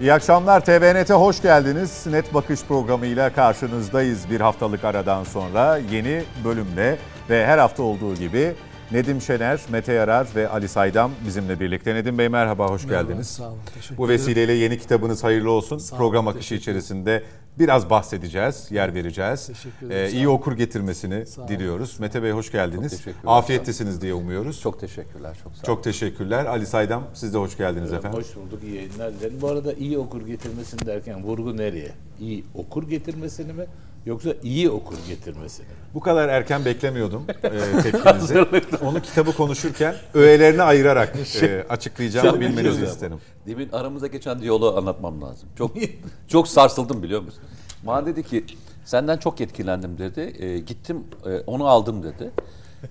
İyi akşamlar TVNET'e hoş geldiniz. Net Bakış programıyla karşınızdayız bir haftalık aradan sonra yeni bölümle ve her hafta olduğu gibi Nedim Şener, Mete Yarar ve Ali Saydam bizimle birlikte. Nedim Bey merhaba, hoş Merhaba, geldiniz. Sağ olun, teşekkür Bu ederim. vesileyle yeni kitabınız hayırlı olsun. Sağ olun, Program akışı içerisinde biraz bahsedeceğiz, yer vereceğiz. Teşekkür ederim, Ee, iyi okur getirmesini diliyoruz. Mete Bey hoş geldiniz. Afiyettesiniz diye umuyoruz. Çok teşekkürler. Çok sağ olun. Çok teşekkürler. Ali Saydam siz de hoş geldiniz efendim. Hoş bulduk, iyi yayınlar dilerim. Bu arada iyi okur getirmesini derken vurgu nereye? İyi okur getirmesini mi yoksa iyi okur getirmesini? Bu kadar erken beklemiyordum e, tepkinizi. Onu kitabı konuşurken öğelerine ayırarak e, açıklayacağımı bilmenizi isterim. Demin aramızda geçen diyaloğu anlatmam lazım. Çok çok sarsıldım biliyor musun? Bana dedi ki senden çok etkilendim dedi. E, gittim e, onu aldım dedi.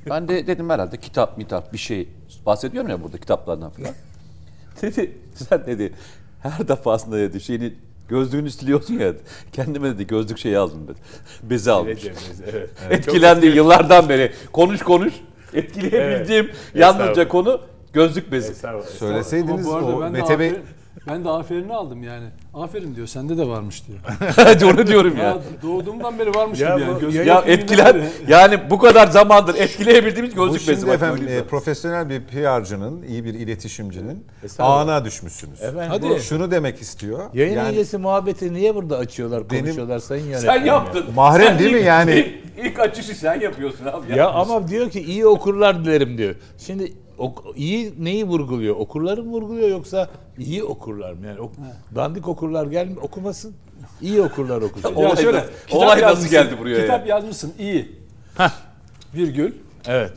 Ben de dedim herhalde kitap mitap bir şey bahsediyorum ya burada kitaplardan falan. Dedi sen dedi her defasında dedi şeyini gözlüğünü siliyorsun ya kendime dedi gözlük şeyi aldım dedi. Bezi almış. Cemre'si, evet. Etkilendi yıllardan beri. Konuş konuş. Etkileyebildiğim Evet. yalnızca konu gözlük bezi. Estağfurullah, estağfurullah. Söyleseydiniz Ama bu arada o Mete Bey ben de aferini aldım yani. Aferin diyor, sende de varmış diyor. Onu diyorum ya. Ya doğduğumdan beri varmış Ya gibi yani. bu- Gözlük Ya etkiler beri. yani bu kadar zamandır etkileyebildiğimiz bu gözlük bezi. şimdi Bak, efendim e, profesyonel bir PR'cının, iyi bir iletişimcinin Estağfurullah. ağına düşmüşsünüz. Efendim, Hadi. bu Şunu demek istiyor. yayın yani öncesi muhabbeti niye burada açıyorlar, Benim- konuşuyorlar sayın sana. yönetmenim? Sen yaptın. Mahrem Sen değil mi ilk- yani? Ilk, ilk açışı sen yapıyorsun abi. Ya ama diyor ki iyi okurlar dilerim diyor. Şimdi ok- iyi neyi vurguluyor? Okurları mı vurguluyor yoksa iyi okurlar mı? Yani ok- dandik okurlar gel okumasın. İyi okurlar okusun. Olay şöyle, kitap olay nasıl yazmışsın, geldi buraya Kitap ya? yazmışsın, iyi. Virgül, evet.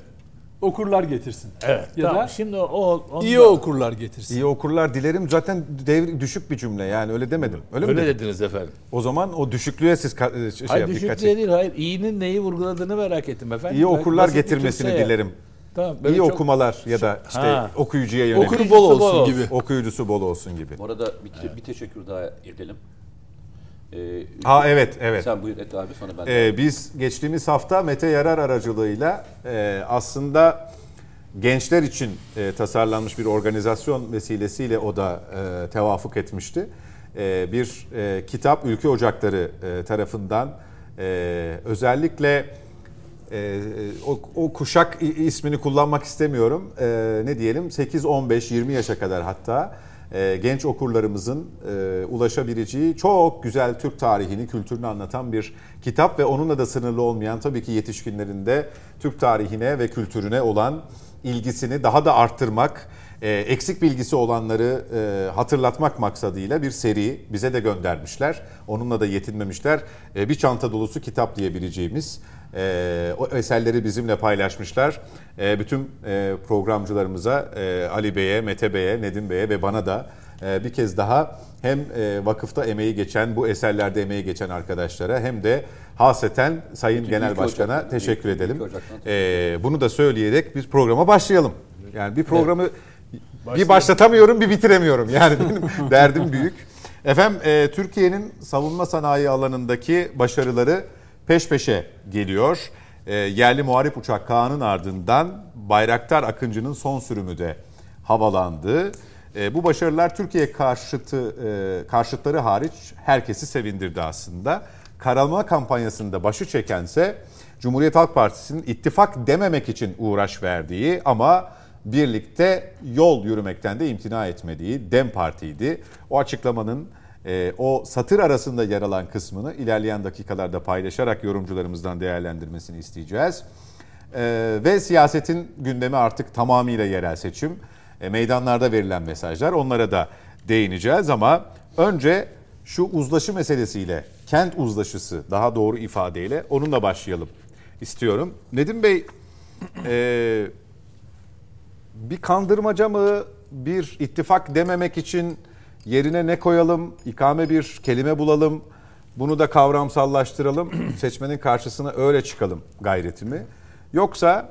okurlar getirsin. Evet. Ya tamam. da Şimdi o iyi da- okurlar getirsin. iyi okurlar dilerim zaten devri düşük bir cümle yani öyle demedim. Öyle, mi Öyle dediniz efendim. O zaman o düşüklüğe siz ka- şey Hayır yap, dikkat düşük çekin. diye değil. Hayır iyinin neyi vurguladığını merak ettim efendim. İyi okurlar basit getirmesini dilerim. Tamam. böyle İyi çok- okumalar ya da işte Ha. okuyucuya yönelik. Okuru bol bol olsun olsun. gibi. Okuyucusu bol olsun gibi. Bu arada bir, bir teşekkür daha edelim. Ee, Ha evet evet. Sen buyur et abi sonra ben. Ee, biz geçtiğimiz hafta Mete Yarar aracılığıyla e, aslında gençler için e, tasarlanmış bir organizasyon vesilesiyle o da e, tevafuk etmişti. E, bir e, kitap Ülke Ocakları e, tarafından e, özellikle e, o, o kuşak ismini kullanmak istemiyorum. E, ne diyelim 8-15-20 yaşa kadar hatta e, genç okurlarımızın e, ulaşabileceği çok güzel Türk tarihini, kültürünü anlatan bir kitap ve onunla da sınırlı olmayan tabii ki yetişkinlerin de Türk tarihine ve kültürüne olan ilgisini daha da arttırmak, e, eksik bilgisi olanları e, hatırlatmak maksadıyla bir seri bize de göndermişler. Onunla da yetinmemişler. E, bir çanta dolusu kitap diyebileceğimiz e, o eserleri bizimle paylaşmışlar. E, bütün e, programcılarımıza, e, Ali Bey'e, Mete Bey'e, Nedim Bey'e ve bana da e, bir kez daha hem e, vakıfta emeği geçen, bu eserlerde emeği geçen arkadaşlara hem de haseten Sayın Genel Ülke Başkan'a Ocakları, teşekkür Ülke edelim. Ocakları'na E, bunu da söyleyerek bir programa başlayalım. Yani bir programı bir başlatamıyorum, bir bitiremiyorum. Yani benim derdim büyük. Efendim e, Türkiye'nin savunma sanayi alanındaki başarıları peş peşe geliyor. E, yerli muharip uçak Kaan'ın ardından Bayraktar Akıncı'nın son sürümü de havalandı. E, bu başarılar Türkiye karşıtı e, karşıtları hariç herkesi sevindirdi aslında. Karalama kampanyasında başı çekense Cumhuriyet Halk Partisi'nin ittifak dememek için uğraş verdiği ama birlikte yol yürümekten de imtina etmediği DEM Parti'ydi. O açıklamanın e, o satır arasında yer alan kısmını ilerleyen dakikalarda paylaşarak yorumcularımızdan değerlendirmesini isteyeceğiz. E, ve siyasetin gündemi artık tamamıyla yerel seçim. E, meydanlarda verilen mesajlar onlara da değineceğiz ama önce şu uzlaşı meselesiyle, kent uzlaşısı daha doğru ifadeyle onunla başlayalım istiyorum. Nedim Bey, e, bir kandırmaca mı, bir ittifak dememek için yerine ne koyalım, ikame bir kelime bulalım, bunu da kavramsallaştıralım, seçmenin karşısına öyle çıkalım gayreti mi? Yoksa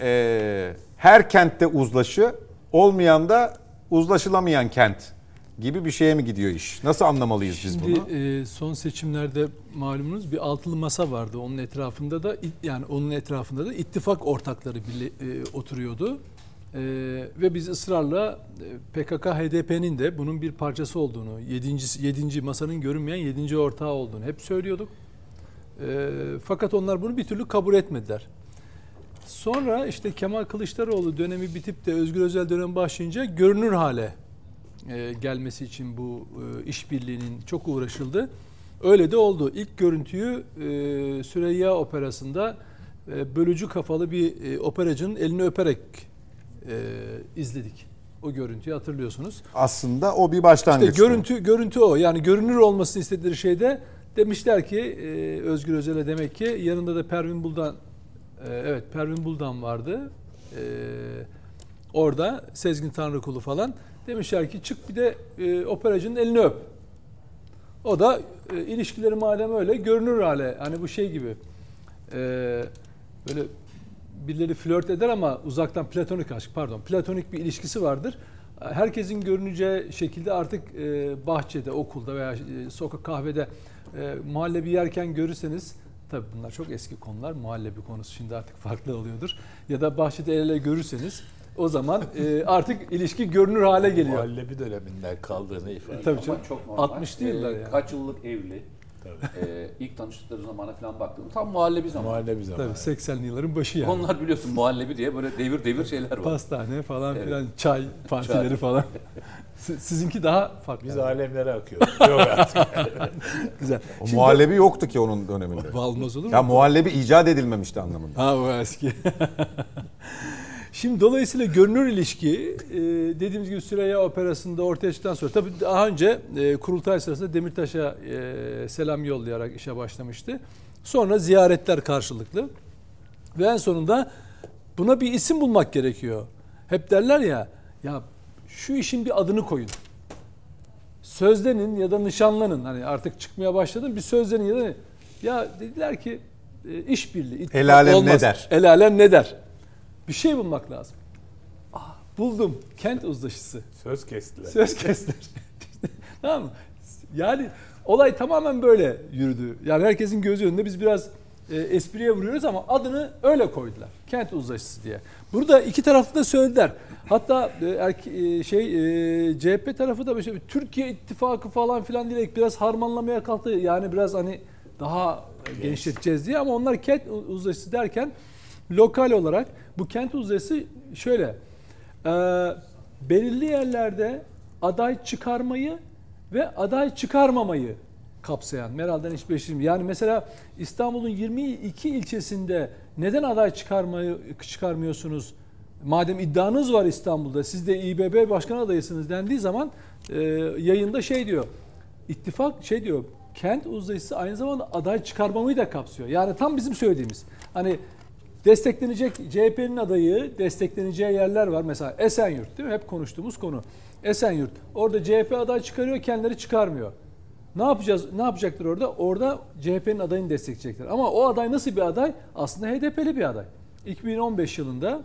e, her kentte uzlaşı, olmayan da uzlaşılamayan kent gibi bir şeye mi gidiyor iş? Nasıl anlamalıyız biz Şimdi bunu? e, son seçimlerde malumunuz bir altılı masa vardı. Onun etrafında da yani onun etrafında da ittifak ortakları bile, e, oturuyordu. Ee, ve biz ısrarla e, PKK HDP'nin de bunun bir parçası olduğunu, 7. 7. masanın görünmeyen 7. ortağı olduğunu hep söylüyorduk. Ee, fakat onlar bunu bir türlü kabul etmediler. Sonra işte Kemal Kılıçdaroğlu dönemi bitip de Özgür Özel dönemi başlayınca görünür hale e, gelmesi için bu e, işbirliğinin çok uğraşıldı. Öyle de oldu. İlk görüntüyü e, Süreyya Operası'nda e, bölücü kafalı bir e, operacının elini öperek e, izledik. O görüntüyü hatırlıyorsunuz. Aslında o bir başlangıç. İşte görüntü görüntü o. Yani görünür olmasını istedikleri şeyde demişler ki e, Özgür Özel'e demek ki yanında da Pervin Buldan e, evet Pervin Buldan vardı. E, orada Sezgin Tanrıkulu falan demişler ki çık bir de e, operacının elini öp. O da e, ilişkileri madem öyle görünür hale hani bu şey gibi e, böyle birileri flört eder ama uzaktan platonik aşk pardon platonik bir ilişkisi vardır. Herkesin görüneceği şekilde artık e, bahçede, okulda veya e, sokak kahvede e, muhallebi yerken görürseniz tabi bunlar çok eski konular. Muhallebi konusu şimdi artık farklı oluyordur. Ya da bahçede el ele görürseniz o zaman e, artık ilişki görünür hale geliyor. Muhallebi döneminden kaldığını ifade E, Tabii Ama canım. çok normal. 60'lı yıllar yani. Kaç yıllık evli. Ee, ilk tanıştıkları zamana falan baktım. Tam muhallebi zamanı. Muhallebi zamanı. Tabii 80'li yılların başı yani. Onlar biliyorsun muhallebi diye böyle devir devir şeyler var. Pastane falan Evet. filan, çay partileri Çay. falan. Si- Sizinki daha farklı. Biz yani. alemlere akıyoruz. Yok artık. Güzel. O Şimdi- muhallebi yoktu ki onun döneminde. Olmaz olur mu? Ya muhallebi icat edilmemişti anlamında. Ha o eski. Şimdi dolayısıyla görünür ilişki e, dediğimiz gibi Süreyya Operası'nda ortaya çıktıktan sonra tabii daha önce e, kurultay sırasında Demirtaş'a e, selam yollayarak işe başlamıştı. Sonra ziyaretler karşılıklı ve en sonunda buna bir isim bulmak gerekiyor. Hep derler ya ya şu işin bir adını koyun. Sözlenin ya da nişanlanın hani artık çıkmaya başladın bir sözlenin ya da ya dediler ki e, işbirliği El alem olmaz. ne der? El alem ne der? Bir şey bulmak lazım. Ah, buldum. Kent uzlaşısı. Söz kestiler. Söz kestiler. tamam mı? Yani olay tamamen böyle yürüdü. Yani herkesin gözü önünde biz biraz e, espriye vuruyoruz ama adını öyle koydular. Kent uzlaşısı diye. Burada iki taraflı da söylediler. Hatta e, erke- e, şey e, CHP tarafı da böyle Türkiye ittifakı falan filan diyerek biraz harmanlamaya kalktı. Yani biraz hani daha genişleteceğiz diye ama onlar kent uzlaşısı derken lokal olarak bu kent uzlaşısı şöyle e, belirli yerlerde aday çıkarmayı ve aday çıkarmamayı kapsayan Meral'den hiç beşirim. Yani mesela İstanbul'un 22 ilçesinde neden aday çıkarmayı çıkarmıyorsunuz? Madem iddianız var İstanbul'da siz de İBB başkan adayısınız dendiği zaman e, yayında şey diyor. İttifak şey diyor. Kent uzlaşısı aynı zamanda aday çıkarmamayı da kapsıyor. Yani tam bizim söylediğimiz. Hani desteklenecek CHP'nin adayı destekleneceği yerler var. Mesela Esenyurt değil mi? Hep konuştuğumuz konu. Esenyurt. Orada CHP aday çıkarıyor, kendileri çıkarmıyor. Ne yapacağız? Ne yapacaktır orada? Orada CHP'nin adayını destekleyecekler. Ama o aday nasıl bir aday? Aslında HDP'li bir aday. 2015 yılında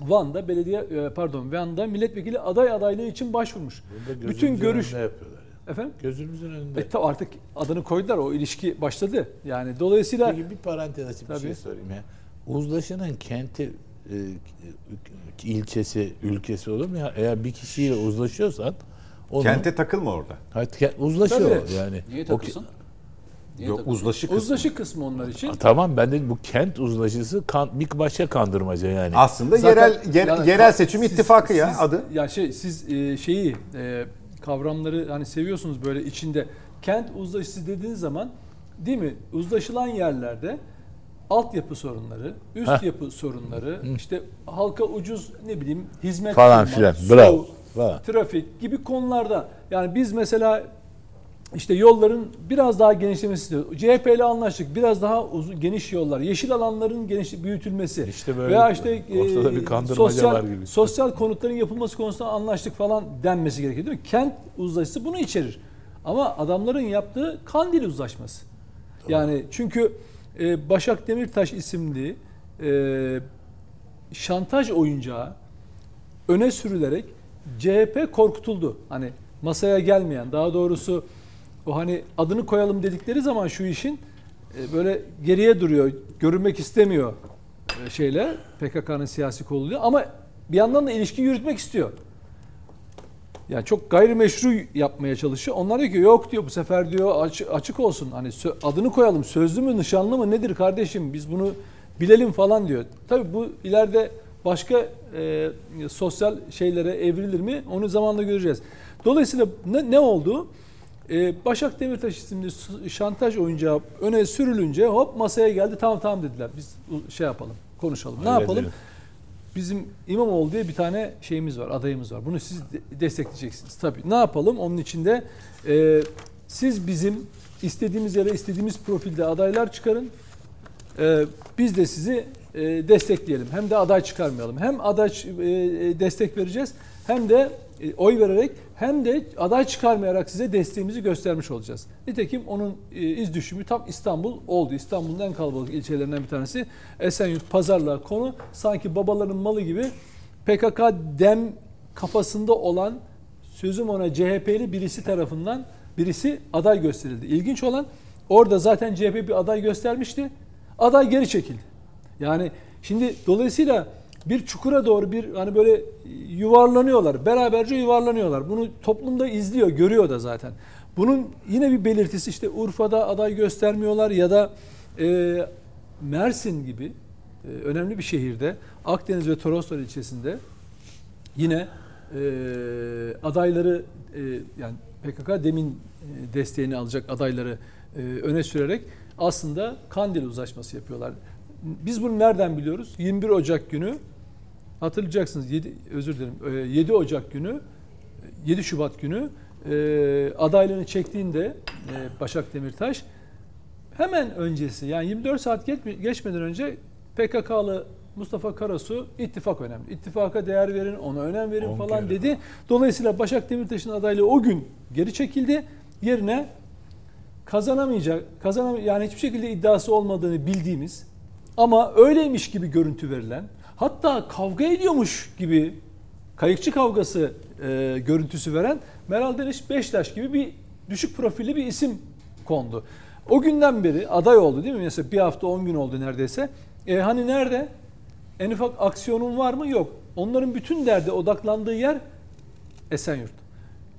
Van'da belediye e, pardon Van'da milletvekili aday adaylığı için başvurmuş. Bütün görüş önünde yapıyorlar. ya. efendim Gözümüzün önünde. e, artık adını koydular o ilişki başladı. Yani dolayısıyla Peki bir parantez açıp bir şey sorayım ya. Uzlaşının kenti, e, ilçesi, ülkesi olur mu ya? Eğer bir kişiyle uzlaşıyorsan onu Kente takılma orada. Hayır, uzlaşıyor Tabii. yani. Niye O takılsın? Niye Yok takılsın? uzlaşı kısmı. uzlaşı kısmı onlar için. ki- tamam ben de bu kent uzlaşısı kan, bir başka kandırmaca yani. Aslında Zaten- yerel yer- Yani yerel seçim siz- ittifakı ya siz- adı. Ya şey siz e, şeyi e, kavramları hani seviyorsunuz böyle içinde kent uzlaşısı dediğiniz zaman değil mi? Uzlaşılan yerlerde altyapı sorunları, üst Heh. yapı sorunları, işte halka ucuz ne bileyim hizmet Falan filan, bravo, trafik gibi konularda yani biz mesela işte yolların biraz daha genişlemesi istiyoruz. CHP ile anlaştık. Biraz daha uzun, geniş yollar, yeşil alanların geniş büyütülmesi. İşte böyle veya işte ortada e, bir kandırmaca sosyal, var gibi. Sosyal konutların yapılması konusunda anlaştık falan denmesi gerekiyor değil mi? Kent uzlaşısı bunu içerir. Ama adamların yaptığı Kandil uzlaşması. Yani çünkü e, Başak Demirtaş isimli e, şantaj oyuncağı öne sürülerek CHP korkutuldu. Hani masaya gelmeyen, daha doğrusu o hani adını koyalım dedikleri zaman şu işin e, böyle geriye duruyor, görünmek istemiyor e, şeyler PKK'nın siyasi kolluğu ama bir yandan da ilişki yürütmek istiyor. Yani çok gayrimeşru yapmaya çalışıyor. Onlar diyor ki yok diyor bu sefer diyor açık, açık olsun. Hani adını koyalım. Sözlü mü nişanlı mı nedir kardeşim biz bunu bilelim falan diyor. Tabii bu ileride başka e, sosyal şeylere evrilir mi onu zamanla göreceğiz. Dolayısıyla ne, ne oldu? E, Başak Demirtaş isimli şantaj oyuncağı öne sürülünce hop masaya geldi tamam tamam dediler. Biz şey yapalım konuşalım. Ne Halledelim. yapalım? Bizim İmamoğlu diye bir tane şeyimiz var, adayımız var. Bunu siz de- destekleyeceksiniz. Tabii. Ne yapalım? Onun için de e, siz bizim istediğimiz yere istediğimiz profilde adaylar çıkarın. E, biz de sizi e, destekleyelim. Hem de aday çıkarmayalım. Hem aday e, e, destek vereceğiz hem de e, oy vererek hem de aday çıkarmayarak size desteğimizi göstermiş olacağız. Nitekim onun e, iz düşümü tam İstanbul oldu. İstanbul'un en kalabalık ilçelerinden bir tanesi Esenyurt pazarlığa konu. Sanki babaların malı gibi PKK dem kafasında olan sözüm ona CHP'li birisi tarafından birisi aday gösterildi. İlginç olan orada zaten CHP bir aday göstermişti. Aday geri çekildi. Yani şimdi dolayısıyla bir çukura doğru bir hani böyle yuvarlanıyorlar. Beraberce yuvarlanıyorlar. Bunu toplumda izliyor, görüyor da zaten. Bunun yine bir belirtisi işte Urfa'da aday göstermiyorlar ya da e, Mersin gibi e, önemli bir şehirde Akdeniz ve Toroslar ilçesinde yine e, adayları e, yani PKK demin e, desteğini alacak adayları e, öne sürerek aslında Kandil uzlaşması yapıyorlar. Biz bunu nereden biliyoruz? 21 Ocak günü hatırlayacaksınız 7 özür dilerim e, 7 Ocak günü 7 Şubat günü e, adaylığını çektiğinde e, Başak Demirtaş hemen öncesi yani 24 saat geç- geçmeden önce PKK'lı Mustafa Karasu ittifak önemli. İttifaka değer verin, ona önem verin On falan kere. dedi. Dolayısıyla Başak Demirtaş'ın adaylığı o gün geri çekildi. Yerine kazanamayacak, kazanam yani hiçbir şekilde iddiası olmadığını bildiğimiz ama öyleymiş gibi görüntü verilen, hatta kavga ediyormuş gibi kayıkçı kavgası e, görüntüsü veren Meral Deniş Beştaş gibi bir düşük profilli bir isim kondu. O günden beri aday oldu değil mi? Mesela bir hafta 10 gün oldu neredeyse. E, hani nerede? En ufak aksiyonun var mı? Yok. Onların bütün derdi odaklandığı yer Esenyurt.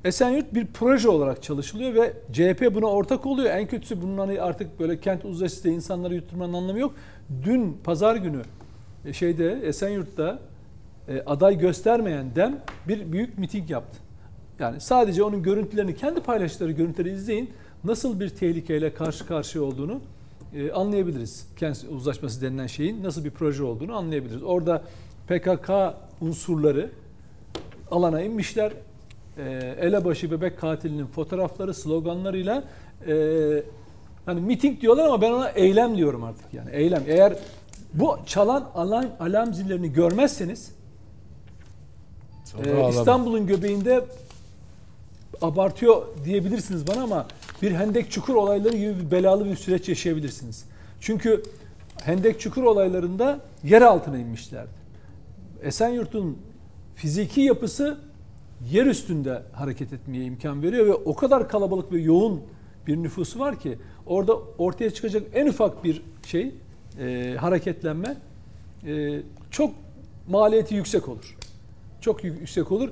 Esenyurt bir proje olarak çalışılıyor ve CHP buna ortak oluyor. En kötüsü bunun hani artık böyle kent uzlaşısı insanları yutturmanın anlamı yok. Dün pazar günü şeyde Esenyurt'ta e, aday göstermeyen dem bir büyük miting yaptı. Yani sadece onun görüntülerini, kendi paylaştıkları görüntüleri izleyin. Nasıl bir tehlikeyle karşı karşıya olduğunu e, anlayabiliriz. Kent uzlaşması denilen şeyin nasıl bir proje olduğunu anlayabiliriz. Orada PKK unsurları alana inmişler. E, elebaşı bebek katilinin fotoğrafları, sloganlarıyla e, hani miting diyorlar ama ben ona eylem diyorum artık yani eylem. Eğer bu çalan alarm, alarm zillerini görmezseniz ağlama. İstanbul'un göbeğinde abartıyor diyebilirsiniz bana ama bir hendek çukur olayları gibi bir belalı bir süreç yaşayabilirsiniz. Çünkü hendek çukur olaylarında yer altına inmişlerdi. Esenyurt'un fiziki yapısı yer üstünde hareket etmeye imkan veriyor ve o kadar kalabalık ve yoğun bir nüfusu var ki orada ortaya çıkacak en ufak bir şey e, hareketlenme e, çok maliyeti yüksek olur. Çok yük- yüksek olur.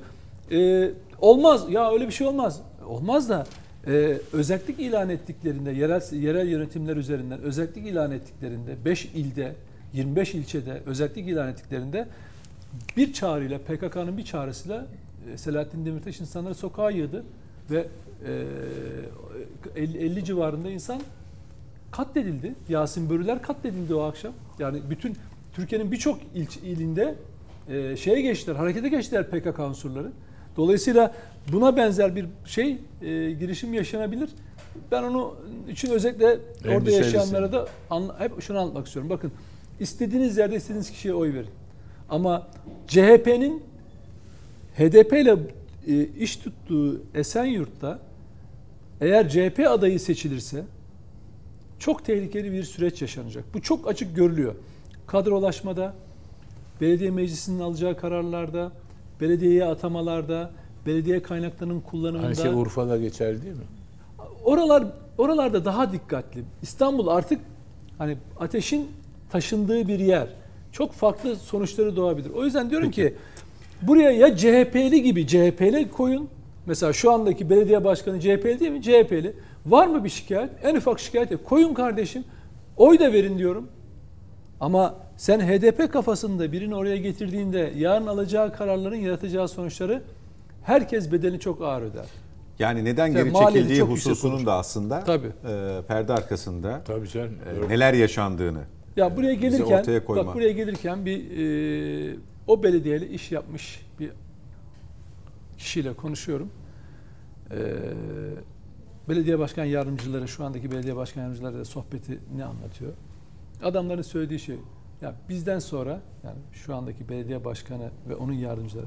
E, olmaz ya öyle bir şey olmaz. Olmaz da e, özellik ilan ettiklerinde yerel yerel yönetimler üzerinden özellik ilan ettiklerinde 5 ilde 25 ilçede özellik ilan ettiklerinde bir çağrıyla PKK'nın bir çağrısıyla e, Selahattin Demirtaş insanları sokağa yığdı ve e, 50, 50 civarında insan katledildi. Yasin Börüler katledildi o akşam. Yani bütün Türkiye'nin birçok ilç, ilinde e, şeye geçtiler, harekete geçtiler PKK unsurları. Dolayısıyla buna benzer bir şey e, girişim yaşanabilir. Ben onu için özellikle orada yaşayanlara da anla- hep şunu anlatmak istiyorum. Bakın istediğiniz yerde istediğiniz kişiye oy verin. Ama CHP'nin HDP ile e, iş tuttuğu Esenyurt'ta eğer CHP adayı seçilirse çok tehlikeli bir süreç yaşanacak. Bu çok açık görülüyor. Kadrolaşmada, belediye meclisinin alacağı kararlarda, belediyeye atamalarda, belediye kaynaklarının kullanımında. Aynı şey Urfa'da geçerli değil mi? Oralar oralarda daha dikkatli. İstanbul artık hani ateşin taşındığı bir yer. Çok farklı sonuçları doğabilir. O yüzden diyorum ki Buraya ya CHP'li gibi CHP'li koyun. Mesela şu andaki belediye başkanı CHP'li değil mi? CHP'li. Var mı bir şikayet? En ufak şikayet yok. Koyun kardeşim. Oy da verin diyorum. Ama sen HDP kafasında birini oraya getirdiğinde yarın alacağı kararların yaratacağı sonuçları herkes bedeli çok ağır öder. Yani neden Yani geri çekildiği hususunun da aslında Tabii. e, perde arkasında Tabii canım. e, neler yaşandığını Ya buraya bize gelirken ortaya koyma. bak buraya gelirken bir e, o belediyeyle iş yapmış bir kişiyle konuşuyorum. E, belediye başkan yardımcıları şu andaki belediye başkan yardımcıları da sohbeti ne anlatıyor? Adamların söylediği şey ya bizden sonra yani şu andaki belediye başkanı ve onun yardımcıları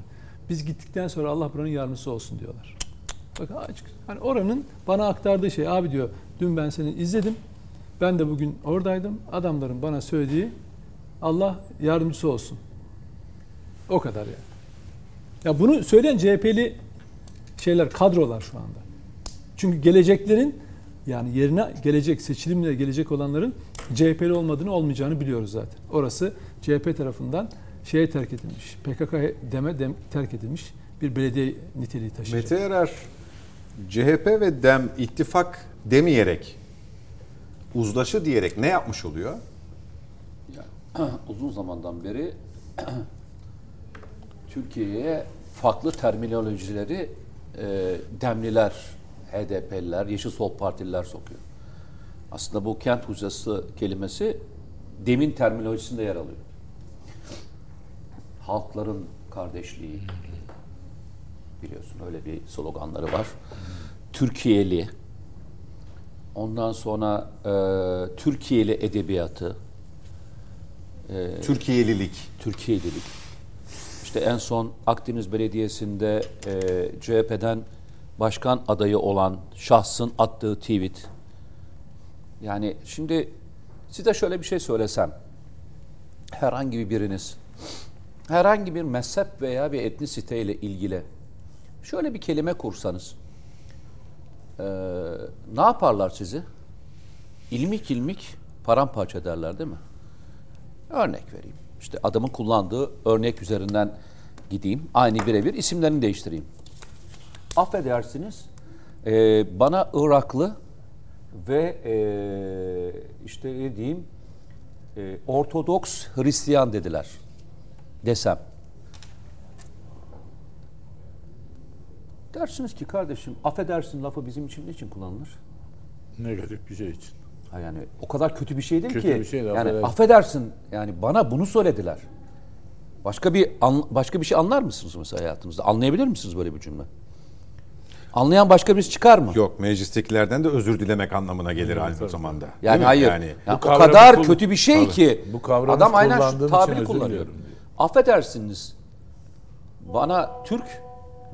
biz gittikten sonra Allah buranın yardımcısı olsun diyorlar. Bakın açık. Hani oranın bana aktardığı şey abi diyor dün ben seni izledim. Ben de bugün oradaydım. Adamların bana söylediği Allah yardımcısı olsun. O kadar yani. Ya bunu söyleyen CHP'li şeyler, kadrolar şu anda. Çünkü geleceklerin yani yerine gelecek, seçilimle gelecek olanların CHP'li olmadığını olmayacağını biliyoruz zaten. Orası CHP tarafından şeye terk edilmiş. PKK deme dem, terk edilmiş bir belediye niteliği taşıyacak. Mete Erer CHP ve DEM ittifak demeyerek uzlaşı diyerek ne yapmış oluyor? uzun zamandan beri Türkiye'ye farklı terminolojileri e, demliler, HDP'liler, Yeşil Sol Partililer sokuyor. Aslında bu kent huzası kelimesi demin terminolojisinde yer alıyor. Halkların kardeşliği biliyorsun öyle bir sloganları var. Türkiye'li, ondan sonra e, Türkiye'li edebiyatı, Türkiye'lilik. Türkiye'lilik. İşte en son Akdeniz Belediyesi'nde e, CHP'den başkan adayı olan şahsın attığı tweet. Yani şimdi size şöyle bir şey söylesem. Herhangi bir biriniz herhangi bir mezhep veya bir etnisite ile ilgili şöyle bir kelime kursanız e, ne yaparlar sizi? İlmik ilmik paramparça ederler değil mi? Örnek vereyim. İşte adamın kullandığı örnek üzerinden gideyim. Aynı birebir isimlerini değiştireyim. Affedersiniz e, bana Iraklı ve e, işte ne diyeyim e, Ortodoks Hristiyan dediler desem. Dersiniz ki kardeşim affedersin lafı bizim için niçin kullanılır? Negatif bir şey için. Ha yani o kadar kötü bir şey değil Kötü ki. bir şey de yani affedersin. affedersin. Yani bana bunu söylediler. Başka bir başka bir şey anlar mısınız mesela hayatınızda? Anlayabilir misiniz böyle bir cümle? Anlayan başka birisi çıkar mı? Yok meclistekilerden de özür dilemek anlamına gelir aynı zamanda. Değil Yani mi? hayır. Yani Yani o kadar kullan- kötü bir şey Tabii. ki Bu adam aynen şu tabiri kullanıyor. Affedersiniz. Bana Türk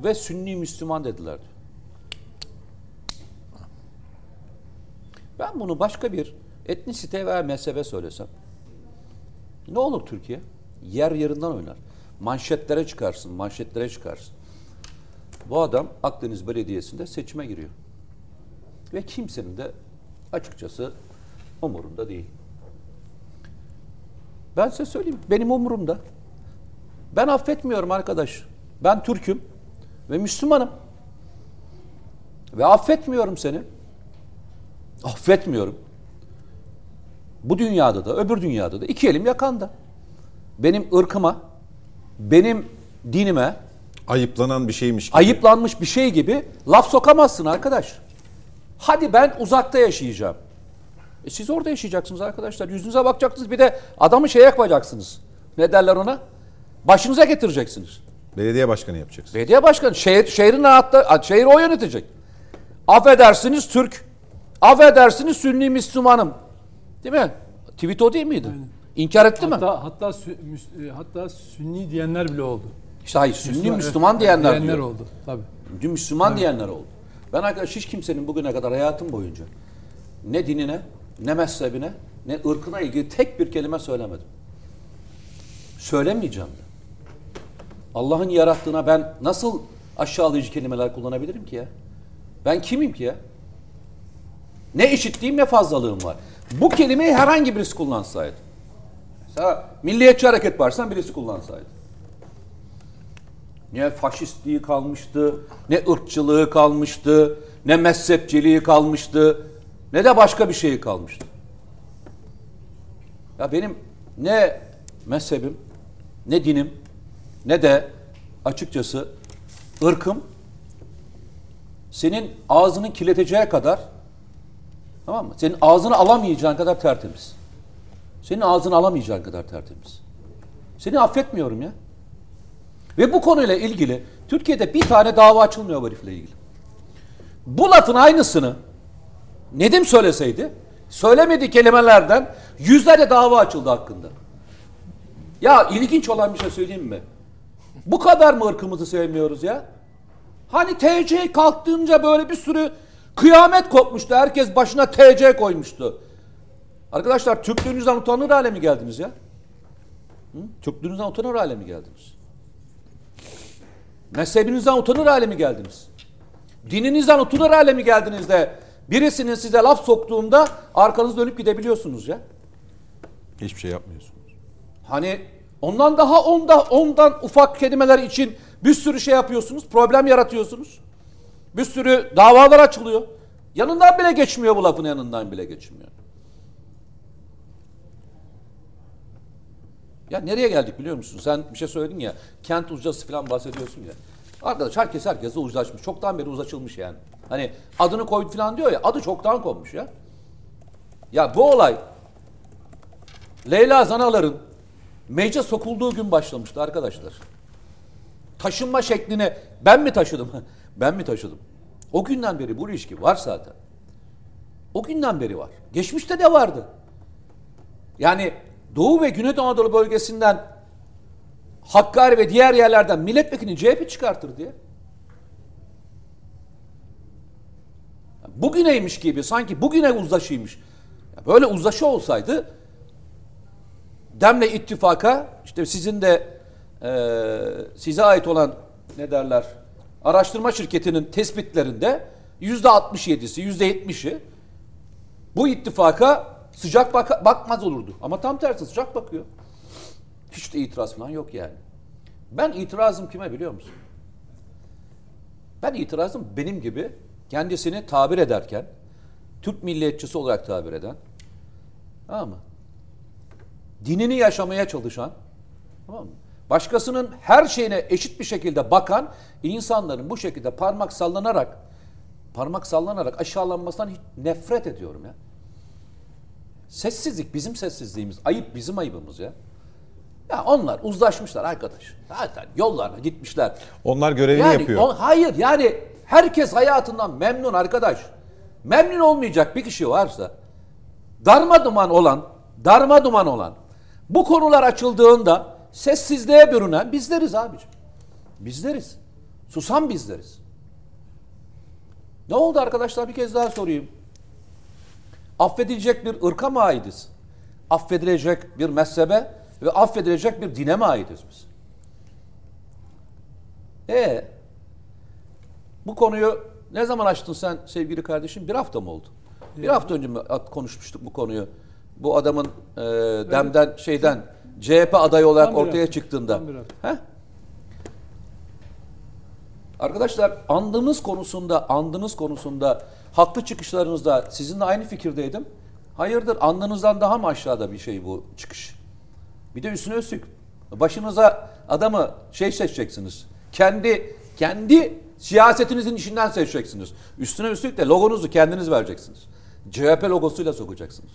ve Sünni Müslüman dediler. Ben bunu başka bir etnisite veya mezhebe söylesem ne olur Türkiye? Yer yerinden oynar. Manşetlere çıkarsın, manşetlere çıkarsın. Bu adam Akdeniz Belediyesi'nde seçime giriyor. Ve kimsenin de açıkçası umurunda değil. Ben size söyleyeyim, benim umurumda. Ben affetmiyorum arkadaş. Ben Türk'üm ve Müslümanım. Ve affetmiyorum seni. Affetmiyorum. Bu dünyada da öbür dünyada da iki elim yakanda. Benim ırkıma, benim dinime Ayıplanan bir şeymiş gibi. ayıplanmış bir şey gibi laf sokamazsın arkadaş. Hadi ben uzakta yaşayacağım. E siz orada yaşayacaksınız arkadaşlar. Yüzünüze bakacaksınız bir de adamı şey yapacaksınız. Ne derler ona? Başınıza getireceksiniz. Belediye başkanı yapacaksın. Belediye başkanı şehir, şehrin hatta şehri o yönetecek. Affedersiniz Türk. Affedersiniz Sünni Müslümanım. Değil mi? Tweet o değil miydi? İnkar etti mi? Hatta hatta sü- e, hatta Sünni diyenler bile oldu. İşte hayır Sünni Müslüman, Müslüman- diyenler, diyenler diyor. oldu. Tabii. Dün Müslüman diyenler oldu. Ben arkadaş hiç kimsenin bugüne kadar hayatım boyunca ne dinine, ne mezhebine, ne ırkına ilgili tek bir kelime söylemedim. Söylemeyeceğim de. Allah'ın yarattığına ben nasıl aşağılayıcı kelimeler kullanabilirim ki ya? Ben kimim ki ya? Ne eşitliğim ne fazlalığım var. Bu kelimeyi herhangi birisi kullansaydı. Mesela Milliyetçi Hareket Partisi'nden birisi kullansaydı. Ne faşistliği kalmıştı, ne ırkçılığı kalmıştı, ne mezhepçiliği kalmıştı, ne de başka bir şeyi kalmıştı. Ya benim ne mezhebim, ne dinim, ne de açıkçası ırkım senin ağzını kirleteceği kadar tamam mı? Senin ağzını alamayacağın kadar tertemiz. Senin ağzını alamayacağın kadar tertemiz. Seni affetmiyorum ya. Ve bu konuyla ilgili Türkiye'de bir tane dava açılmıyor bu herifle ilgili. Bu lafın aynısını Nedim söyleseydi söylemediği kelimelerden yüzlerce dava açıldı hakkında. Ya ilginç olan bir şey söyleyeyim mi? Bu kadar mı ırkımızı sevmiyoruz ya? Hani TC kalktığınca böyle bir sürü kıyamet kopmuştu. Herkes başına TC koymuştu. Arkadaşlar Türklüğünüzden utanır hale mi geldiniz ya? Hı? Türklüğünüzden utanır hale mi geldiniz? Mezhebinizden utanır hale mi geldiniz? Dininizden utanır hale mi geldiniz de birisinin size laf soktuğunda arkanızı dönüp gidebiliyorsunuz ya? Hiçbir şey yapmıyorsunuz. Hani ondan daha onda ondan ufak kelimeler için bir sürü şey yapıyorsunuz, problem yaratıyorsunuz. Bir sürü davalar açılıyor. Yanından bile geçmiyor bu lafın yanından bile geçmiyor. Ya nereye geldik biliyor musun? Sen bir şey söyledin ya. Kent uzlaşısı falan bahsediyorsun ya. Arkadaş herkes herkesle uzlaşmış. Çoktan beri uzlaşılmış yani. Hani adını koydu falan diyor ya. Adı çoktan konmuş ya. Ya bu olay Leyla Zanalar'ın meclis sokulduğu gün başlamıştı arkadaşlar. Taşınma şekline ben mi taşıdım? ben mi taşıdım? O günden beri bu ilişki var zaten. O günden beri var. Geçmişte de vardı. Yani Doğu ve Güneydoğu Anadolu bölgesinden Hakkari ve diğer yerlerden milletvekili CHP çıkartır diye. Bugüneymiş gibi sanki bugüne uzlaşıymış. Böyle uzlaşı olsaydı Demle ittifaka işte sizin de e, size ait olan ne derler araştırma şirketinin tespitlerinde yüzde 67'si yüzde 70'i bu ittifaka sıcak bak bakmaz olurdu. Ama tam tersi sıcak bakıyor. Hiç de itiraz falan yok yani. Ben itirazım kime biliyor musun? Ben itirazım benim gibi kendisini tabir ederken Türk milliyetçisi olarak tabir eden tamam mı? dinini yaşamaya çalışan, tamam mı? başkasının her şeyine eşit bir şekilde bakan insanların bu şekilde parmak sallanarak parmak sallanarak aşağılanmasından hiç nefret ediyorum ya. Sessizlik bizim sessizliğimiz. Ayıp bizim ayıbımız ya. Ya onlar uzlaşmışlar arkadaş. Zaten yollarına gitmişler. Onlar görevini yani, yapıyor. On, hayır yani herkes hayatından memnun arkadaş. Memnun olmayacak bir kişi varsa darma duman olan, darma duman olan bu konular açıldığında sessizliğe bürünen bizleriz abicim. Bizleriz. Susan bizleriz. Ne oldu arkadaşlar bir kez daha sorayım. Affedilecek bir ırka mı aitiz? Affedilecek bir mezhebe ve affedilecek bir dine mi aitiz biz? E bu konuyu ne zaman açtın sen sevgili kardeşim? Bir hafta mı oldu? Bir hafta önce mi konuşmuştuk bu konuyu? Bu adamın e, demden şeyden CHP adayı olarak Tam ortaya çıktığında. Heh? Arkadaşlar andığınız konusunda, andığınız konusunda haklı çıkışlarınızda sizinle aynı fikirdeydim. Hayırdır andığınızdan daha mı aşağıda bir şey bu çıkış? Bir de üstüne üstlük başınıza adamı şey seçeceksiniz. Kendi kendi siyasetinizin içinden seçeceksiniz. Üstüne üstlük de logonuzu kendiniz vereceksiniz. CHP logosuyla sokacaksınız.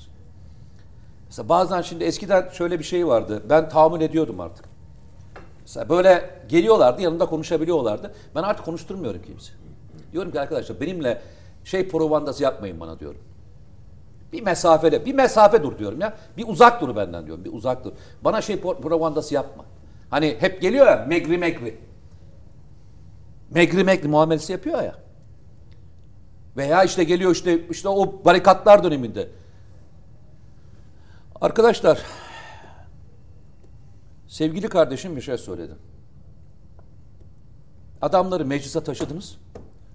Mesela bazen şimdi eskiden şöyle bir şey vardı. Ben tahammül ediyordum artık. Mesela böyle geliyorlardı yanımda konuşabiliyorlardı. Ben artık konuşturmuyorum kimse. Diyorum ki arkadaşlar benimle şey provandası yapmayın bana diyorum. Bir mesafede, bir mesafe dur diyorum ya. Bir uzak dur benden diyorum. Bir uzak dur. Bana şey provandası yapma. Hani hep geliyor ya megri megri. Megri megri muamelesi yapıyor ya. Veya işte geliyor işte işte o barikatlar döneminde. Arkadaşlar sevgili kardeşim bir şey söyledim. Adamları meclise taşıdınız.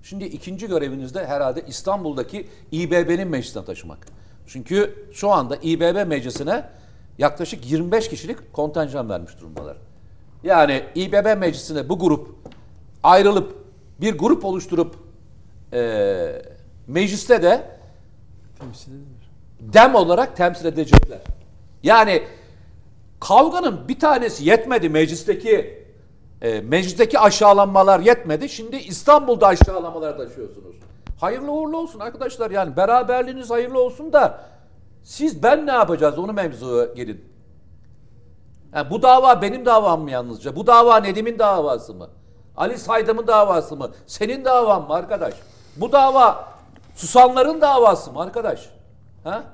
Şimdi ikinci göreviniz de herhalde İstanbul'daki İBB'nin meclisine taşımak. Çünkü şu anda İBB meclisine yaklaşık 25 kişilik kontenjan vermiş durumdalar. Yani İBB meclisinde bu grup ayrılıp bir grup oluşturup eee, mecliste de Temsil edilir. dem olarak temsil edecekler. Yani kavganın bir tanesi yetmedi meclisteki e, meclisteki aşağılanmalar yetmedi. Şimdi İstanbul'da aşağılamalar taşıyorsunuz. Hayırlı uğurlu olsun arkadaşlar. Yani beraberliğiniz hayırlı olsun da siz ben ne yapacağız onu mevzuya gelin. Yani bu dava benim davam mı yalnızca? Bu dava Nedim'in davası mı? Ali Saydam'ın davası mı? Senin davan mı arkadaş? Bu dava susanların davası mı arkadaş? Ha?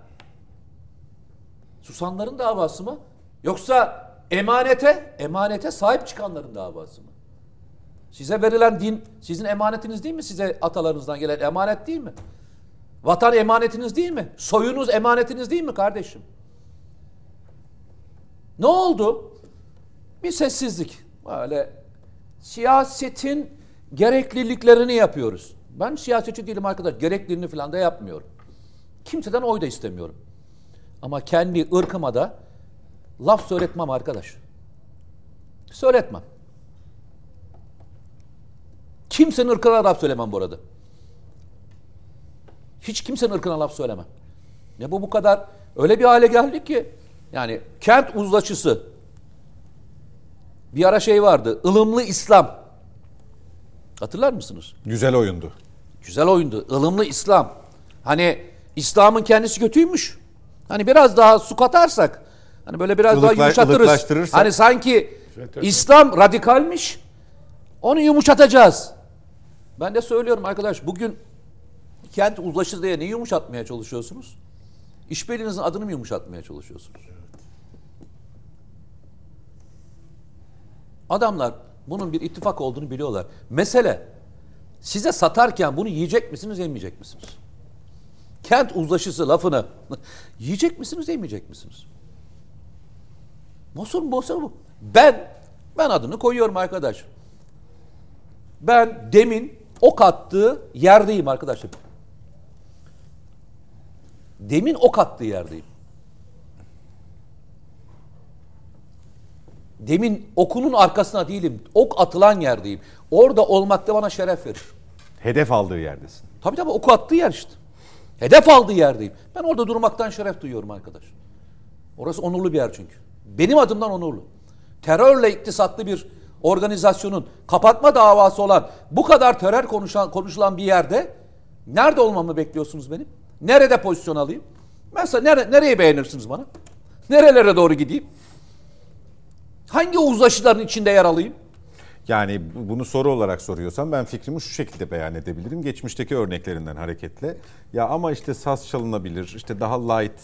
Susanların davası mı? Yoksa emanete, emanete sahip çıkanların davası mı? Size verilen din sizin emanetiniz değil mi? Size atalarınızdan gelen emanet değil mi? Vatan emanetiniz değil mi? Soyunuz emanetiniz değil mi kardeşim? Ne oldu? Bir sessizlik. Böyle siyasetin gerekliliklerini yapıyoruz. Ben siyasetçi değilim arkadaş. Gerekliliğini falan da yapmıyorum. Kimseden oy da istemiyorum. Ama kendi ırkıma da laf söyletmem arkadaş. Söyletmem. Kimsenin ırkına laf söylemem bu arada. Hiç kimsenin ırkına laf söylemem. Ne bu bu kadar öyle bir hale geldik ki yani kent uzlaşısı bir ara şey vardı. ılımlı İslam. Hatırlar mısınız? Güzel oyundu. Güzel oyundu. ılımlı İslam. Hani İslam'ın kendisi kötüymüş. Hani biraz daha su katarsak hani böyle biraz daha Ilıkla- yumuşatırız. ılıklaştırırsak. Hani sanki İslam radikalmiş. Onu yumuşatacağız. Ben de söylüyorum arkadaş bugün kent uzlaşır diye neyi yumuşatmaya çalışıyorsunuz? İşbirliğinizin adını mı yumuşatmaya çalışıyorsunuz? Adamlar bunun bir ittifak olduğunu biliyorlar. Mesele size satarken bunu yiyecek misiniz, yemeyecek misiniz? Kent uzlaşısı lafını yiyecek misiniz, yemeyecek misiniz? Nasıl? Nasıl bu? Ben, ben adını koyuyorum arkadaş. Ben demin ok attığı yerdeyim arkadaşlar. Demin ok attığı yerdeyim. Demin okunun arkasına değilim. Ok atılan yerdeyim. Orada olmak da bana şeref verir. Hedef aldığı yerdesin. Tabii tabii oku attığı yer işte. Hedef aldığı yerdeyim. Ben orada durmaktan şeref duyuyorum arkadaş. Orası onurlu bir yer çünkü. Benim adımdan onurlu. Terörle iktisatlı bir organizasyonun kapatma davası olan bu kadar terör konuşan, konuşulan bir yerde nerede olmamı bekliyorsunuz benim? Nerede pozisyon alayım? Mesela nere, nereyi beğenirsiniz bana? Nerelere doğru gideyim? Hangi uzlaşıların içinde yer alayım? Yani bu- bunu soru olarak soruyorsan ben fikrimi şu şekilde beyan edebilirim. Geçmişteki örneklerinden hareketle. Ya ama işte saz çalınabilir, işte daha light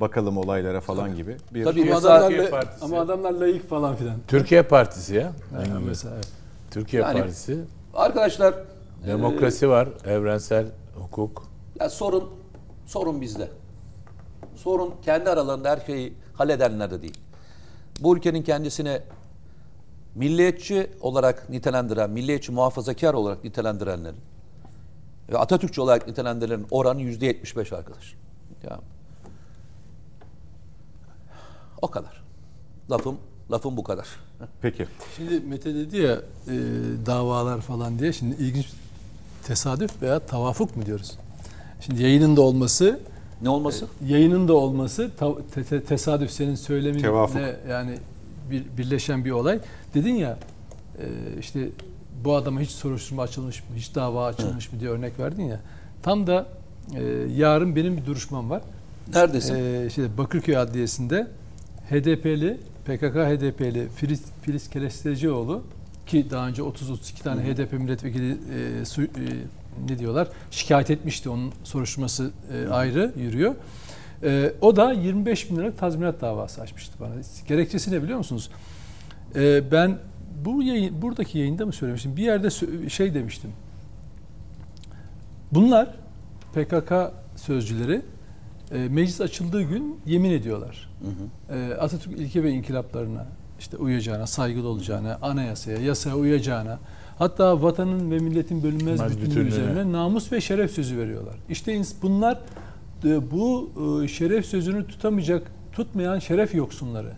bakalım olaylara falan gibi. Bir Tabii Ama mesela adamlar, Türkiye la- Partisi. ama adamlar layık falan filan. Türkiye Partisi ya. Ha, mesela evet. Türkiye Yani- Partisi. arkadaşlar Demokrasi var, evrensel hukuk. Ya sorun sorun bizde. Sorun kendi aralarında her şeyi halledenlerde değil. Bu ülkenin kendisine milliyetçi olarak nitelendiren, milliyetçi muhafazakar olarak nitelendirenlerin ve Atatürkçü olarak nitelendirenlerin oranı yüzde 75 arkadaş. Ya. O kadar. Lafım lafım bu kadar. Peki. Şimdi Mete dedi ya e, davalar falan diye. Şimdi ilginç tesadüf veya tavafuk mu diyoruz? Şimdi yayının da olması, Ne olması? yayının da olması ta- te- te- tesadüf senin söyleminle Tevafuk. yani bir, birleşen bir olay. Dedin ya e, işte bu adama hiç soruşturma açılmış mı, hiç dava açılmış mı diye örnek verdin ya. Tam da e, yarın benim bir duruşmam var. Neredesin? Ee, şeyde Bakırköy Adliyesi'nde HDP'li, PKK HDP'li Filiz, Filiz Kerestecioğlu ki daha önce 30-32 tane HDP milletvekili e, su- e, ne diyorlar şikayet etmişti. Onun soruşturması e, ayrı yürüyor. E, o da 25 bin liralık tazminat davası açmıştı bana. Gerekçesi ne biliyor musunuz? E, ben bu yayın, buradaki yayında mı söylemiştim? Bir yerde şey demiştim. Bunlar PKK sözcüleri e, meclis açıldığı gün yemin ediyorlar. E, Atatürk ilke ve inkılaplarına işte uyacağına, saygılı olacağına, anayasaya, yasaya uyacağına, hatta vatanın ve milletin bölünmez bütünlüğü üzerine namus ve şeref sözü veriyorlar. İşte bunlar e, bu e, şeref sözünü tutamayacak, tutmayan şeref yoksunları.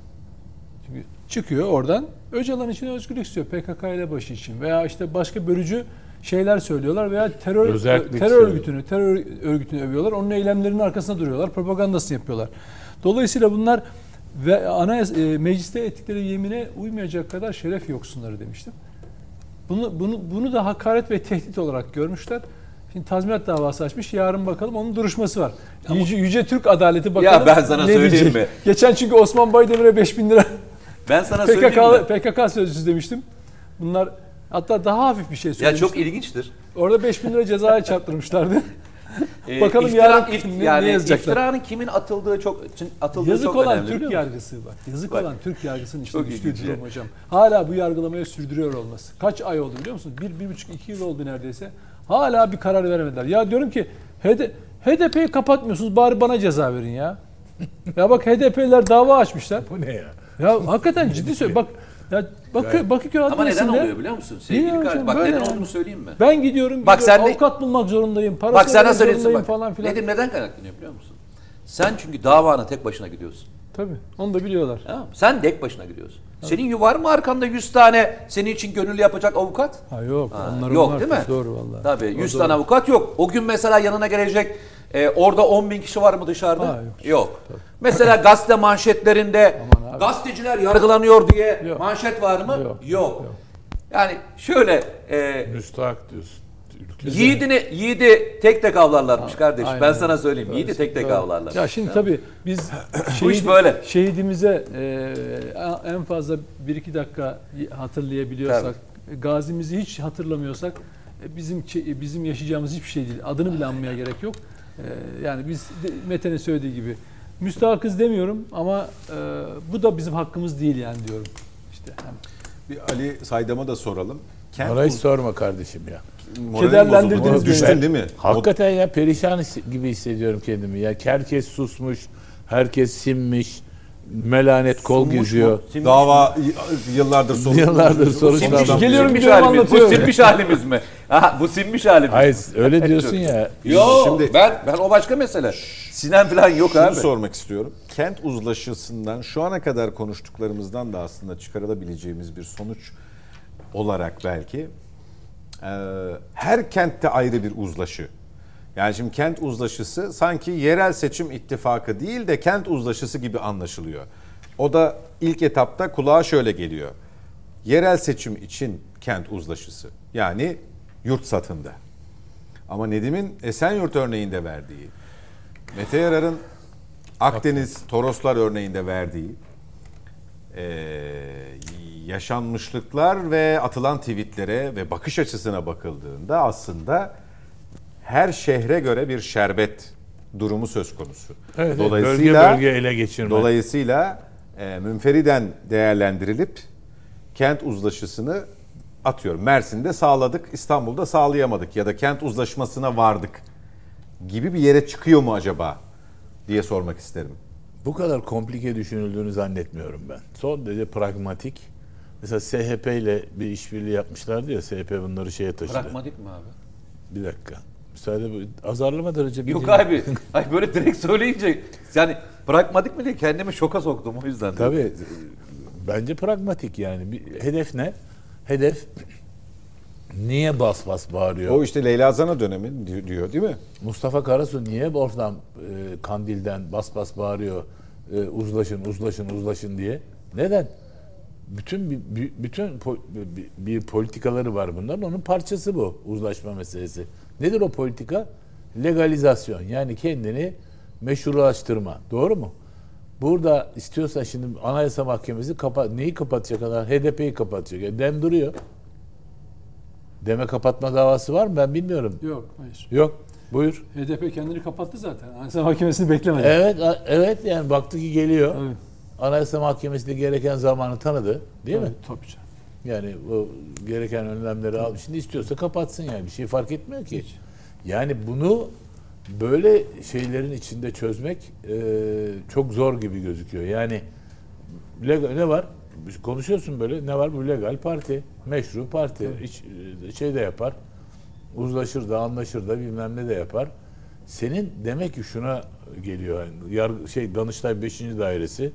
Çünkü çıkıyor oradan Öcalan için özgürlük istiyor PKK ile başı için veya işte başka bölücü şeyler söylüyorlar veya terör Özellik terör örgütünü terör örgütünü övüyorlar. Onun eylemlerinin arkasında duruyorlar. Propagandasını yapıyorlar. Dolayısıyla bunlar ve anayasa e, mecliste ettikleri yemine uymayacak kadar şeref yoksunları demiştim. Bunu bunu bunu da hakaret ve tehdit olarak görmüşler. Şimdi tazminat davası açmış. Yarın bakalım onun duruşması var. Yüce, Yüce Türk Adaleti bakalım. ben sana ne söyleyeyim diyecek. mi? Geçen çünkü Osman Baydemir'e 5000 lira Ben sana söyleyeyim PKK mi? PKK sözcüsü demiştim. Bunlar hatta daha hafif bir şey Ya söylemiştim. çok ilginçtir. Orada 5000 lira cezaya çarptırmışlardı. Ee, Bakalım iftira- yarın if- ne- yani ne yazacaklar? iftiranın kimin atıldığı çok atıldığı Yazık çok olan önemli. Türk yargısı bak. Yazık Bak. olan Türk yargısının işte Çok düştüğü durum ya. hocam. Hala bu yargılamayı sürdürüyor olması. Kaç ay oldu biliyor musunuz? Bir, bir buçuk, iki yıl oldu neredeyse. Hala bir karar veremediler. Ya diyorum ki HD, HDP'yi kapatmıyorsunuz bari bana ceza verin ya. ya bak HDP'liler dava açmışlar. Bu ne ya? Ya hakikaten ciddi söylüyorum. Bak ya Bakı, Bakırköy Ama neden oluyor biliyor musun? Sevgili kardeşim, bak neden yani. olduğunu söyleyeyim mi? ben gidiyorum, Bak gidiyorum, sen avukat bulmak zorundayım, para Bak ödemek söyleyeyim zorundayım bak. falan filan. Nedim neden kaynaklanıyor biliyor musun? Sen çünkü davana tek başına gidiyorsun. Tabii onu da biliyorlar. Tamam mı? Sen tek başına gidiyorsun. Senin var mı arkanda 100 tane senin için gönüllü yapacak avukat? Ha yok, Ha, onların yok var. değil mi? Doğru vallahi. Tabii O 100 doğru. tane avukat yok. O gün mesela yanına gelecek e, orada 10 bin kişi var mı dışarıda? Ha, yok. yok. Mesela gazete manşetlerinde gazeteciler yargılanıyor diye Yok. manşet var mı? Yok. Yok. Yani şöyle e, Müstahak diyorsun. Yiğidini yiğidi tek tek avlarlarmış kardeş. aynen Ben sana söyleyeyim. Doğru. Yiğidi tek tek Doğru. avlarlar. Ya şimdi tabii biz Bu iş böyle. şehidimize e, en fazla 1-2 dakika hatırlayabiliyorsak, gazimizi hiç hatırlamıyorsak e, bizim çe- bizim yaşayacağımız hiçbir şey değil. Adını bile anmaya gerek yok. E, yani biz Mete'nin söylediği gibi müstahakız demiyorum ama e, bu da bizim hakkımız değil yani diyorum. İşte hem Bir Ali Saydam'a da soralım. Kent hiç sorma kardeşim ya. Kederlendirdiniz beni. Düştün değil mi? Hakikaten ya perişan gibi hissediyorum kendimi. Ya herkes susmuş, herkes sinmiş, melanet kol Sunmuş geziyor. mu? Dava yıllardır soru. Yıllardır Sinmiş geliyorum, gidiyorum, halimiz. Bu anlatıyorum. sinmiş halimiz mi? Ha, bu sinmiş halimiz. Hayır öyle diyorsun ya. Yok Şimdi- ben ben o başka mesele. Sinem falan yok Şunu abi. sormak istiyorum. Kent uzlaşısından şu ana kadar konuştuklarımızdan da aslında çıkarılabileceğimiz bir sonuç olarak belki her kentte ayrı bir uzlaşı. Yani şimdi kent uzlaşısı sanki yerel seçim ittifakı değil de kent uzlaşısı gibi anlaşılıyor. O da ilk etapta kulağa şöyle geliyor. Yerel seçim için kent uzlaşısı. Yani yurt satında. Ama Nedim'in Esenyurt örneğinde verdiği, Mete Yarar'ın Akdeniz Toroslar örneğinde verdiği eee, yaşanmışlıklar ve atılan tweetlere ve bakış açısına bakıldığında aslında her şehre göre bir şerbet durumu söz konusu. Evet, bölge bölge ele geçirme. Dolayısıyla e, münferiden değerlendirilip kent uzlaşısını atıyorum. Mersin'de sağladık, İstanbul'da sağlayamadık ya da kent uzlaşmasına vardık gibi bir yere çıkıyor mu acaba diye sormak isterim. Bu kadar komplike düşünüldüğünü zannetmiyorum ben. Son derece pragmatik. Mesela SHP ile bir işbirliği yapmışlardı ya SHP bunları şeye taşıdı. Pragmatik mi abi? Bir dakika. Müsaade bu. Azarlama derece bir Yok dinle. abi. Ay böyle direkt söyleyince yani pragmatik mi diye kendimi şoka soktum o yüzden. Tabii. Bence pragmatik yani. Bir hedef ne? Hedef niye bas bas bağırıyor? O işte Leyla Zana dönemi di- diyor değil mi? Mustafa Karasu niye oradan e, Kandil'den bas bas bağırıyor e, uzlaşın uzlaşın uzlaşın diye? Neden? Bütün bir, bütün bir, bir politikaları var bunların. Onun parçası bu uzlaşma meselesi. Nedir o politika? Legalizasyon. Yani kendini meşrulaştırma. Doğru mu? Burada istiyorsa şimdi Anayasa Mahkemesi kapa neyi kapatacak kadar? HDP'yi kapatacak. E, dem duruyor. Deme kapatma davası var mı? Ben bilmiyorum. yok hayır. Yok. Buyur. HDP kendini kapattı zaten. Anayasa Mahkemesi'ni beklemedi. Evet, evet yani baktı ki geliyor. Evet. Anayasa Mahkemesi de gereken zamanı tanıdı, değil mi? Evet, Tabii canım. Yani o gereken önlemleri al. Şimdi istiyorsa kapatsın yani bir şey fark etmiyor ki. Yani bunu böyle şeylerin içinde çözmek e, çok zor gibi gözüküyor. Yani legal, ne var? Konuşuyorsun böyle ne var? Bu legal parti, meşru parti. Hiç e, şey de yapar. Uzlaşır da anlaşır da bilmem ne de yapar. Senin demek ki şuna geliyor. Yani yargı, şey Danıştay 5. dairesi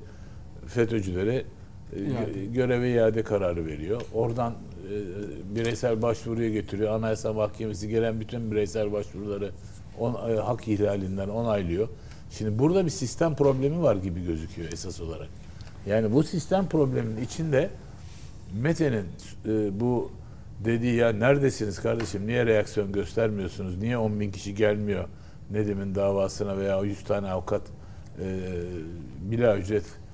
FETÖ'cülere e, İade. gö- göreve iade kararı veriyor. Oradan e, bireysel başvuruya getiriyor. Anayasa Mahkemesi gelen bütün bireysel başvuruları on, e, hak ihlalinden onaylıyor. Şimdi burada bir sistem problemi var gibi gözüküyor esas olarak. Yani bu sistem probleminin içinde Mete'nin e, bu dediği ya neredesiniz kardeşim niye reaksiyon göstermiyorsunuz niye 10 bin kişi gelmiyor Nedim'in davasına veya 100 tane avukat e, bila ücret e,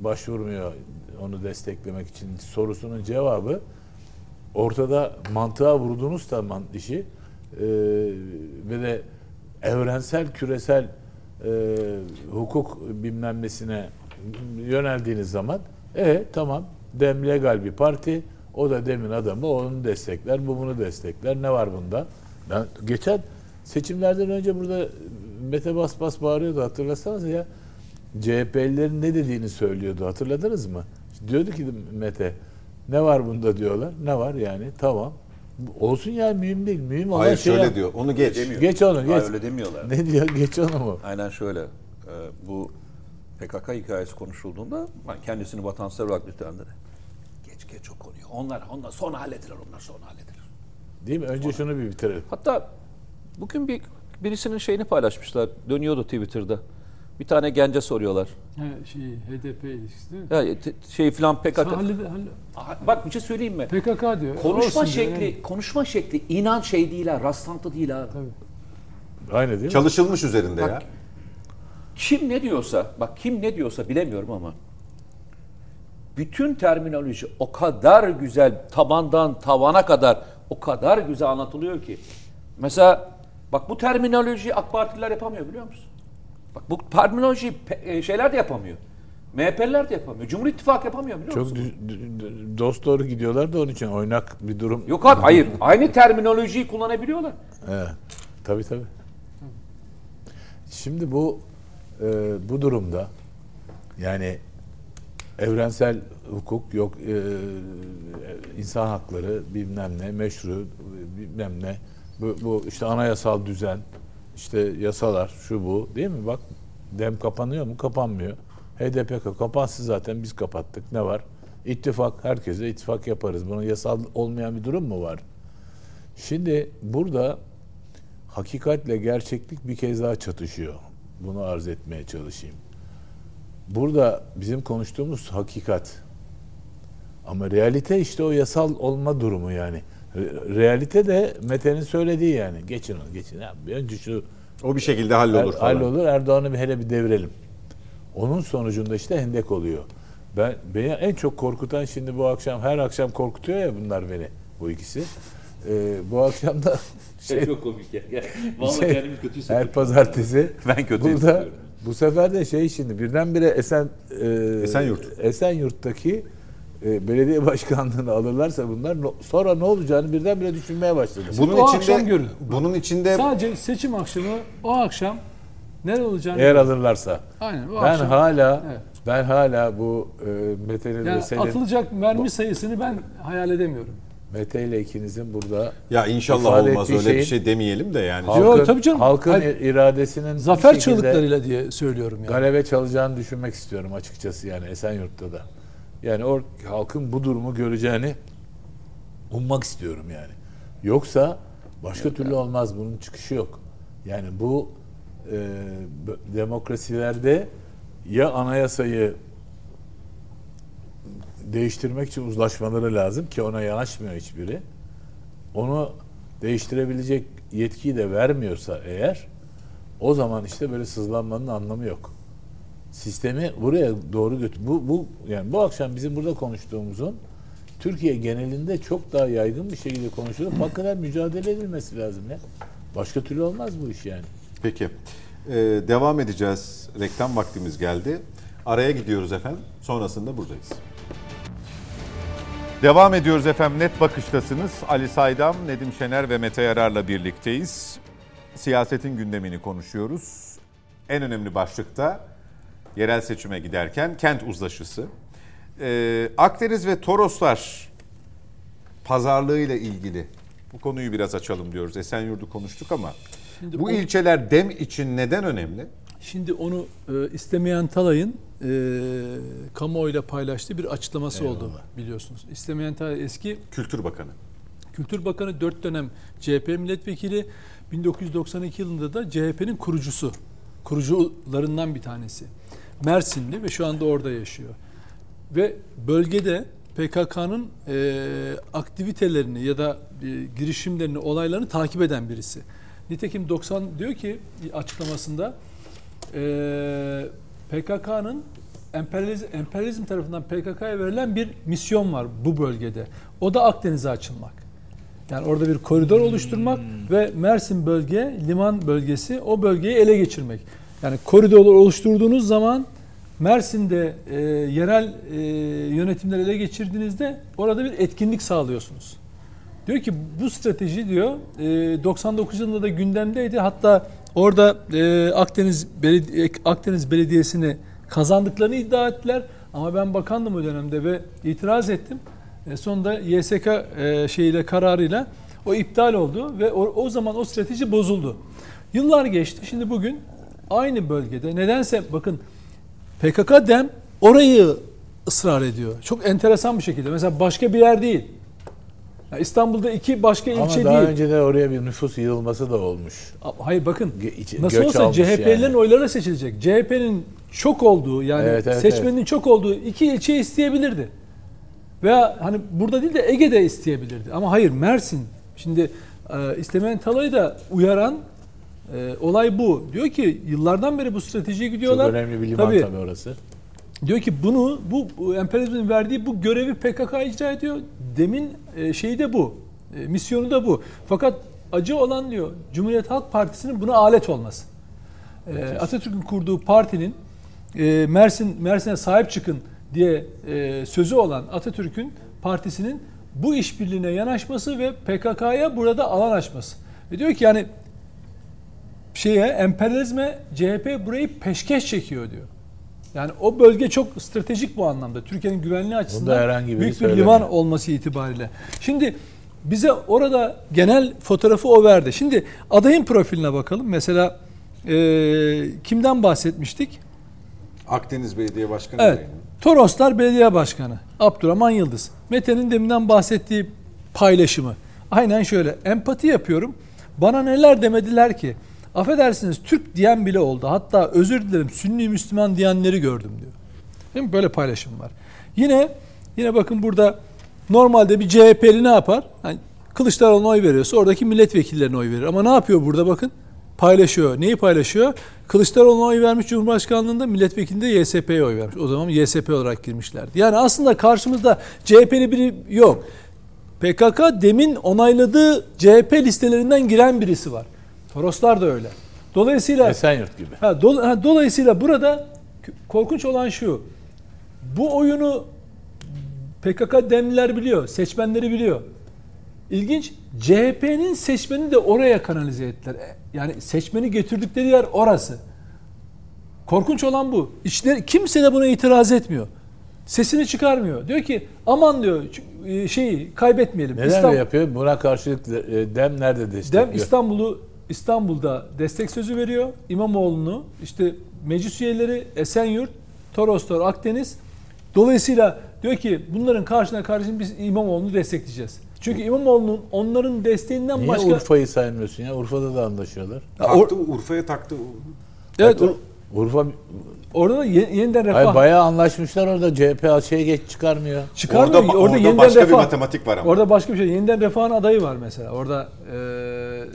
başvurmuyor onu desteklemek için sorusunun cevabı ortada mantığa vurduğunuz zaman işi e, ve de evrensel küresel e, hukuk bilmem nesine yöneldiğiniz zaman e tamam dem legal bir parti o da demin adamı onu destekler bu bunu destekler ne var bunda? Ben geçen seçimlerden önce burada Mete Bas Bas bağırıyordu hatırlasanız ya CHP'lilerin ne dediğini söylüyordu hatırladınız mı? Diyordu ki Mete ne var bunda diyorlar. Ne var yani tamam. Olsun yani mühim değil. Mühim olan Hayır şey şöyle yap. diyor. Onu geç. Demiyor. Geç onu geç. Hayır, öyle demiyorlar. Ne diyor geç onu mu? Aynen şöyle. e, bu PKK hikayesi konuşulduğunda kendisini vatansever olarak nitelendirdi. Geç geç o konuyu. Onlar, onlar sonra halledilir onlar sonra halledilir. Değil mi? Önce şunu bir bitirelim. Hatta bugün bir birisinin şeyini paylaşmışlar. Dönüyordu Twitter'da. Bir tane gence soruyorlar. Ha, şey, HDP ilişkisi değil mi? Ya şey filan PKK. Halle- Aha, Bak bir şey söyleyeyim mi? PKK diyor. Konuşma Olsun diyor, şekli, yani. konuşma şekli inan şey değil ha, rastlantı değil ha. Tabii. Aynı değil mi? Çalışılmış üzerinde ya. Bak, Kim ne diyorsa, bak kim ne diyorsa bilemiyorum ama bütün terminoloji o kadar güzel tabandan tavana kadar o kadar güzel anlatılıyor ki. Mesela bak bu terminolojiyi AK Partililer yapamıyor biliyor musun? Bak bu terminolojiyi pe- e, şeyler de yapamıyor. MHP'liler de yapamıyor. Cumhur İttifakı yapamıyor biliyor Çok musun? dost doğru gidiyorlar da onun için oynak bir durum. Yok abi hayır. Aynı terminolojiyi kullanabiliyorlar. He. Tabii tabii. Şimdi bu e, bu durumda yani evrensel hukuk yok e, insan hakları bilmem ne meşru bilmem ne bu, bu işte anayasal düzen işte yasalar şu bu değil mi bak dem kapanıyor mu kapanmıyor HDP kapansın zaten biz kapattık ne var ittifak herkese ittifak yaparız bunun yasal olmayan bir durum mu var şimdi burada hakikatle gerçeklik bir kez daha çatışıyor. Bunu arz etmeye çalışayım. Burada bizim konuştuğumuz hakikat. Ama realite işte o yasal olma durumu yani. Re- realite de Mete'nin söylediği yani. Geçin onu geçin. Ya, önce şu O bir şekilde hallolur Er- falan. hallolur. Erdoğan'ı bir hele bir devirelim. Onun sonucunda işte hendek oluyor. Ben beni en çok korkutan şimdi bu akşam her akşam korkutuyor ya bunlar beni bu ikisi. Ee, bu akşam da şey, Çok komik ya. şey, her pazartesi Ben kötü burada hissediyorum. bu sefer de şey şimdi birdenbire Esen e, Esenyurt. Esenyurt'taki e, belediye başkanlığını alırlarsa bunlar no- sonra ne olacağını birdenbire düşünmeye başladı. Bunun O içinde akşam görün. bunun içinde Sadece seçim akşamı o akşam ne olacağını Eğer alırlarsa. Aynen o Ben akşam. hala Evet. ben hala bu e, Mete'nin Yani ve senin atılacak mermi sayısını ben hayal edemiyorum. Mete ile ikinizin burada ya inşallah ifade olmaz öyle bir şeyin- şey demeyelim de yani. Yok, halkın, tabii canım. halkın Hayır. iradesinin bir Zafer çığlıklarıyla diye söylüyorum yani. galebe çalacağını düşünmek istiyorum açıkçası yani Esenyurt'ta da. Yani o halkın bu durumu göreceğini ummak istiyorum yani. Yoksa başka türlü olmaz. Bunun çıkışı yok. Yani bu e, demokrasilerde ya anayasayı değiştirmek için uzlaşmaları lazım ki ona yanaşmıyor hiçbiri. Onu değiştirebilecek yetkiyi de vermiyorsa eğer o zaman işte böyle sızlanmanın anlamı yok. Sistemi buraya doğru götür. Bu, bu yani bu akşam bizim burada konuştuğumuzun Türkiye genelinde çok daha yaygın bir şekilde konuşulup hakikaten mücadele edilmesi lazım ya. Başka türlü olmaz bu iş yani. Peki. Ee, devam edeceğiz. Reklam vaktimiz geldi. Araya gidiyoruz efendim. Sonrasında buradayız. Devam ediyoruz efendim. Net bakıştasınız. Ali Saydam, Nedim Şener ve Mete Yarar'la birlikteyiz. Siyasetin gündemini konuşuyoruz. En önemli başlıkta yerel seçime giderken kent uzlaşısı. Ee, Akdeniz ve Toroslar pazarlığıyla ilgili bu konuyu biraz açalım diyoruz. Esenyurt'u konuştuk ama bu ilçeler dem için neden önemli? Şimdi onu e, istemeyen Talay'ın e, kamuoyuyla paylaştığı bir açıklaması oldu Eyvallah. biliyorsunuz. İstemeyen Talay eski Kültür Bakanı. Kültür Bakanı 4 dönem CHP milletvekili 1992 yılında da CHP'nin kurucusu. Kurucularından bir tanesi. Mersinli ve şu anda orada yaşıyor. Ve bölgede PKK'nın e, aktivitelerini ya da e, girişimlerini, olaylarını takip eden birisi. Nitekim 90 diyor ki açıklamasında e, PKK'nın emperyalizm, emperyalizm tarafından PKK'ya verilen bir misyon var bu bölgede. O da Akdeniz'e açılmak. Yani orada bir koridor oluşturmak ve Mersin bölge, liman bölgesi o bölgeyi ele geçirmek. Yani koridor oluşturduğunuz zaman Mersin'de e, yerel e, yönetimleri ele geçirdiğinizde orada bir etkinlik sağlıyorsunuz. Diyor ki bu strateji diyor e, 99 yılında da gündemdeydi. Hatta orada e, Akdeniz Beledi- Akdeniz Belediyesi'ni kazandıklarını iddia ettiler. Ama ben bakandım o dönemde ve itiraz ettim. E, sonunda YSK e, şeyiyle kararıyla o iptal oldu ve o, o zaman o strateji bozuldu. Yıllar geçti. Şimdi bugün aynı bölgede nedense bakın PKK dem orayı ısrar ediyor. Çok enteresan bir şekilde. Mesela başka bir yer değil. Ya İstanbul'da iki başka Ama ilçe daha değil. önce de oraya bir nüfus yığılması da olmuş. Hayır bakın içi- nasıl olsa CHP'lerin yani. oyları seçilecek. CHP'nin çok olduğu yani Evet, evet, seçmenin çok olduğu iki ilçe isteyebilirdi. Veya hani burada değil de Ege'de isteyebilirdi. Ama hayır Mersin. Şimdi e, istemeyen Talay'ı da uyaran e, olay bu. Diyor ki yıllardan beri bu stratejiye gidiyorlar. Çok önemli bir liman Tabii. tabii, orası. Diyor ki bunu bu, emperyalizmin verdiği bu görevi PKK icra ediyor. Demin e, şeyi de bu. E, misyonu da bu. Fakat acı olan diyor Cumhuriyet Halk Partisi'nin buna alet olması. E, Atatürk'ün kurduğu partinin e, Mersin Mersin'e sahip çıkın diye e, sözü olan Atatürk'ün partisinin bu işbirliğine yanaşması ve PKK'ya burada alan açması. Ve diyor ki yani şeye emperyalizme CHP burayı peşkeş çekiyor diyor. Yani o bölge çok stratejik bu anlamda. Türkiye'nin güvenliği açısından herhangi büyük bir söylemiyor. liman olması itibariyle. Şimdi bize orada genel fotoğrafı o verdi. Şimdi adayın profiline bakalım. Mesela e, kimden bahsetmiştik? Akdeniz Belediye Başkanı. Evet. Toroslar Belediye Başkanı Abdurrahman Yıldız. Mete'nin deminden bahsettiği paylaşımı. Aynen şöyle. Empati yapıyorum. Bana neler demediler ki. Affedersiniz Türk diyen bile oldu. Hatta özür dilerim Sünni Müslüman diyenleri gördüm diyor. Değil mi? Böyle paylaşım var. Yine yine bakın burada normalde bir CHP'li ne yapar? Hani Kılıçdaroğlu'na oy veriyorsa oradaki milletvekillerine oy verir. Ama ne yapıyor burada bakın? Paylaşıyor. Neyi paylaşıyor? Kılıçdaroğlu'na oy vermiş Cumhurbaşkanlığında milletvekilinde YSP'ye oy vermiş. O zaman YSP olarak girmişlerdi. Yani aslında karşımızda CHP'li biri yok. PKK demin onayladığı CHP listelerinden giren birisi var. Toroslar da öyle. Dolayısıyla Esenyurt gibi. Ha, dol- ha, dolayısıyla burada korkunç olan şu. Bu oyunu PKK demliler biliyor, seçmenleri biliyor. İlginç. CHP'nin seçmeni de oraya kanalize ettiler. E, Yani seçmeni getirdikleri yer orası. Korkunç olan bu. İçleri, kimse de buna itiraz etmiyor. Sesini çıkarmıyor. Diyor ki aman diyor e, şeyi kaybetmeyelim. Neler İstanbul- yapıyor? Buna karşılık e, Dem nerede destekliyor? Dem İstanbul'u İstanbul'da destek sözü veriyor. İmamoğlu'nu işte meclis üyeleri Esenyurt, Toroslar, Akdeniz. Dolayısıyla diyor ki bunların karşına karşın biz İmamoğlu'nu destekleyeceğiz. Çünkü İmamoğlu'nun onların desteğinden Niye başka... Urfa'yı saymıyorsun ya? Urfa'da da anlaşıyorlar. Taktı Urfa'ya taktı. evet, or- Urfa orada da ye- yeniden refah Ay bayağı anlaşmışlar orada. CHP şeye geç çıkarmıyor. çıkarmıyor. Orada, Orada, orada yeniden başka bir refah. matematik var ama. Orada başka bir şey. Yeniden refahın adayı var mesela. Orada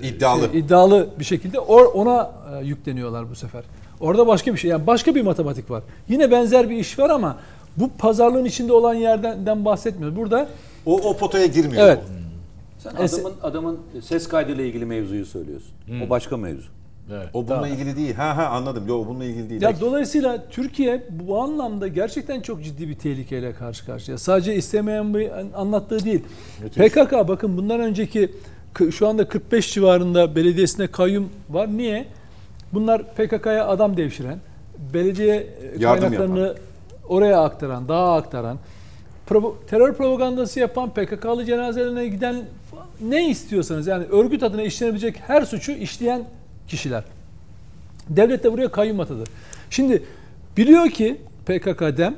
e, İddialı. şey, iddialı bir şekilde or, ona e, yükleniyorlar bu sefer. Orada başka bir şey. Yani başka bir matematik var. Yine benzer bir iş var ama bu pazarlığın içinde olan yerden bahsetmiyoruz. Burada O, o potaya girmiyor. evet. Sen Es- adamın adamın ses kaydıyla ilgili mevzuyu söylüyorsun. O başka mevzu. Evet. O bununla tamam. ilgili değil. Ha ha anladım. Yok o bununla ilgili değil. Ya dolayısıyla Türkiye bu anlamda gerçekten çok ciddi bir tehlikeyle karşı karşıya. Sadece istemeyen bir anlattığı değil. Müthiş. PKK bakın bundan önceki şu anda 45 civarında belediyesinde kayyum var. Niye? Bunlar PKK'ya adam devşiren, belediye e, Yardım kaynaklarını oraya aktaran, dağa aktaran, provo- terör propagandası yapan, PKK'lı cenazelerine giden ne istiyorsanız yani örgüt adına işlenebilecek her suçu işleyen kişiler. Devlet de buraya kayyum atadı. Şimdi biliyor ki PKK dem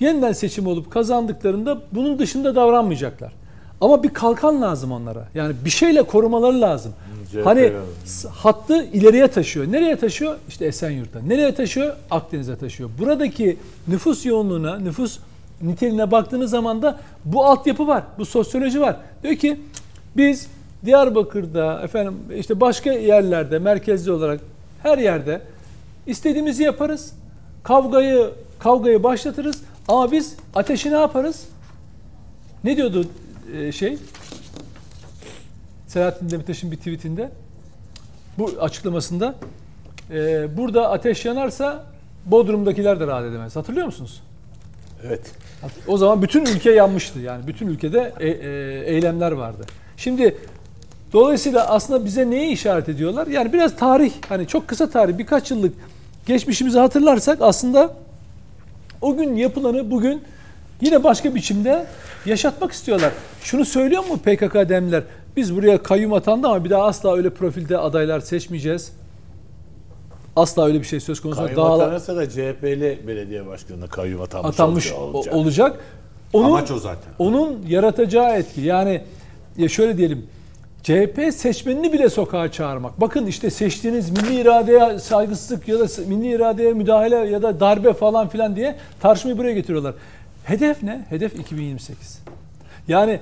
yeniden seçim olup kazandıklarında bunun dışında davranmayacaklar. Ama bir kalkan lazım onlara. Yani bir şeyle korumaları lazım. CHP hani hattı ileriye taşıyor. Nereye taşıyor? İşte Esenyurt'a. Nereye taşıyor? Akdeniz'e taşıyor. Buradaki nüfus yoğunluğuna, nüfus niteliğine baktığınız zaman da bu altyapı var. Bu sosyoloji var. Diyor ki biz Diyarbakır'da efendim işte başka yerlerde merkezli olarak her yerde istediğimizi yaparız. Kavgayı kavgayı başlatırız ama biz ateşi ne yaparız? Ne diyordu e, şey? Selahattin Demirtaş'ın bir tweetinde bu açıklamasında e, burada ateş yanarsa Bodrum'dakiler de rahat edemez. Hatırlıyor musunuz? Evet. O zaman bütün ülke yanmıştı. Yani bütün ülkede e- e- eylemler vardı. Şimdi dolayısıyla aslında bize neyi işaret ediyorlar? Yani biraz tarih, hani çok kısa tarih, birkaç yıllık geçmişimizi hatırlarsak aslında o gün yapılanı bugün yine başka biçimde yaşatmak istiyorlar. Şunu söylüyor mu PKK demler? Biz buraya kayyum atandı ama bir daha asla öyle profilde adaylar seçmeyeceğiz. Asla öyle bir şey söz konusu. Kayyum Dağla- atanırsa da CHP'li belediye başkanına kayyum atanmış, atanmış olacak. olacak. Onun, Amaç o zaten. Onun yaratacağı etki. Yani ya şöyle diyelim. CHP seçmenini bile sokağa çağırmak. Bakın işte seçtiğiniz milli iradeye saygısızlık ya da milli iradeye müdahale ya da darbe falan filan diye tartışmayı buraya getiriyorlar. Hedef ne? Hedef 2028. Yani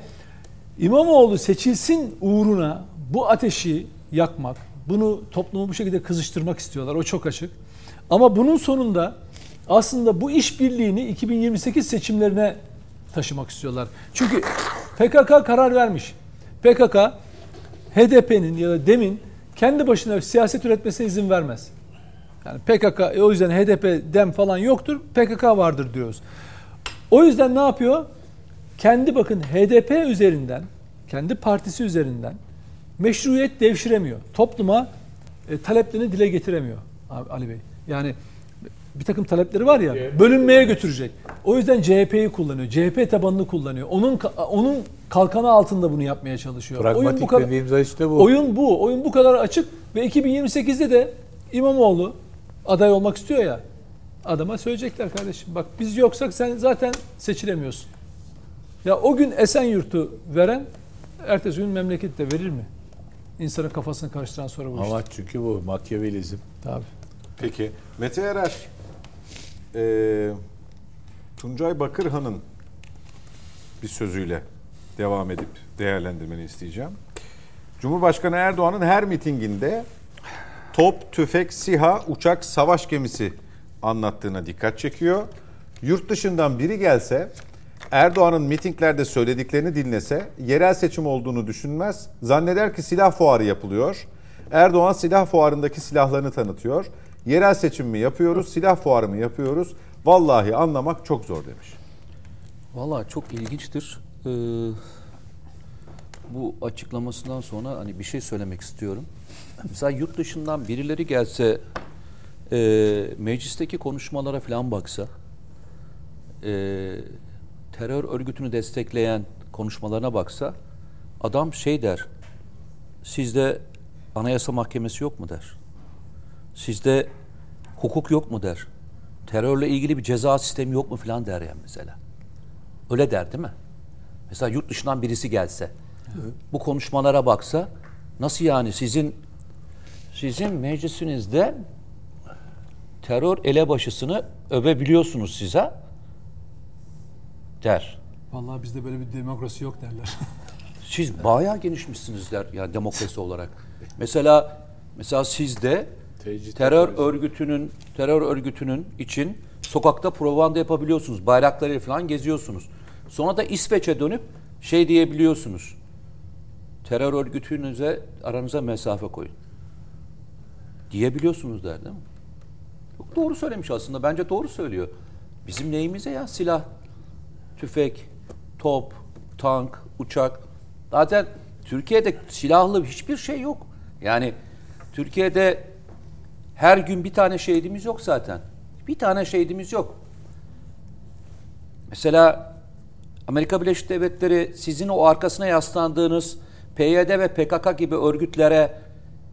İmamoğlu seçilsin uğruna bu ateşi yakmak, bunu toplumu bu şekilde kızıştırmak istiyorlar. O çok açık. Ama bunun sonunda aslında bu işbirliğini 2028 seçimlerine taşımak istiyorlar. Çünkü PKK karar vermiş. PKK HDP'nin ya da DEM'in kendi başına siyaset üretmesine izin vermez. Yani PKK e, o yüzden HDP, DEM falan yoktur. PKK vardır diyoruz. O yüzden ne yapıyor? Kendi bakın HDP üzerinden, kendi partisi üzerinden meşruiyet devşiremiyor. Topluma e, taleplerini dile getiremiyor Ali Bey. Yani bir takım talepleri var ya bölünmeye götürecek. O yüzden CHP'yi kullanıyor. CHP tabanını kullanıyor. Onun onun kalkanı altında bunu yapmaya çalışıyor. Pragmatik bu kadar dediğimiz işte bu. oyun bu. Oyun bu kadar açık ve 2028'de de İmamoğlu aday olmak istiyor ya. Adama söyleyecekler kardeşim. Bak biz yoksak sen zaten seçilemiyorsun. Ya o gün Esenyurt'u veren ertesi gün memleketi de verir mi? İnsanın kafasını karıştıran sonra bu işte. Amaç çünkü bu Makyavelizm. Tabii. Peki. Mete Erer, eee, Tuncay Bakırhan'ın bir sözüyle devam edip değerlendirmeni isteyeceğim. Cumhurbaşkanı Erdoğan'ın her mitinginde top, tüfek, siha, uçak, savaş gemisi anlattığına dikkat çekiyor. Yurt dışından biri gelse Erdoğan'ın mitinglerde söylediklerini dinlese yerel seçim olduğunu düşünmez. Zanneder ki silah fuarı yapılıyor. Erdoğan silah fuarındaki silahlarını tanıtıyor. Yerel seçim mi yapıyoruz, silah fuarı mı yapıyoruz? Vallahi anlamak çok zor demiş. Valla çok ilginçtir. Ee, bu açıklamasından sonra hani bir şey söylemek istiyorum. Mesela yurt dışından birileri gelse e, meclisteki konuşmalara falan baksa e, terör örgütünü destekleyen konuşmalarına baksa adam şey der sizde anayasa mahkemesi yok mu der. Sizde hukuk yok mu der. Terörle ilgili bir ceza sistemi yok mu falan der yani mesela. Öyle der değil mi? Mesela yurt dışından birisi gelse, bu konuşmalara baksa, nasıl yani sizin sizin meclisinizde terör elebaşısını övebiliyorsunuz size der. Vallahi bizde böyle bir demokrasi yok derler. Siz bayağı genişmişsiniz der yani demokrasi olarak. Mesela mesela sizde Tecrit terör örgütünün terör örgütünün için sokakta propaganda yapabiliyorsunuz. Bayraklarıyla falan geziyorsunuz. Sonra da İsveç'e dönüp şey diyebiliyorsunuz. Terör örgütünüze aranıza mesafe koyun. Diyebiliyorsunuz der değil mi? Çok doğru söylemiş aslında. Bence doğru söylüyor. Bizim neyimize ya silah, tüfek, top, tank, uçak. Zaten Türkiye'de silahlı hiçbir şey yok. Yani Türkiye'de her gün bir tane şehidimiz yok zaten. Bir tane şehidimiz yok. Mesela Amerika Birleşik Devletleri sizin o arkasına yaslandığınız PYD ve PKK gibi örgütlere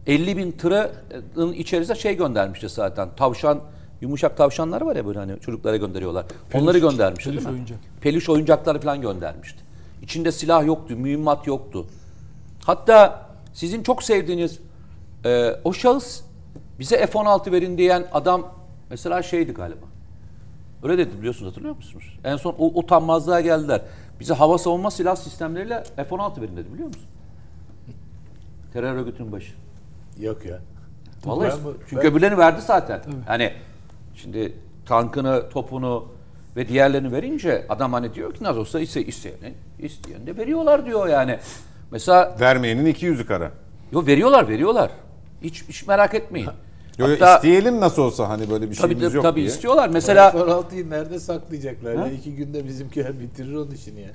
50 bin tırın içerisine şey göndermişti zaten. Tavşan, yumuşak tavşanlar var ya böyle hani çocuklara gönderiyorlar. Onları göndermişti peluş değil mi? oyuncak. Peluş oyuncakları falan göndermişti. İçinde silah yoktu, mühimmat yoktu. Hatta sizin çok sevdiğiniz e, o şahıs bize F-16 verin diyen adam mesela şeydi galiba. Öyle dedi biliyorsunuz hatırlıyor musunuz? En son o utanmazlığa geldiler. Bize hava savunma silah sistemleriyle F-16 verin dedi biliyor musun? Terör örgütünün başı. Yok ya. Vallahi Ben çünkü ben- öbürlerini verdi zaten. Hani şimdi tankını, topunu ve diğerlerini verince adam hani diyor ki nasıl olsa iste, isteyeni, isteyeni de veriyorlar diyor yani. Mesela Vermeyenin iki yüzü kara. yo veriyorlar veriyorlar. Hiç, hiç merak etmeyin. Yo, Hatta- isteyelim nasıl olsa hani böyle bir tabii, şeyimiz tabii, yok tabii diye. istiyorlar. Mesela F-16'yı nerede saklayacaklar? Ha? Ya iki günde bizimkiler bitirir onun işini ya.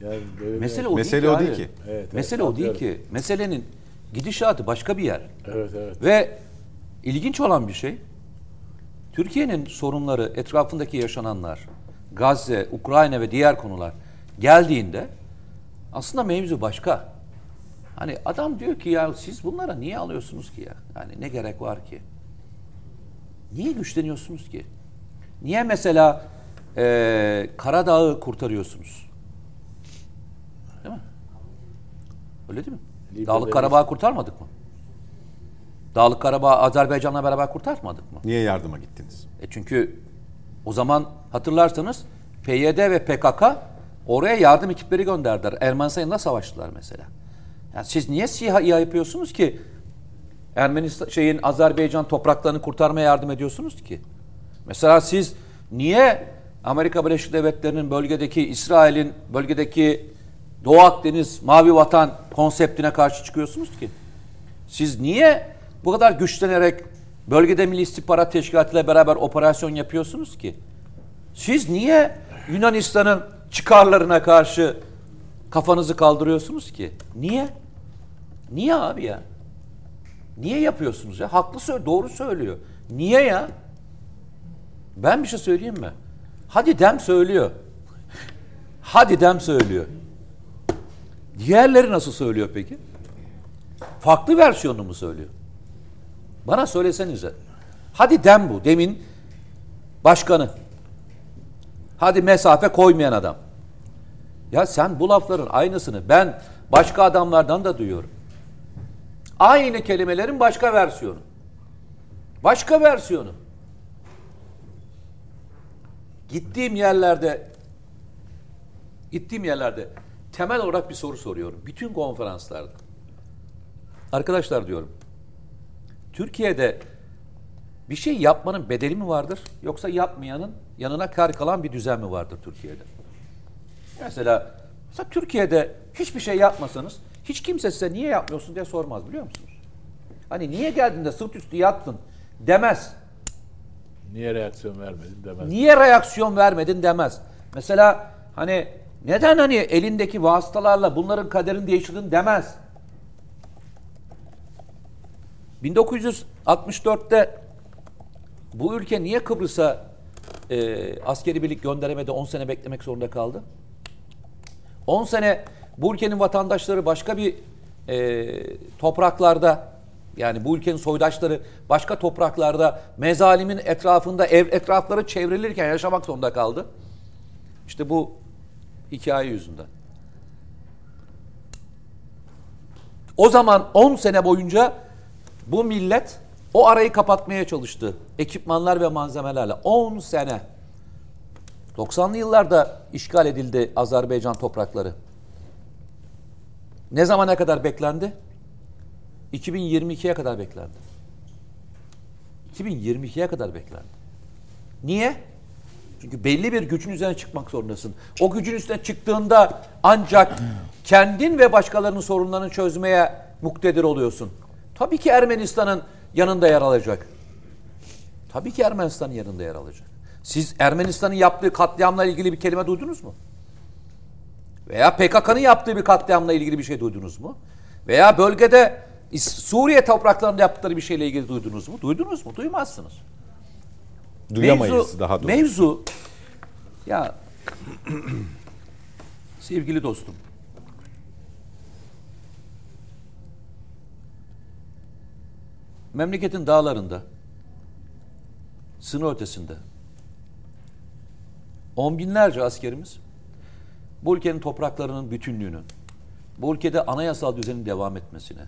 Yani böyle bir- mesele o Mesele değil o ki. değil ki. Evet, evet, Mesele o değil ki. Meselenin gidişatı başka bir yer. Evet evet. Ve ilginç olan bir şey, Türkiye'nin sorunları, etrafındaki yaşananlar, Gazze, Ukrayna ve diğer konular geldiğinde aslında mevzu başka. Hani adam diyor ki ya siz bunlara niye alıyorsunuz ki ya? Yani ne gerek var ki? Niye güçleniyorsunuz ki? Niye mesela eee Karadağ'ı kurtarıyorsunuz? Değil mi? Öyle değil mi? Libya'da Dağlık Karabağ'ı kurtarmadık mı? Dağlık Karabağ Azerbaycan'la beraber kurtarmadık mı? Niye yardıma gittiniz? E çünkü o zaman hatırlarsanız PYD ve PKK oraya yardım ekipleri gönderdiler. Ermenistan'la savaştılar mesela. Yani siz niye SİHA yapıyorsunuz ki? Ermenistan şeyin Azerbaycan topraklarını kurtarmaya yardım ediyorsunuz ki? Mesela siz niye Amerika Birleşik Devletleri'nin bölgedeki İsrail'in bölgedeki Doğu Akdeniz Mavi Vatan konseptine karşı çıkıyorsunuz ki? Siz niye bu kadar güçlenerek bölgede Milli İstihbarat Teşkilatı ile beraber operasyon yapıyorsunuz ki? Siz niye Yunanistan'ın çıkarlarına karşı kafanızı kaldırıyorsunuz ki? Niye? Niye abi ya? Niye yapıyorsunuz ya? Haklı söylüyor, doğru söylüyor. Niye ya? Ben bir şey söyleyeyim mi? Hadi dem söylüyor. Hadi dem söylüyor. Diğerleri nasıl söylüyor peki? Farklı versiyonunu mu söylüyor? Bana söylesenize. Hadi dem bu. Demin başkanı. Hadi mesafe koymayan adam. Ya sen bu lafların aynısını ben başka adamlardan da duyuyorum. Aynı kelimelerin başka versiyonu. Başka versiyonu. Gittiğim yerlerde gittiğim yerlerde temel olarak bir soru soruyorum. Bütün konferanslarda. Arkadaşlar diyorum. Türkiye'de bir şey yapmanın bedeli mi vardır? Yoksa yapmayanın yanına kar kalan bir düzen mi vardır Türkiye'de? Mesela, mesela Türkiye'de hiçbir şey yapmasanız hiç kimse size niye yapmıyorsun diye sormaz biliyor musunuz? Hani niye geldin de sırt üstü yattın demez. Niye reaksiyon vermedin demez. Niye reaksiyon vermedin demez. Mesela hani neden hani elindeki vasıtalarla bunların kaderini değiştirdin demez. 1964'te bu ülke niye Kıbrıs'a e, askeri birlik gönderemedi 10 sene beklemek zorunda kaldı? 10 sene bu ülkenin vatandaşları başka bir e, topraklarda yani bu ülkenin soydaşları başka topraklarda mezalimin etrafında ev etrafları çevrilirken yaşamak zorunda kaldı. İşte bu hikaye yüzünden. O zaman 10 sene boyunca bu millet o arayı kapatmaya çalıştı. Ekipmanlar ve malzemelerle. 10 sene. 90'lı yıllarda işgal edildi Azerbaycan toprakları. Ne zamana kadar beklendi? 2022'ye kadar beklendi. 2022'ye kadar beklendi. Niye? Çünkü belli bir gücün üzerine çıkmak zorundasın. O gücün üstüne çıktığında ancak kendin ve başkalarının sorunlarını çözmeye muktedir oluyorsun. Tabii ki Ermenistan'ın yanında yer alacak. Tabii ki Ermenistan'ın yanında yer alacak. Siz Ermenistan'ın yaptığı katliamla ilgili bir kelime duydunuz mu? Veya PKK'nın yaptığı bir katliamla ilgili bir şey duydunuz mu? Veya bölgede Suriye topraklarında yaptıkları bir şeyle ilgili duydunuz mu? Duydunuz mu? Duymazsınız. Duyamayız Mevzu- daha doğrusu. Mevzu ya sevgili dostum memleketin dağlarında, sınır ötesinde on binlerce askerimiz bu ülkenin topraklarının bütünlüğünü, bu ülkede anayasal düzenin devam etmesine,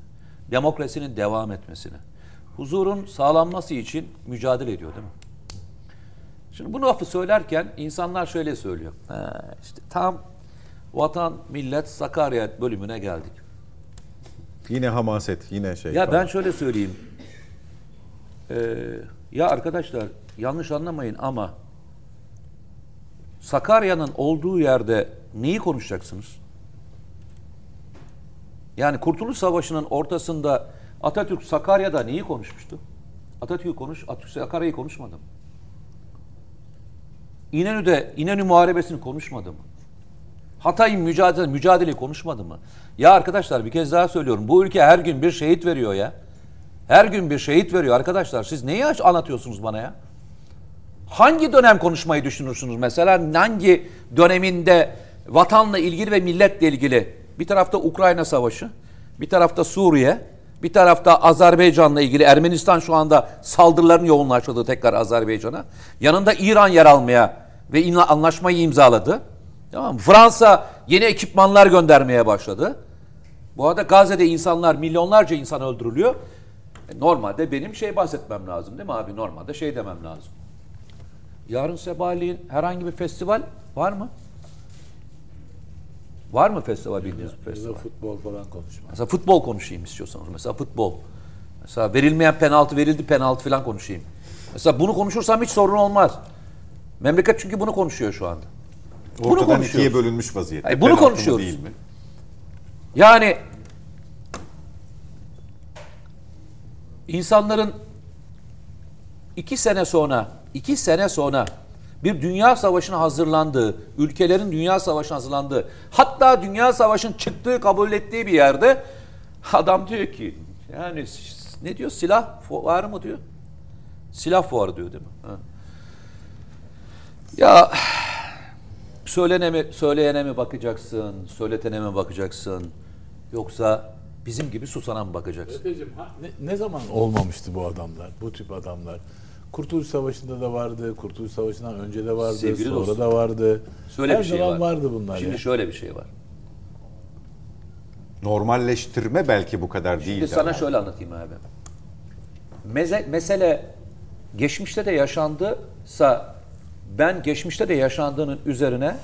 demokrasinin devam etmesine, huzurun sağlanması için mücadele ediyor değil mi? Şimdi bu lafı söylerken insanlar şöyle söylüyor. Ha, işte tam vatan, millet, Sakarya bölümüne geldik. Yine hamaset, yine şey. Ya falan. ben şöyle söyleyeyim. Ee, ya arkadaşlar yanlış anlamayın ama Sakarya'nın olduğu yerde neyi konuşacaksınız? Yani Kurtuluş Savaşı'nın ortasında Atatürk Sakarya'da neyi konuşmuştu? Atatürk konuş, Atatürk Sakarya'yı konuşmadı mı? İnönü'de İnönü Muharebesi'ni konuşmadı mı? Hatay'ın mücadele, mücadeleyi konuşmadı mı? Ya arkadaşlar bir kez daha söylüyorum. Bu ülke her gün bir şehit veriyor ya. Her gün bir şehit veriyor arkadaşlar. Siz neyi anlatıyorsunuz bana ya? Hangi dönem konuşmayı düşünürsünüz mesela? Hangi döneminde vatanla ilgili ve milletle ilgili? Bir tarafta Ukrayna Savaşı, bir tarafta Suriye, bir tarafta Azerbaycan'la ilgili Ermenistan şu anda saldırıların yoğunlaştığı tekrar Azerbaycan'a. Yanında İran yer almaya ve anlaşmayı imzaladı. Tamam? Fransa yeni ekipmanlar göndermeye başladı. Bu arada Gazze'de insanlar, milyonlarca insan öldürülüyor. E, Normalde benim şey bahsetmem lazım değil mi abi? Normalde şey demem lazım. Yarın sabahleyin herhangi bir festival var mı? Var mı festival bildiğiniz bir festival? futbol falan konuşma. Mesela futbol konuşayım istiyorsanız. Mesela futbol. Mesela verilmeyen penaltı verildi penaltı falan konuşayım. Mesela bunu konuşursam hiç sorun olmaz. Memleket çünkü bunu konuşuyor şu anda. Bunu Ortadan ikiye konuşuyoruz. bölünmüş vaziyette. Hayır, bunu Penaltı konuşuyoruz. Değil mi? Yani insanların iki sene sonra, iki sene sonra bir dünya savaşına hazırlandığı, ülkelerin dünya savaşına hazırlandığı, hatta dünya savaşın çıktığı, kabul ettiği bir yerde adam diyor ki, yani ne diyor, silah fuarı mı diyor? Silah fuarı diyor değil mi? Ha. Ya Söylenene mi, söyleyene mi bakacaksın, söyletene mi bakacaksın? Yoksa bizim gibi susana mı bakacaksın? Ne, ne zaman olmamıştı bu adamlar, bu tip adamlar? Kurtuluş Savaşı'nda da vardı, Kurtuluş Savaşı'ndan önce de vardı, Sevgili sonra dostum, da vardı. Şöyle Her bir şey zaman var. vardı bunlar Şimdi ya. şöyle bir şey var. Normalleştirme belki bu kadar Şimdi değil. sana şöyle anlatayım abi. Meze, mesele geçmişte de yaşandıysa ben geçmişte de yaşandığının üzerine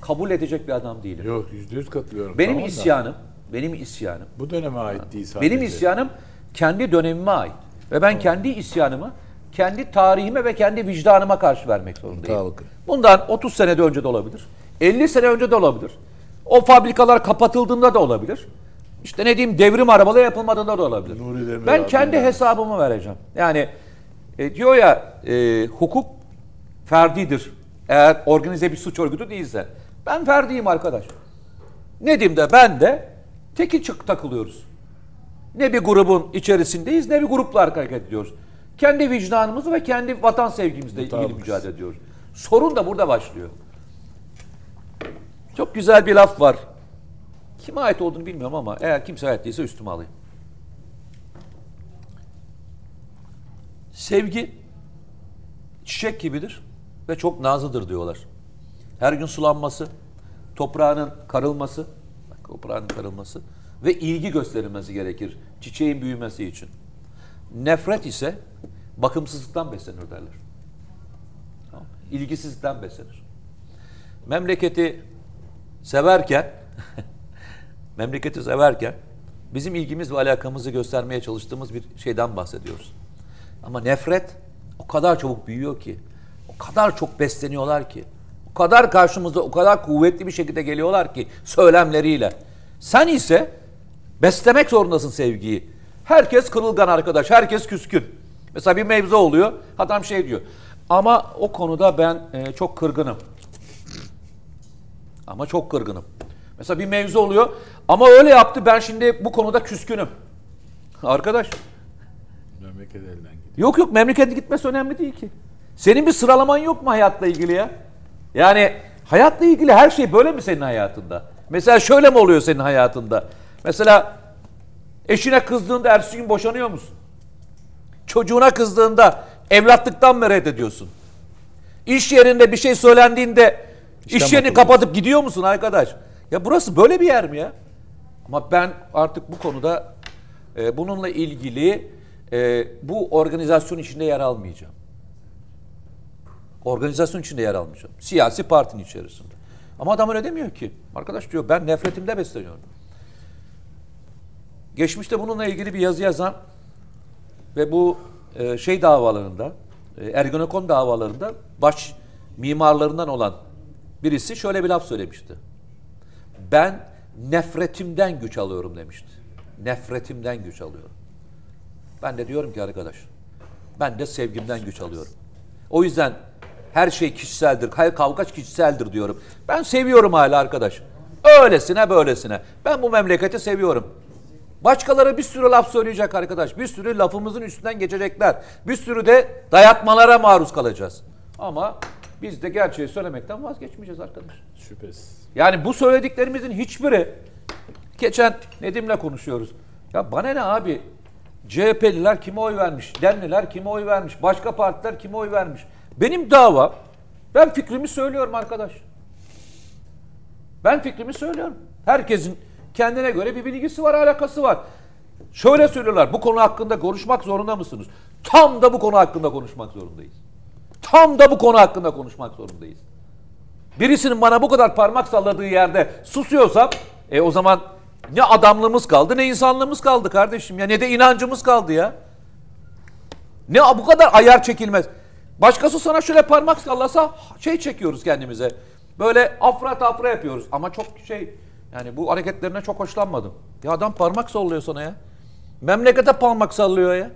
kabul edecek bir adam değilim. Yok yüzde yüz katılıyorum. benim tamam da isyanım, benim isyanım Bu döneme ait değil sadece. Benim isyanım kendi dönemime ait. Ve ben kendi isyanımı kendi tarihime ve kendi vicdanıma karşı vermek zorundayım. Tabii. Bundan 30 sene de önce de olabilir. 50 sene önce de olabilir. O fabrikalar kapatıldığında da olabilir. İşte ne diyeyim devrim arabalı yapılmadığında da olabilir. Nuri ben abi kendi yani. hesabımı vereceğim. Yani e, diyor ya e, hukuk ferdidir. Eğer organize bir suç örgütü değilse. Ben ferdiyim arkadaş. Nedim de ben de teki çık takılıyoruz. Ne bir grubun içerisindeyiz ne bir grupla hareket ediyoruz. Kendi vicdanımızı ve kendi vatan sevgimizle ilgili mücadele ediyoruz. Sorun da burada başlıyor. Çok güzel bir laf var. Kime ait olduğunu bilmiyorum ama eğer kimse ait değilse üstüme alayım. Sevgi çiçek gibidir ve çok nazlıdır diyorlar. Her gün sulanması, toprağının karılması, toprağının karılması ve ilgi gösterilmesi gerekir çiçeğin büyümesi için. Nefret ise bakımsızlıktan beslenir derler. Tamam. İlgisizlikten beslenir. Memleketi severken memleketi severken bizim ilgimiz ve alakamızı göstermeye çalıştığımız bir şeyden bahsediyoruz. Ama nefret o kadar çabuk büyüyor ki, o kadar çok besleniyorlar ki, o kadar karşımıza o kadar kuvvetli bir şekilde geliyorlar ki söylemleriyle. Sen ise beslemek zorundasın sevgiyi. Herkes kırılgan arkadaş, herkes küskün. Mesela bir mevzu oluyor, adam şey diyor. Ama o konuda ben e, çok kırgınım. Ama çok kırgınım. Mesela bir mevzu oluyor ama öyle yaptı ben şimdi bu konuda küskünüm. Arkadaş Memleket elden gidiyor. Yok yok memlekete gitmesi önemli değil ki. Senin bir sıralaman yok mu hayatla ilgili ya? Yani hayatla ilgili her şey böyle mi senin hayatında? Mesela şöyle mi oluyor senin hayatında? Mesela eşine kızdığında ertesi gün boşanıyor musun? Çocuğuna kızdığında evlatlıktan mı reddediyorsun? İş yerinde bir şey söylendiğinde iş yerini kapatıp gidiyor musun arkadaş? Ya burası böyle bir yer mi ya? Ama ben artık bu konuda e, bununla ilgili e, bu organizasyon içinde yer almayacağım. Organizasyon içinde yer almayacağım. Siyasi partinin içerisinde. Ama adam öyle demiyor ki. Arkadaş diyor ben nefretimde besleniyorum. Geçmişte bununla ilgili bir yazı yazan ve bu e, şey davalarında, e, Ergenekon davalarında baş mimarlarından olan birisi şöyle bir laf söylemişti. Ben nefretimden güç alıyorum demişti. Nefretimden güç alıyorum. Ben de diyorum ki arkadaş, ben de sevgimden güç alıyorum. O yüzden her şey kişiseldir, hayır kavga kişiseldir diyorum. Ben seviyorum hala arkadaş. Öylesine böylesine. Ben bu memleketi seviyorum. Başkaları bir sürü laf söyleyecek arkadaş. Bir sürü lafımızın üstünden geçecekler. Bir sürü de dayatmalara maruz kalacağız. Ama biz de gerçeği söylemekten vazgeçmeyeceğiz arkadaş. Şüphesiz. Yani bu söylediklerimizin hiçbiri geçen Nedim'le konuşuyoruz. Ya bana ne abi? CHP'liler kime oy vermiş? Demliler kime oy vermiş? Başka partiler kime oy vermiş? Benim dava ben fikrimi söylüyorum arkadaş. Ben fikrimi söylüyorum. Herkesin kendine göre bir bilgisi var, alakası var. Şöyle söylüyorlar. Bu konu hakkında konuşmak zorunda mısınız? Tam da bu konu hakkında konuşmak zorundayız. Tam da bu konu hakkında konuşmak zorundayız. Birisinin bana bu kadar parmak salladığı yerde susuyorsam e o zaman ne adamlığımız kaldı ne insanlığımız kaldı kardeşim ya ne de inancımız kaldı ya. Ne bu kadar ayar çekilmez. Başkası sana şöyle parmak sallasa şey çekiyoruz kendimize. Böyle afra tafra yapıyoruz ama çok şey yani bu hareketlerine çok hoşlanmadım. Ya adam parmak sallıyor sana ya. Memlekete parmak sallıyor ya.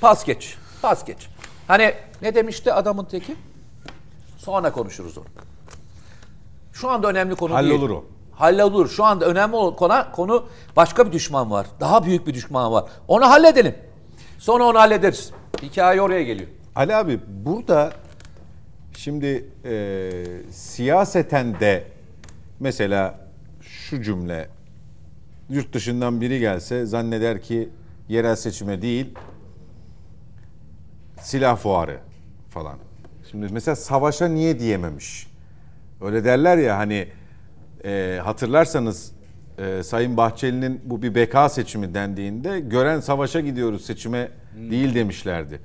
Pas geç. Pas geç. Hani ne demişti adamın teki? Sonra konuşuruz onu. Şu anda önemli konu Hallolur değil. o. Hallolur. Şu anda önemli olan konu, konu başka bir düşman var. Daha büyük bir düşman var. Onu halledelim. Sonra onu hallederiz. Hikaye oraya geliyor. Ali abi burada şimdi e, siyaseten de mesela şu cümle yurt dışından biri gelse zanneder ki yerel seçime değil silah fuarı falan. Şimdi mesela savaşa niye diyememiş? Öyle derler ya hani e, hatırlarsanız e, Sayın Bahçeli'nin bu bir beka seçimi dendiğinde gören savaşa gidiyoruz seçime değil demişlerdi.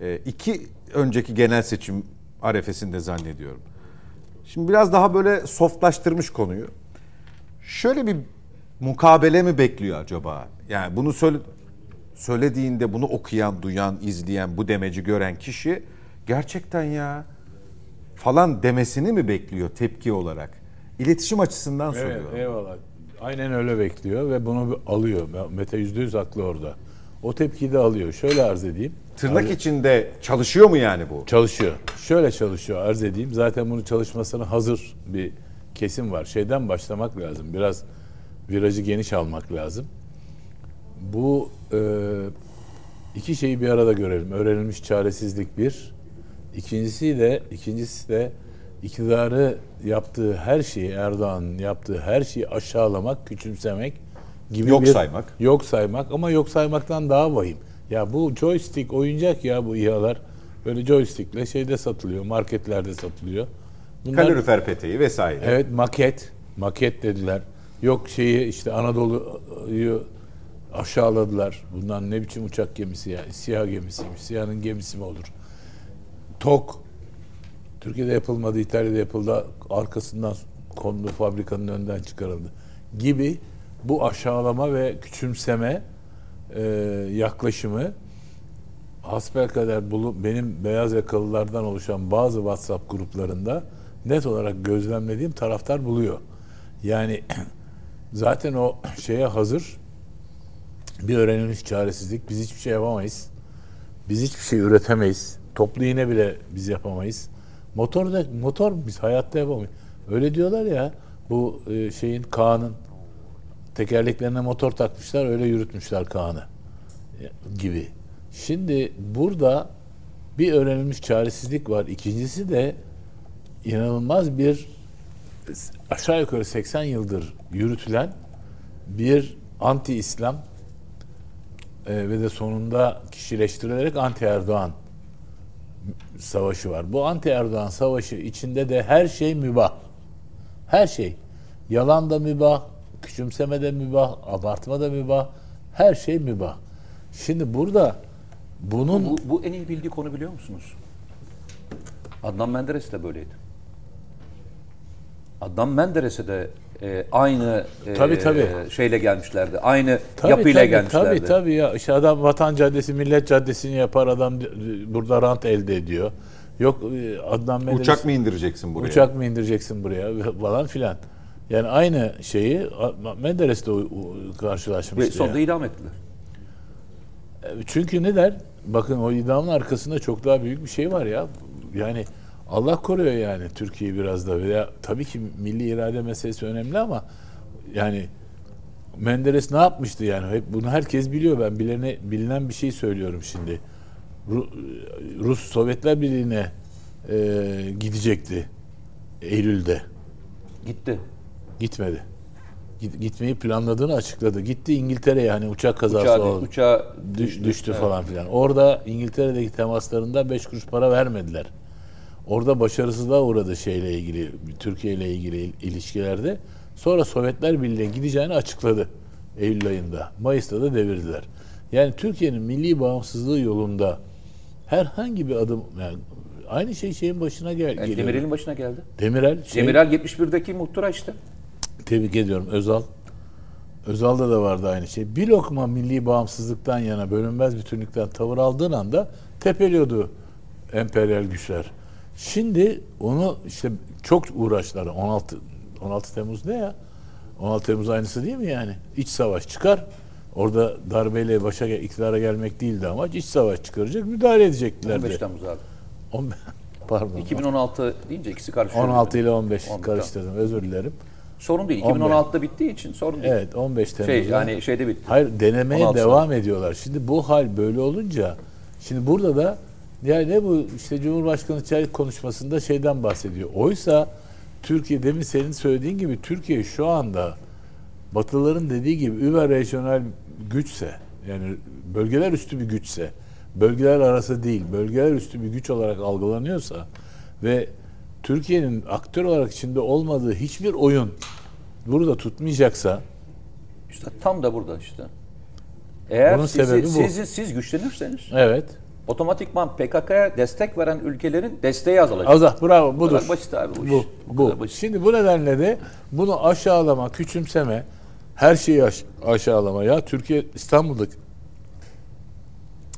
E, iki önceki genel seçim arefesinde zannediyorum. Şimdi biraz daha böyle softlaştırmış konuyu. Şöyle bir mukabele mi bekliyor acaba? Yani bunu söyle, söylediğinde bunu okuyan, duyan, izleyen, bu demeci gören kişi gerçekten ya falan demesini mi bekliyor tepki olarak? İletişim açısından Evet, soruyorum. eyvallah. Aynen öyle bekliyor ve bunu alıyor. Mete yüzde yüz haklı orada. O tepkiyi de alıyor. Şöyle arz edeyim. Tırnak içinde çalışıyor mu yani bu? Çalışıyor. Şöyle çalışıyor arz edeyim. Zaten bunu çalışmasına hazır bir kesim var. Şeyden başlamak lazım. Biraz virajı geniş almak lazım. Bu e, iki şeyi bir arada görelim. Öğrenilmiş çaresizlik bir. İkincisi de ikincisi de iktidarı yaptığı her şeyi Erdoğan'ın yaptığı her şeyi aşağılamak, küçümsemek gibi Yok bir, saymak. Yok saymak ama yok saymaktan daha vahim. Ya bu joystick oyuncak ya bu İHA'lar. Böyle joystickle şeyde satılıyor, marketlerde satılıyor. Bunlar, Kalorifer peteği vesaire. Evet maket. Maket dediler. Yok şeyi işte Anadolu'yu aşağıladılar. Bundan ne biçim uçak gemisi ya? Siyah gemisiymiş. Siyahın gemisi mi olur? TOK. Türkiye'de yapılmadı, İtalya'da yapıldı. Arkasından kondu fabrikanın önünden çıkarıldı. Gibi bu aşağılama ve küçümseme e, yaklaşımı hasbelkader bulu, benim beyaz yakalılardan oluşan bazı WhatsApp gruplarında net olarak gözlemlediğim taraftar buluyor. Yani zaten o şeye hazır bir öğrenilmiş çaresizlik. Biz hiçbir şey yapamayız. Biz hiçbir şey üretemeyiz. Toplu iğne bile biz yapamayız. Motor da motor biz hayatta yapamayız. Öyle diyorlar ya bu e, şeyin Kaan'ın tekerleklerine motor takmışlar öyle yürütmüşler Kaan'ı gibi. Şimdi burada bir öğrenilmiş çaresizlik var. İkincisi de inanılmaz bir aşağı yukarı 80 yıldır yürütülen bir anti-İslam e, ve de sonunda kişileştirilerek anti Erdoğan savaşı var. Bu anti Erdoğan savaşı içinde de her şey mübah. Her şey. Yalan da mübah, küçümseme de mübah, abartma da mübah. Her şey mübah. Şimdi burada bunun Bu, bu en iyi bildiği konu biliyor musunuz? Adnan Menderes de böyleydi. Adnan Menderes'e de e, aynı e, Tabii, tabii. şeyle gelmişlerdi. Aynı Tabii, yapıyla tabii, gelmişlerdi. Tabii tabii ya. İşte adam Vatan Caddesi, Millet Caddesi'ni yapar adam burada rant elde ediyor. Yok e, Adnan Menderes Uçak mı indireceksin buraya? uçak mı indireceksin buraya falan filan. Yani aynı şeyi Menderes de u- u- Ve karşılaşmıştı. sonunda ya. idam ettiler. Çünkü ne der? Bakın o idamın arkasında çok daha büyük bir şey var ya. Yani Allah koruyor yani Türkiye'yi biraz da. Veya tabii ki milli irade meselesi önemli ama yani Menderes ne yapmıştı yani? Hep bunu herkes biliyor. Ben bilene, bilinen bir şey söylüyorum şimdi. Ru- Rus Sovyetler Birliği'ne e, gidecekti Eylül'de. Gitti. Gitmedi. Git- Gitmeyi planladığını açıkladı. Gitti İngiltere'ye yani uçak kazası Uçağı, oldu. uçağı Düş- düştü, falan filan. Orada İngiltere'deki temaslarında 5 kuruş para vermediler. Orada başarısızlığa uğradı şeyle ilgili, Türkiye ile ilgili il- ilişkilerde. Sonra Sovyetler Birliği'ne gideceğini açıkladı Eylül ayında. Mayıs'ta da devirdiler. Yani Türkiye'nin milli bağımsızlığı yolunda herhangi bir adım yani aynı şey şeyin başına gel Evet, geliyor. Demirel'in başına geldi. Demirel şey, Demirel 71'deki muhtıra işte. Tebrik ediyorum Özal. Özal'da da vardı aynı şey. Bir lokma milli bağımsızlıktan yana bölünmez bütünlükten tavır aldığın anda tepeliyordu emperyal güçler. Şimdi onu işte çok uğraştılar. 16 16 Temmuz ne ya? 16 Temmuz aynısı değil mi yani? İç savaş çıkar. Orada darbeyle başa iktidara gelmek değildi amaç. İç savaş çıkaracak, müdahale edeceklerdi. 15 Temmuz abi. On- Pardon. 2016 deyince ikisi karışıyor. 16 ile 15 On- karıştırdım. Özür dilerim. Sorun değil. 15. 2016'da bittiği için sorun değil. Evet 15 Temmuz'da. Şey yani şeyde bitti. Hayır denemeye 16 devam ediyorlar. Şimdi bu hal böyle olunca şimdi burada da yani ne bu işte Cumhurbaşkanı Çelik konuşmasında şeyden bahsediyor. Oysa Türkiye demin senin söylediğin gibi Türkiye şu anda Batılıların dediği gibi über regional güçse yani bölgeler üstü bir güçse bölgeler arası değil bölgeler üstü bir güç olarak algılanıyorsa ve Türkiye'nin aktör olarak içinde olmadığı hiçbir oyun burada tutmayacaksa İşte tam da burada işte. Eğer Bunun sizi- sebebi bu. siz, siz güçlenirseniz evet otomatikman PKK'ya destek veren ülkelerin desteği azalacak. Azah bravo Bu budur. kadar basit abi bu, Bu, iş. Bu, bu. basit. Şimdi bu nedenle de bunu aşağılama, küçümseme, her şeyi aş- aşağılama. Ya Türkiye İstanbul'da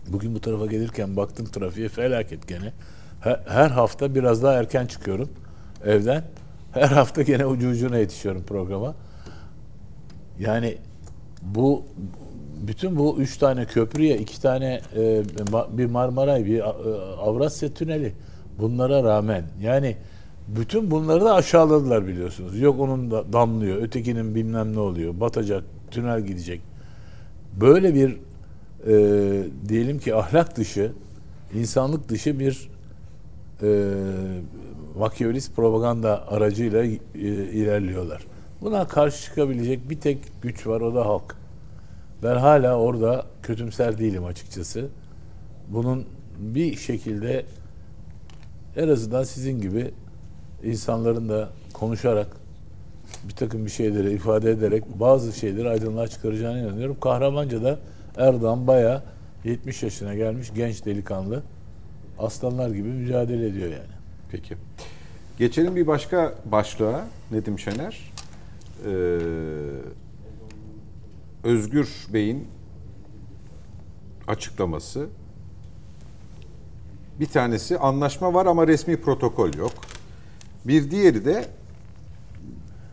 bugün bu tarafa gelirken baktım trafiğe felaket gene. Her, hafta biraz daha erken çıkıyorum evden. Her hafta gene ucu ucuna yetişiyorum programa. Yani bu bütün bu üç tane köprüye, iki tane e, bir Marmaray, bir e, Avrasya Tüneli bunlara rağmen yani bütün bunları da aşağıladılar biliyorsunuz. Yok onun da damlıyor, ötekinin bilmem ne oluyor, batacak, tünel gidecek. Böyle bir e, diyelim ki ahlak dışı, insanlık dışı bir e, makyavelist propaganda aracıyla e, ilerliyorlar. Buna karşı çıkabilecek bir tek güç var o da halk. Ben hala orada kötümser değilim açıkçası. Bunun bir şekilde en azından sizin gibi insanların da konuşarak bir takım bir şeyleri ifade ederek bazı şeyleri aydınlığa çıkaracağına inanıyorum. Kahramanca da Erdoğan bayağı 70 yaşına gelmiş genç delikanlı aslanlar gibi mücadele ediyor yani. Peki. Geçelim bir başka başlığa Nedim Şener. Ee, Özgür Bey'in açıklaması. Bir tanesi anlaşma var ama resmi protokol yok. Bir diğeri de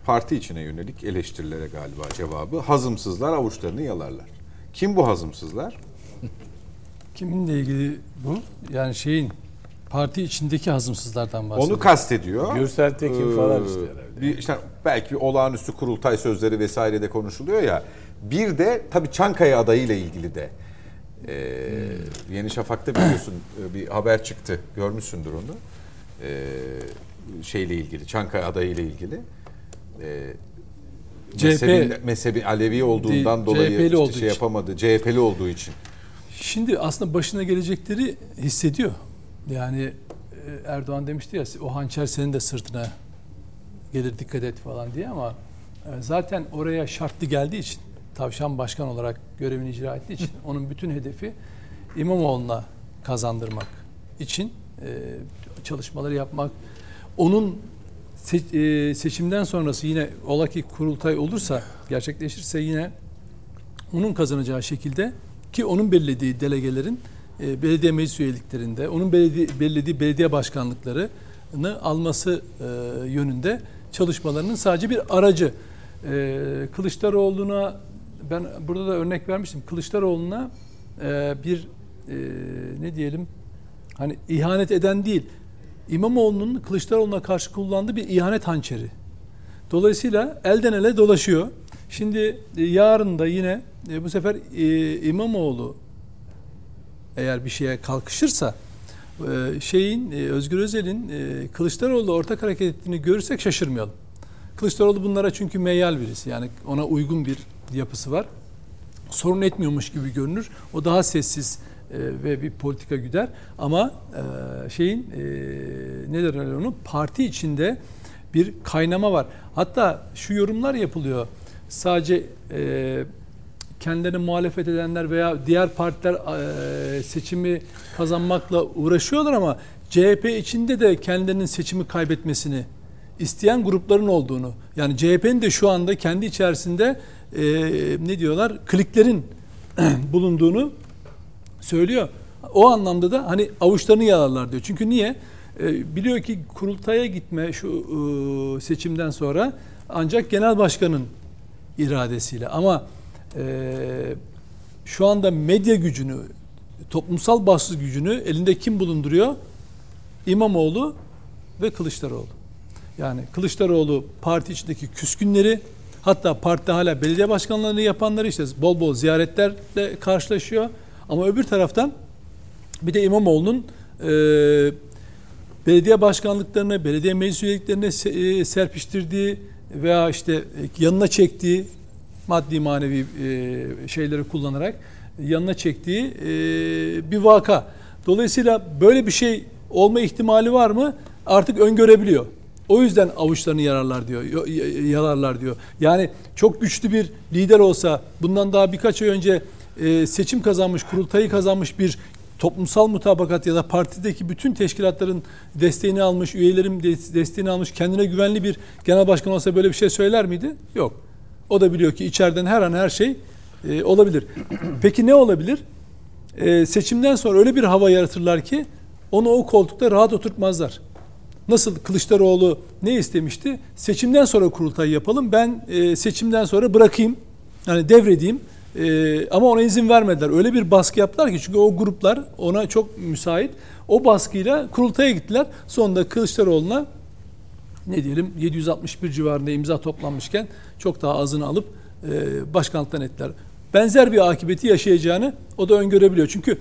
parti içine yönelik eleştirilere galiba cevabı. Hazımsızlar avuçlarını yalarlar. Kim bu hazımsızlar? Kiminle ilgili bu? Yani şeyin parti içindeki hazımsızlardan bahsediyor. Onu kastediyor. Gürsel Tekin Ee, falan işte herhalde. Bir, işte belki bir olağanüstü kurultay sözleri vesaire de konuşuluyor ya. Bir de tabii Çankaya adayıyla ilgili de. Ee, Yeni Şafak'ta biliyorsun e, bir haber çıktı. Görmüşsündür onu. Ee, şeyle ilgili, Çankaya adayıyla ilgili. Ee, mezhebi, mezhebi Alevi olduğundan Değil, dolayı CHP'li işte olduğu şey için. yapamadı. CHP'li olduğu için. Şimdi aslında başına gelecekleri hissediyor. Yani e, Erdoğan demişti ya o hançer senin de sırtına gelir dikkat et falan diye ama e, zaten oraya şartlı geldiği için tavşan başkan olarak görevini icra ettiği için onun bütün hedefi İmamoğlu'na kazandırmak için e, çalışmaları yapmak. Onun se- seçimden sonrası yine ola ki kurultay olursa gerçekleşirse yine onun kazanacağı şekilde ki onun belirlediği delegelerin e, belediye meclis üyeliklerinde, onun belediye, belirlediği belediye başkanlıklarını alması e, yönünde çalışmalarının sadece bir aracı. E, Kılıçdaroğlu'na ben burada da örnek vermiştim. Kılıçdaroğlu'na e, bir e, ne diyelim hani ihanet eden değil İmamoğlu'nun Kılıçdaroğlu'na karşı kullandığı bir ihanet hançeri. Dolayısıyla elden ele dolaşıyor. Şimdi e, yarın da yine e, bu sefer e, İmamoğlu eğer bir şeye kalkışırsa e, şeyin Özgür Özel'in e, ortak hareket ettiğini görürsek şaşırmayalım. Kılıçdaroğlu bunlara çünkü meyyal birisi. Yani ona uygun bir yapısı var. Sorun etmiyormuş gibi görünür. O daha sessiz ve bir politika güder. Ama şeyin ne derler onu parti içinde bir kaynama var. Hatta şu yorumlar yapılıyor. Sadece e, kendilerine muhalefet edenler veya diğer partiler e, seçimi kazanmakla uğraşıyorlar ama CHP içinde de kendilerinin seçimi kaybetmesini isteyen grupların olduğunu yani CHP'nin de şu anda kendi içerisinde e, ne diyorlar kliklerin bulunduğunu söylüyor. O anlamda da hani avuçlarını yalarlar diyor. Çünkü niye? E, biliyor ki kurultaya gitme şu e, seçimden sonra ancak genel başkanın iradesiyle ama e, şu anda medya gücünü, toplumsal baskı gücünü elinde kim bulunduruyor? İmamoğlu ve Kılıçdaroğlu. Yani Kılıçdaroğlu parti içindeki küskünleri hatta partide hala belediye başkanlarını yapanları işte bol bol ziyaretlerle karşılaşıyor. Ama öbür taraftan bir de İmamoğlu'nun e, belediye başkanlıklarına, belediye meclis üyeliklerine e, serpiştirdiği veya işte e, yanına çektiği maddi manevi e, şeyleri kullanarak yanına çektiği e, bir vaka. Dolayısıyla böyle bir şey olma ihtimali var mı? Artık öngörebiliyor. O yüzden avuçlarını yararlar diyor, yo- y- yalarlar diyor. Yani çok güçlü bir lider olsa bundan daha birkaç ay önce seçim kazanmış, kurultayı kazanmış bir toplumsal mutabakat ya da partideki bütün teşkilatların desteğini almış, üyelerin de- desteğini almış, kendine güvenli bir genel başkan olsa böyle bir şey söyler miydi? Yok. O da biliyor ki içeriden her an her şey e, olabilir. Peki ne olabilir? E, seçimden sonra öyle bir hava yaratırlar ki onu o koltukta rahat oturtmazlar. Nasıl Kılıçdaroğlu ne istemişti? Seçimden sonra kurultay yapalım. Ben e, seçimden sonra bırakayım. Yani devredeyim. E, ama ona izin vermediler. Öyle bir baskı yaptılar ki çünkü o gruplar ona çok müsait. O baskıyla kurultaya gittiler. Sonunda Kılıçdaroğlu'na ne diyelim 761 civarında imza toplanmışken çok daha azını alıp e, başkanlıktan ettiler. Benzer bir akıbeti yaşayacağını o da öngörebiliyor. Çünkü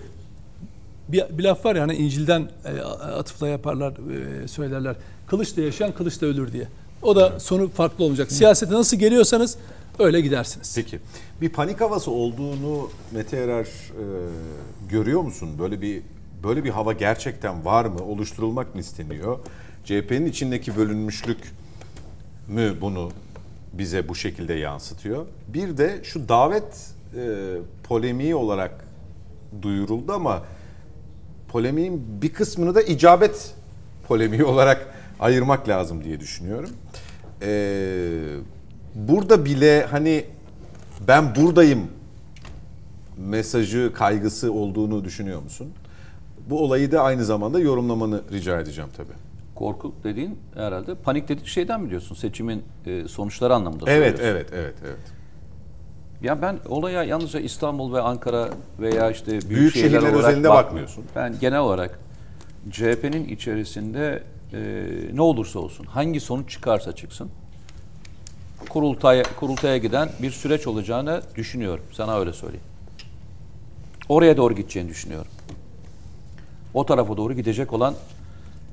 bir, bir laf var ya hani İncil'den e, atıfla yaparlar, e, söylerler. Kılıçla yaşayan kılıçla ölür diye. O da sonu farklı olacak. Siyasete nasıl geliyorsanız öyle gidersiniz. Peki. Bir panik havası olduğunu Mete Erer e, görüyor musun? Böyle bir böyle bir hava gerçekten var mı? Oluşturulmak mı isteniyor? CHP'nin içindeki bölünmüşlük mü bunu bize bu şekilde yansıtıyor? Bir de şu davet e, polemiği olarak duyuruldu ama polemiğin bir kısmını da icabet polemiği olarak ayırmak lazım diye düşünüyorum. Ee, burada bile hani ben buradayım mesajı, kaygısı olduğunu düşünüyor musun? Bu olayı da aynı zamanda yorumlamanı rica edeceğim tabii. Korku dediğin herhalde panik dedik şeyden biliyorsun seçimin e, sonuçları anlamında Evet, evet, evet, evet. Ya ben olaya yalnızca İstanbul ve Ankara veya işte büyük, Büyük şehirler şehirler olarak özelinde bakmıyorum. bakmıyorsun. Ben genel olarak CHP'nin içerisinde e, ne olursa olsun, hangi sonuç çıkarsa çıksın, kurultaya, kurultaya giden bir süreç olacağını düşünüyorum. Sana öyle söyleyeyim. Oraya doğru gideceğini düşünüyorum. O tarafa doğru gidecek olan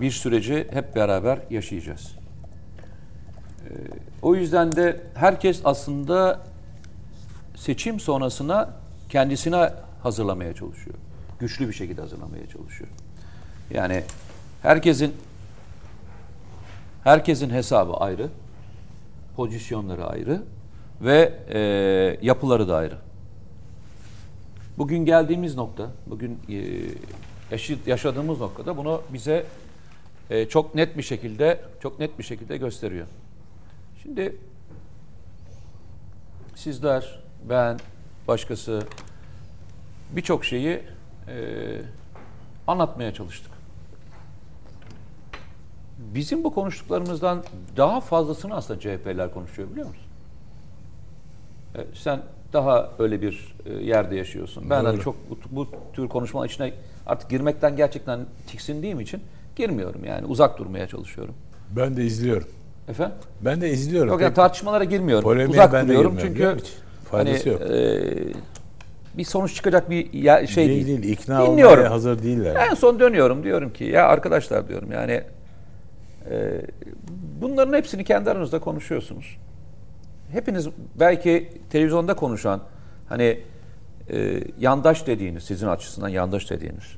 bir süreci hep beraber yaşayacağız. Ee, O yüzden de herkes aslında seçim sonrasına kendisine hazırlamaya çalışıyor. Güçlü bir şekilde hazırlamaya çalışıyor. Yani herkesin herkesin hesabı ayrı, pozisyonları ayrı ve e, yapıları da ayrı. Bugün geldiğimiz nokta, bugün e, yaşadığımız noktada bunu bize e, çok net bir şekilde çok net bir şekilde gösteriyor. Şimdi sizler, ben, başkası birçok şeyi e, anlatmaya çalıştık. Bizim bu konuştuklarımızdan daha fazlasını aslında CHP'ler konuşuyor biliyor musun? E, sen daha öyle bir e, yerde yaşıyorsun. Ben hani Doğru. çok bu, bu tür konuşmalar içine artık girmekten gerçekten tiksindiğim için girmiyorum yani uzak durmaya çalışıyorum. Ben de izliyorum. Efendim? Ben de izliyorum. Yok yani Pek tartışmalara girmiyorum. polemiğe Uzak ben de duruyorum biliyor çünkü musun? Faydası yok. e, bir sonuç çıkacak bir ya- şey değil, değil. değil. İkna Dinliyorum. olmaya hazır değiller. En son dönüyorum diyorum ki ya arkadaşlar diyorum yani bunların hepsini kendi aranızda konuşuyorsunuz. Hepiniz belki televizyonda konuşan hani e, yandaş dediğiniz sizin açısından yandaş dediğiniz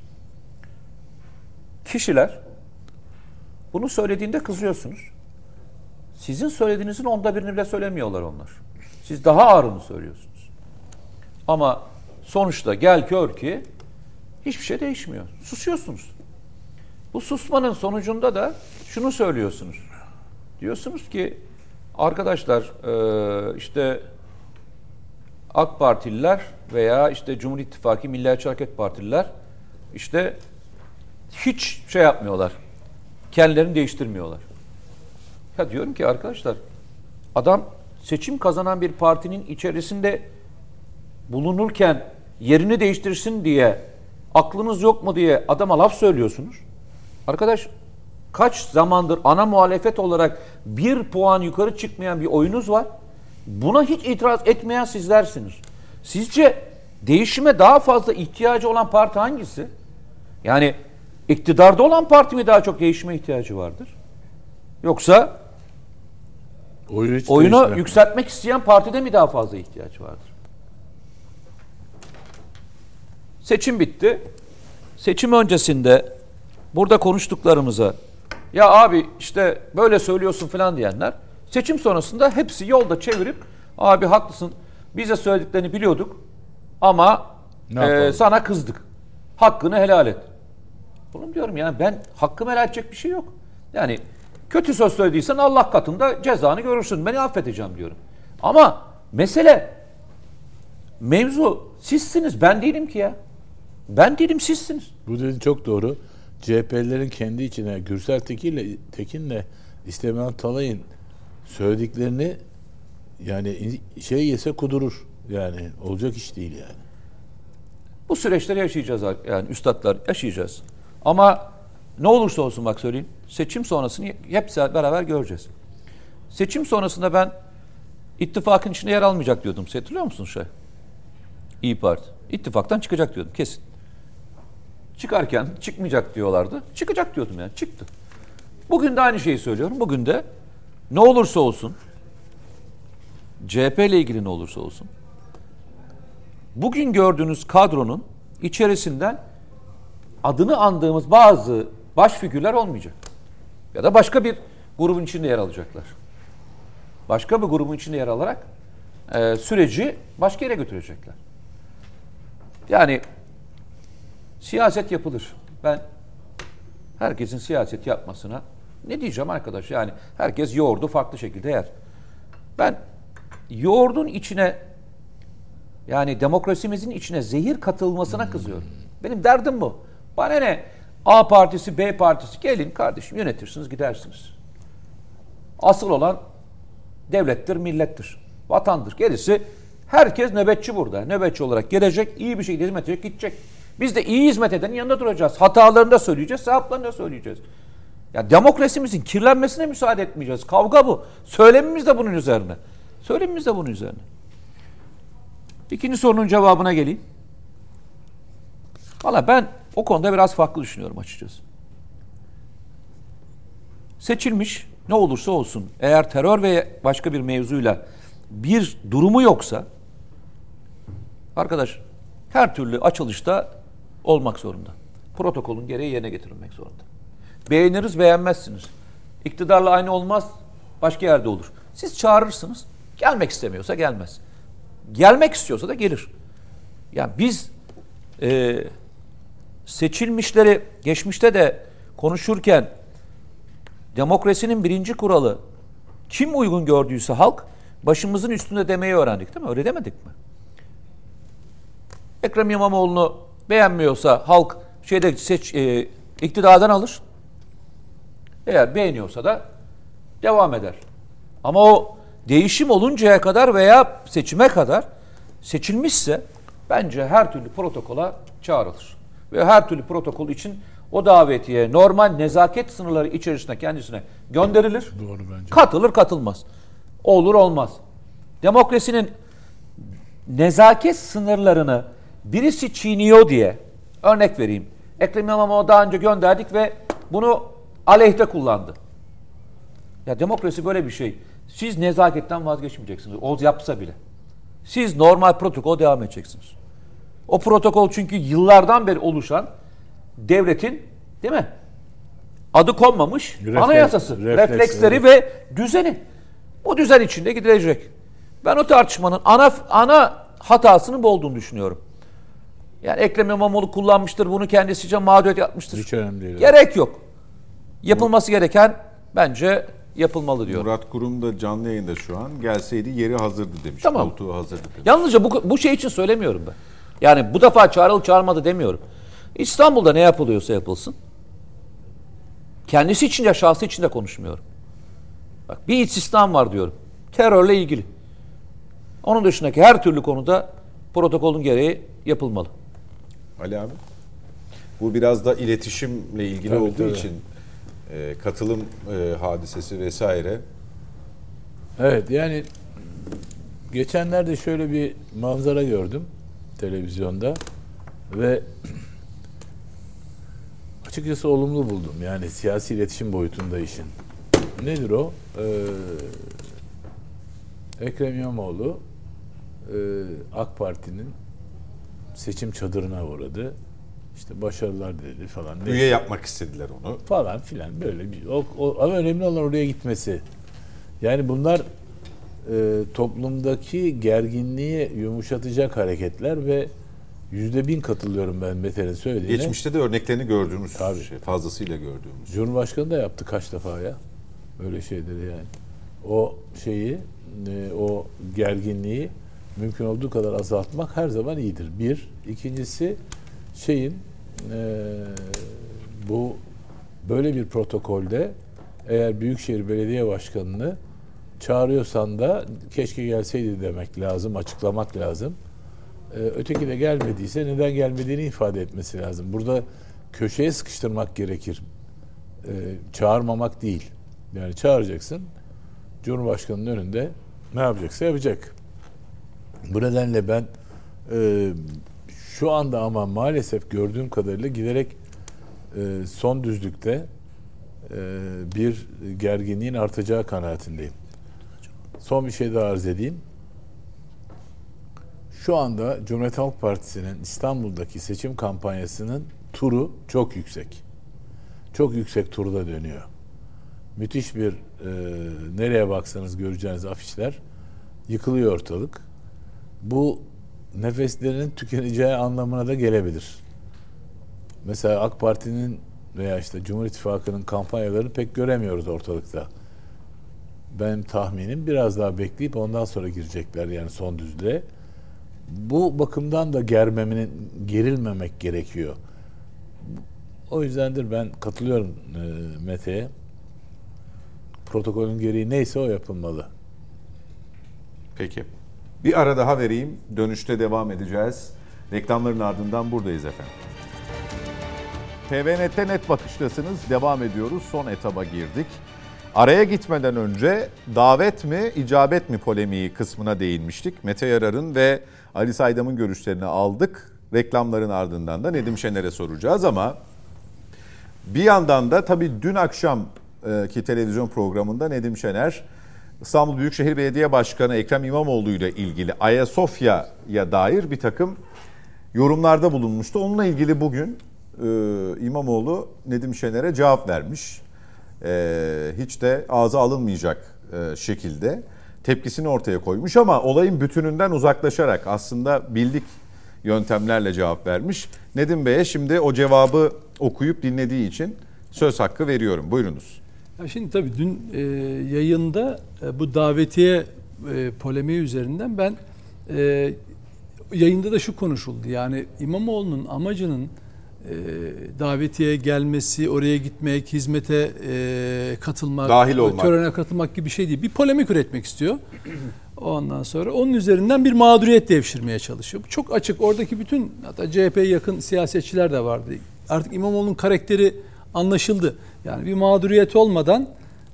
kişiler bunu söylediğinde kızıyorsunuz. Sizin söylediğinizin onda birini bile söylemiyorlar onlar. Siz daha ağırını söylüyorsunuz. Ama sonuçta gel gör ki hiçbir şey değişmiyor. Susuyorsunuz. Bu susmanın sonucunda da şunu söylüyorsunuz. Diyorsunuz ki arkadaşlar eee, işte AK Partililer veya işte Cumhur İttifakı Milliyetçi Hareket Partililer işte hiç şey yapmıyorlar. Kendilerini değiştirmiyorlar. Ya diyorum ki arkadaşlar adam seçim kazanan bir partinin içerisinde bulunurken yerini değiştirsin diye aklınız yok mu diye adama laf söylüyorsunuz. Arkadaş kaç zamandır ana muhalefet olarak bir puan yukarı çıkmayan bir oyunuz var. Buna hiç itiraz etmeyen sizlersiniz. Sizce değişime daha fazla ihtiyacı olan parti hangisi? Yani iktidarda olan parti mi daha çok değişime ihtiyacı vardır? Yoksa Oyunu, hiç oyunu değiştiremem. yükseltmek isteyen partide mi daha fazla ihtiyaç vardır? Seçim bitti. Seçim öncesinde burada konuştuklarımıza ya abi işte böyle söylüyorsun falan diyenler seçim sonrasında hepsi yolda çevirip abi haklısın biz de söylediklerini biliyorduk ama e, sana kızdık. Hakkını helal et. Bunu diyorum yani ben hakkımı helal edecek bir şey yok. Yani kötü söz söylediysen Allah katında cezanı görürsün. Beni affedeceğim diyorum. Ama mesele mevzu sizsiniz. Ben değilim ki ya. Ben değilim sizsiniz. Bu dediğin çok doğru. CHP'lerin kendi içine Gürsel Tekin'le Tekin'le İstemen Talay'ın söylediklerini yani şey yese kudurur. Yani olacak iş değil yani. Bu süreçleri yaşayacağız yani üstadlar yaşayacağız. Ama ne olursa olsun bak söyleyeyim. Seçim sonrasını hepsi beraber göreceğiz. Seçim sonrasında ben ittifakın içinde yer almayacak diyordum. Hatırlıyor musun şey? İyi Parti. İttifaktan çıkacak diyordum kesin. Çıkarken çıkmayacak diyorlardı. Çıkacak diyordum yani. Çıktı. Bugün de aynı şeyi söylüyorum. Bugün de ne olursa olsun CHP ile ilgili ne olursa olsun bugün gördüğünüz kadronun içerisinden adını andığımız bazı baş figürler olmayacak. Ya da başka bir grubun içinde yer alacaklar. Başka bir grubun içinde yer alarak e, süreci başka yere götürecekler. Yani siyaset yapılır. Ben herkesin siyaset yapmasına ne diyeceğim arkadaş? Yani herkes yoğurdu farklı şekilde yer. Ben yoğurdun içine yani demokrasimizin içine zehir katılmasına kızıyorum. Benim derdim bu. Bana ne? A partisi, B partisi gelin kardeşim yönetirsiniz gidersiniz. Asıl olan devlettir, millettir. Vatandır. Gerisi herkes nöbetçi burada. Nöbetçi olarak gelecek, iyi bir şekilde hizmet edecek, gidecek. Biz de iyi hizmet edenin yanında duracağız. Hatalarını da söyleyeceğiz, sevaplarını da söyleyeceğiz. Ya demokrasimizin kirlenmesine müsaade etmeyeceğiz. Kavga bu. Söylemimiz de bunun üzerine. Söylemimiz de bunun üzerine. İkinci sorunun cevabına geleyim. Valla ben o konuda biraz farklı düşünüyorum açıkçası. Seçilmiş ne olursa olsun eğer terör ve başka bir mevzuyla bir durumu yoksa arkadaş her türlü açılışta olmak zorunda. Protokolün gereği yerine getirilmek zorunda. Beğeniriz beğenmezsiniz. İktidarla aynı olmaz başka yerde olur. Siz çağırırsınız. Gelmek istemiyorsa gelmez. Gelmek istiyorsa da gelir. Yani biz e, seçilmişleri geçmişte de konuşurken demokrasinin birinci kuralı kim uygun gördüyse halk başımızın üstünde demeyi öğrendik değil mi? Öyle demedik mi? Ekrem İmamoğlu'nu beğenmiyorsa halk şeyde seç, e, iktidardan alır. Eğer beğeniyorsa da devam eder. Ama o değişim oluncaya kadar veya seçime kadar seçilmişse bence her türlü protokola çağrılır. Ve her türlü protokol için o davetiye normal nezaket sınırları içerisinde kendisine gönderilir. Doğru bence. Katılır katılmaz. Olur olmaz. Demokrasinin nezaket sınırlarını birisi çiğniyor diye örnek vereyim. Ekrem İmamoğlu daha önce gönderdik ve bunu aleyhte kullandı. Ya demokrasi böyle bir şey. Siz nezaketten vazgeçmeyeceksiniz. O yapsa bile. Siz normal protokol devam edeceksiniz. O protokol çünkü yıllardan beri oluşan devletin değil mi? Adı konmamış Refleks- anayasası, refleks, refleksleri evet. ve düzeni. Bu düzen içinde gidilecek. Ben o tartışmanın ana ana hatasının bu olduğunu düşünüyorum. Yani Ekrem İmamoğlu kullanmıştır, bunu kendisice mağduriyet yapmıştır. Hiç önemli değil. Gerek yok. Yapılması gereken bence yapılmalı diyorum. Murat Kurum da canlı yayında şu an. Gelseydi yeri hazırdı demiş. Tamam. Koltuğu hazırdı demiş. Yalnızca bu, bu şey için söylemiyorum ben. Yani bu defa çağrılı çağırmadı demiyorum. İstanbul'da ne yapılıyorsa yapılsın. Kendisi için de şahsı için de konuşmuyorum. Bak bir istisnam var diyorum. Terörle ilgili. Onun dışındaki her türlü konuda protokolün gereği yapılmalı. Ali abi. Bu biraz da iletişimle ilgili Tabii, olduğu tabii. için e, katılım e, hadisesi vesaire. Evet yani geçenlerde şöyle bir manzara gördüm televizyonda ve açıkçası olumlu buldum. Yani siyasi iletişim boyutunda işin. Nedir o? Ee, Ekrem İmamoğlu e, AK Parti'nin seçim çadırına uğradı. İşte başarılar dedi falan. Neyse Üye yapmak istediler onu. falan filan böyle bir o, o, ama önemli olan oraya gitmesi. Yani bunlar e, toplumdaki gerginliği yumuşatacak hareketler ve yüzde bin katılıyorum ben Mete'nin söylediğine. Geçmişte de örneklerini gördüğümüz Tabii. şey, fazlasıyla gördüğümüz. Cumhurbaşkanı da yaptı kaç defa ya. Öyle şeyleri yani. O şeyi, e, o gerginliği mümkün olduğu kadar azaltmak her zaman iyidir. Bir. ikincisi şeyin e, bu böyle bir protokolde eğer Büyükşehir Belediye Başkanı'nı çağırıyorsan da keşke gelseydi demek lazım, açıklamak lazım. Ee, öteki de gelmediyse neden gelmediğini ifade etmesi lazım. Burada köşeye sıkıştırmak gerekir. Ee, çağırmamak değil. Yani çağıracaksın. Cumhurbaşkanının önünde ne yapacaksa yapacak. Bu nedenle ben e, şu anda ama maalesef gördüğüm kadarıyla giderek e, son düzlükte e, bir gerginliğin artacağı kanaatindeyim. Son bir şey daha arz edeyim. Şu anda Cumhuriyet Halk Partisi'nin İstanbul'daki seçim kampanyasının turu çok yüksek. Çok yüksek turda dönüyor. Müthiş bir e, nereye baksanız göreceğiniz afişler yıkılıyor ortalık. Bu nefeslerinin tükeneceği anlamına da gelebilir. Mesela AK Parti'nin veya işte Cumhur İttifakı'nın kampanyalarını pek göremiyoruz ortalıkta. Benim tahminim biraz daha bekleyip ondan sonra girecekler yani son düzlüğe. Bu bakımdan da germemenin gerilmemek gerekiyor. O yüzdendir ben katılıyorum e, Mete'ye. Protokolün gereği neyse o yapılmalı. Peki. Bir ara daha vereyim. Dönüşte devam edeceğiz. Reklamların ardından buradayız efendim. TVNet'te net bakıştasınız. Devam ediyoruz. Son etaba girdik. Araya gitmeden önce davet mi, icabet mi polemiği kısmına değinmiştik. Mete Yarar'ın ve Ali Saydam'ın görüşlerini aldık. Reklamların ardından da Nedim Şener'e soracağız ama bir yandan da tabii dün akşam e, ki televizyon programında Nedim Şener İstanbul Büyükşehir Belediye Başkanı Ekrem İmamoğlu ile ilgili Ayasofya'ya dair bir takım yorumlarda bulunmuştu. Onunla ilgili bugün e, İmamoğlu Nedim Şener'e cevap vermiş. E, hiç de ağza alınmayacak e, şekilde tepkisini ortaya koymuş ama olayın bütününden uzaklaşarak aslında bildik yöntemlerle cevap vermiş. Nedim Bey'e şimdi o cevabı okuyup dinlediği için söz hakkı veriyorum. Buyurunuz. Ya şimdi tabii dün e, yayında bu davetiye e, polemiği üzerinden ben e, yayında da şu konuşuldu. Yani İmamoğlu'nun amacının e, davetiye gelmesi, oraya gitmek, hizmete e, katılmak, Dahil olmak. törene katılmak gibi bir şey değil. Bir polemik üretmek istiyor. Ondan sonra onun üzerinden bir mağduriyet devşirmeye çalışıyor. Bu çok açık. Oradaki bütün hatta CHP'ye yakın siyasetçiler de vardı. Artık İmamoğlu'nun karakteri anlaşıldı. Yani bir mağduriyet olmadan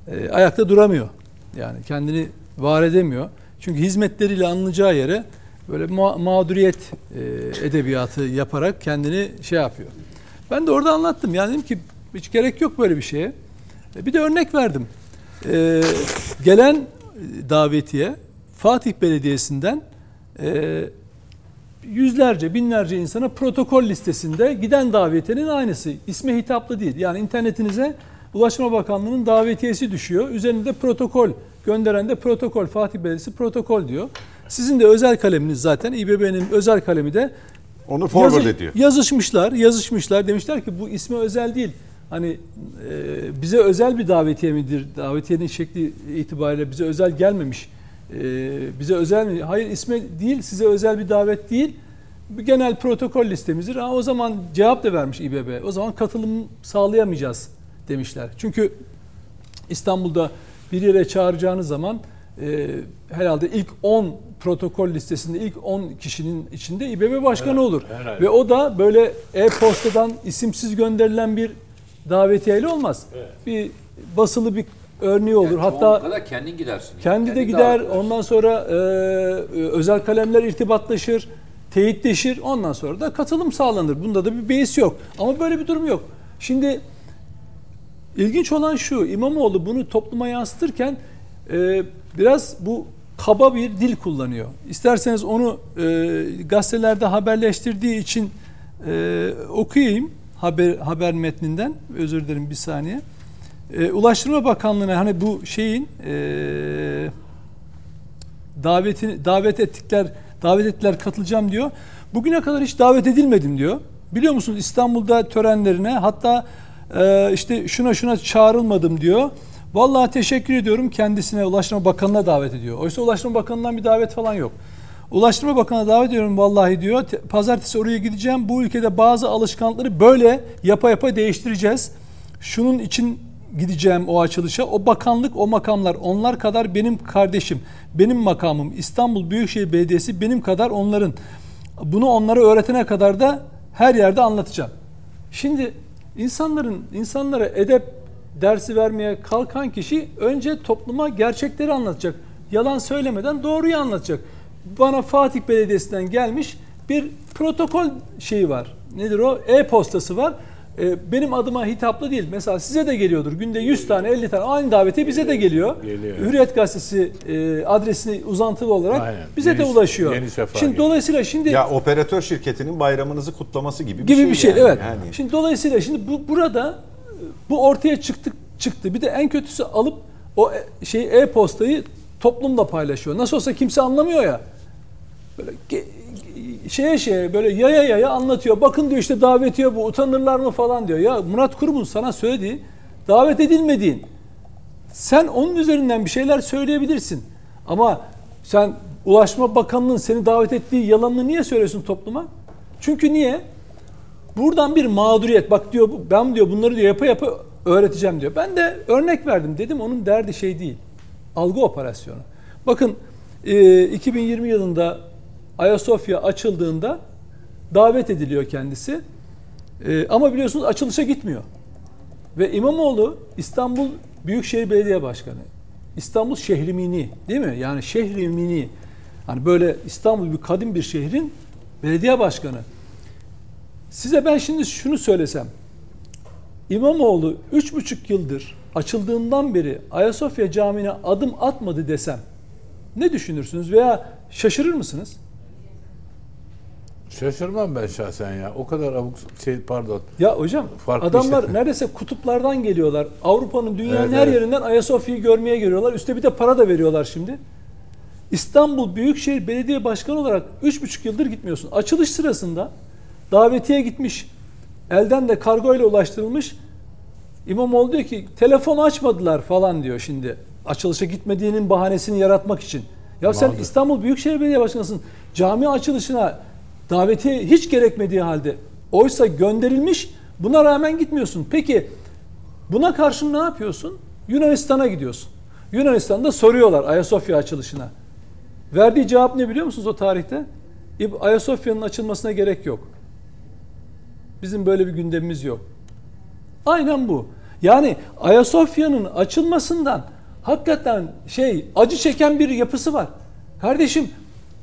e, ayakta duramıyor. Yani kendini var edemiyor. Çünkü hizmetleriyle anılacağı yere böyle ma- mağduriyet e, edebiyatı yaparak kendini şey yapıyor. Ben de orada anlattım. Yani dedim ki hiç gerek yok böyle bir şeye. E, bir de örnek verdim. E, gelen davetiye Fatih Belediyesi'nden e, yüzlerce, binlerce insana protokol listesinde giden davetiyenin aynısı. İsme hitaplı değil. Yani internetinize Ulaştırma Bakanlığı'nın davetiyesi düşüyor. Üzerinde protokol, gönderen de protokol, Fatih Belediyesi protokol diyor. Sizin de özel kaleminiz zaten, İBB'nin özel kalemi de Onu forward yazı- ediyor. Yazışmışlar, yazışmışlar. Demişler ki bu isme özel değil. Hani e, bize özel bir davetiye midir? Davetiyenin şekli itibariyle bize özel gelmemiş. E, bize özel mi? Hayır isme değil, size özel bir davet değil. Bir genel protokol listemizdir. Ha, o zaman cevap da vermiş İBB. O zaman katılım sağlayamayacağız demişler. Çünkü İstanbul'da bir yere çağıracağınız zaman e, herhalde ilk 10 protokol listesinde ilk 10 kişinin içinde İBB başkanı olur. herhalde. Ve o da böyle e-postadan isimsiz gönderilen bir davetiyeyle olmaz. Bir basılı bir örneği olur. Hatta kadar kendin gidersin. kendi de gider. Ondan sonra e, özel kalemler irtibatlaşır, teyitleşir. Ondan sonra da katılım sağlanır. Bunda da bir beis yok. Ama böyle bir durum yok. Şimdi ilginç olan şu. İmamoğlu bunu topluma yansıtırken e, biraz bu kaba bir dil kullanıyor. İsterseniz onu e, gazetelerde haberleştirdiği için e, okuyayım haber haber metninden. Özür dilerim bir saniye. E, Ulaştırma Bakanlığı'na hani bu şeyin e, davetini davet ettikler davet ettiler katılacağım diyor. Bugüne kadar hiç davet edilmedim diyor. Biliyor musunuz İstanbul'da törenlerine hatta e, işte şuna şuna çağrılmadım diyor. Vallahi teşekkür ediyorum kendisine Ulaştırma Bakanı'na davet ediyor. Oysa Ulaştırma Bakanı'ndan bir davet falan yok. Ulaştırma Bakanı'na davet ediyorum vallahi diyor. Te- Pazartesi oraya gideceğim. Bu ülkede bazı alışkanlıkları böyle yapa yapa değiştireceğiz. Şunun için gideceğim o açılışa. O bakanlık, o makamlar onlar kadar benim kardeşim, benim makamım. İstanbul Büyükşehir Belediyesi benim kadar onların. Bunu onlara öğretene kadar da her yerde anlatacağım. Şimdi insanların insanlara edep dersi vermeye kalkan kişi önce topluma gerçekleri anlatacak. Yalan söylemeden doğruyu anlatacak. Bana Fatih Belediyesi'nden gelmiş bir protokol şeyi var. Nedir o? E-postası var. Ee, benim adıma hitaplı değil. Mesela size de geliyordur. Günde 100 tane 50 tane aynı davete bize de geliyor. Geliyor. Hürriyet Gazetesi e, adresini uzantılı olarak Aynen. bize de Yeni- ulaşıyor. Yeni Şimdi gibi. dolayısıyla şimdi Ya operatör şirketinin bayramınızı kutlaması gibi bir gibi şey. bir şey yani. evet. Yani. Şimdi dolayısıyla şimdi bu burada e, bu ortaya çıktı çıktı. Bir de en kötüsü alıp o şey e-postayı toplumla paylaşıyor. Nasıl olsa kimse anlamıyor ya. Böyle şeye şeye böyle yaya yaya anlatıyor. Bakın diyor işte davetiye bu utanırlar mı falan diyor. Ya Murat Kurum'un sana söylediği davet edilmediğin sen onun üzerinden bir şeyler söyleyebilirsin. Ama sen Ulaşma Bakanlığı'nın seni davet ettiği yalanını niye söylüyorsun topluma? Çünkü niye? Buradan bir mağduriyet. Bak diyor ben diyor bunları diyor yapa yapa öğreteceğim diyor. Ben de örnek verdim. Dedim onun derdi şey değil. Algı operasyonu. Bakın e, 2020 yılında Ayasofya açıldığında davet ediliyor kendisi. E, ama biliyorsunuz açılışa gitmiyor. Ve İmamoğlu İstanbul Büyükşehir Belediye Başkanı. İstanbul şehrimini değil mi? Yani şehrimini. Hani böyle İstanbul bir kadim bir şehrin belediye başkanı. Size ben şimdi şunu söylesem. İmamoğlu üç buçuk yıldır açıldığından beri Ayasofya Camii'ne adım atmadı desem ne düşünürsünüz veya şaşırır mısınız? Şaşırmam ben şahsen ya. O kadar abuk şey pardon. Ya hocam Farklı adamlar işte. neredeyse kutuplardan geliyorlar. Avrupa'nın dünyanın Evet, her evet. yerinden Ayasofya'yı görmeye geliyorlar. Üste bir de para da veriyorlar şimdi. İstanbul Büyükşehir Belediye Başkanı olarak 3,5 yıldır gitmiyorsun. Açılış sırasında davetiye gitmiş. Elden de kargo ile ulaştırılmış. İmamoğlu diyor ki telefon açmadılar falan diyor şimdi. Açılışa gitmediğinin bahanesini yaratmak için. Ya sen Mağdur. İstanbul Büyükşehir Belediye Başkanısın. Cami açılışına davetiye hiç gerekmediği halde oysa gönderilmiş buna rağmen gitmiyorsun. Peki buna karşın ne yapıyorsun? Yunanistan'a gidiyorsun. Yunanistan'da soruyorlar Ayasofya açılışına. Verdiği cevap ne biliyor musunuz o tarihte? Ayasofya'nın açılmasına gerek yok. Bizim böyle bir gündemimiz yok. Aynen bu. Yani Ayasofya'nın açılmasından hakikaten şey acı çeken bir yapısı var. Kardeşim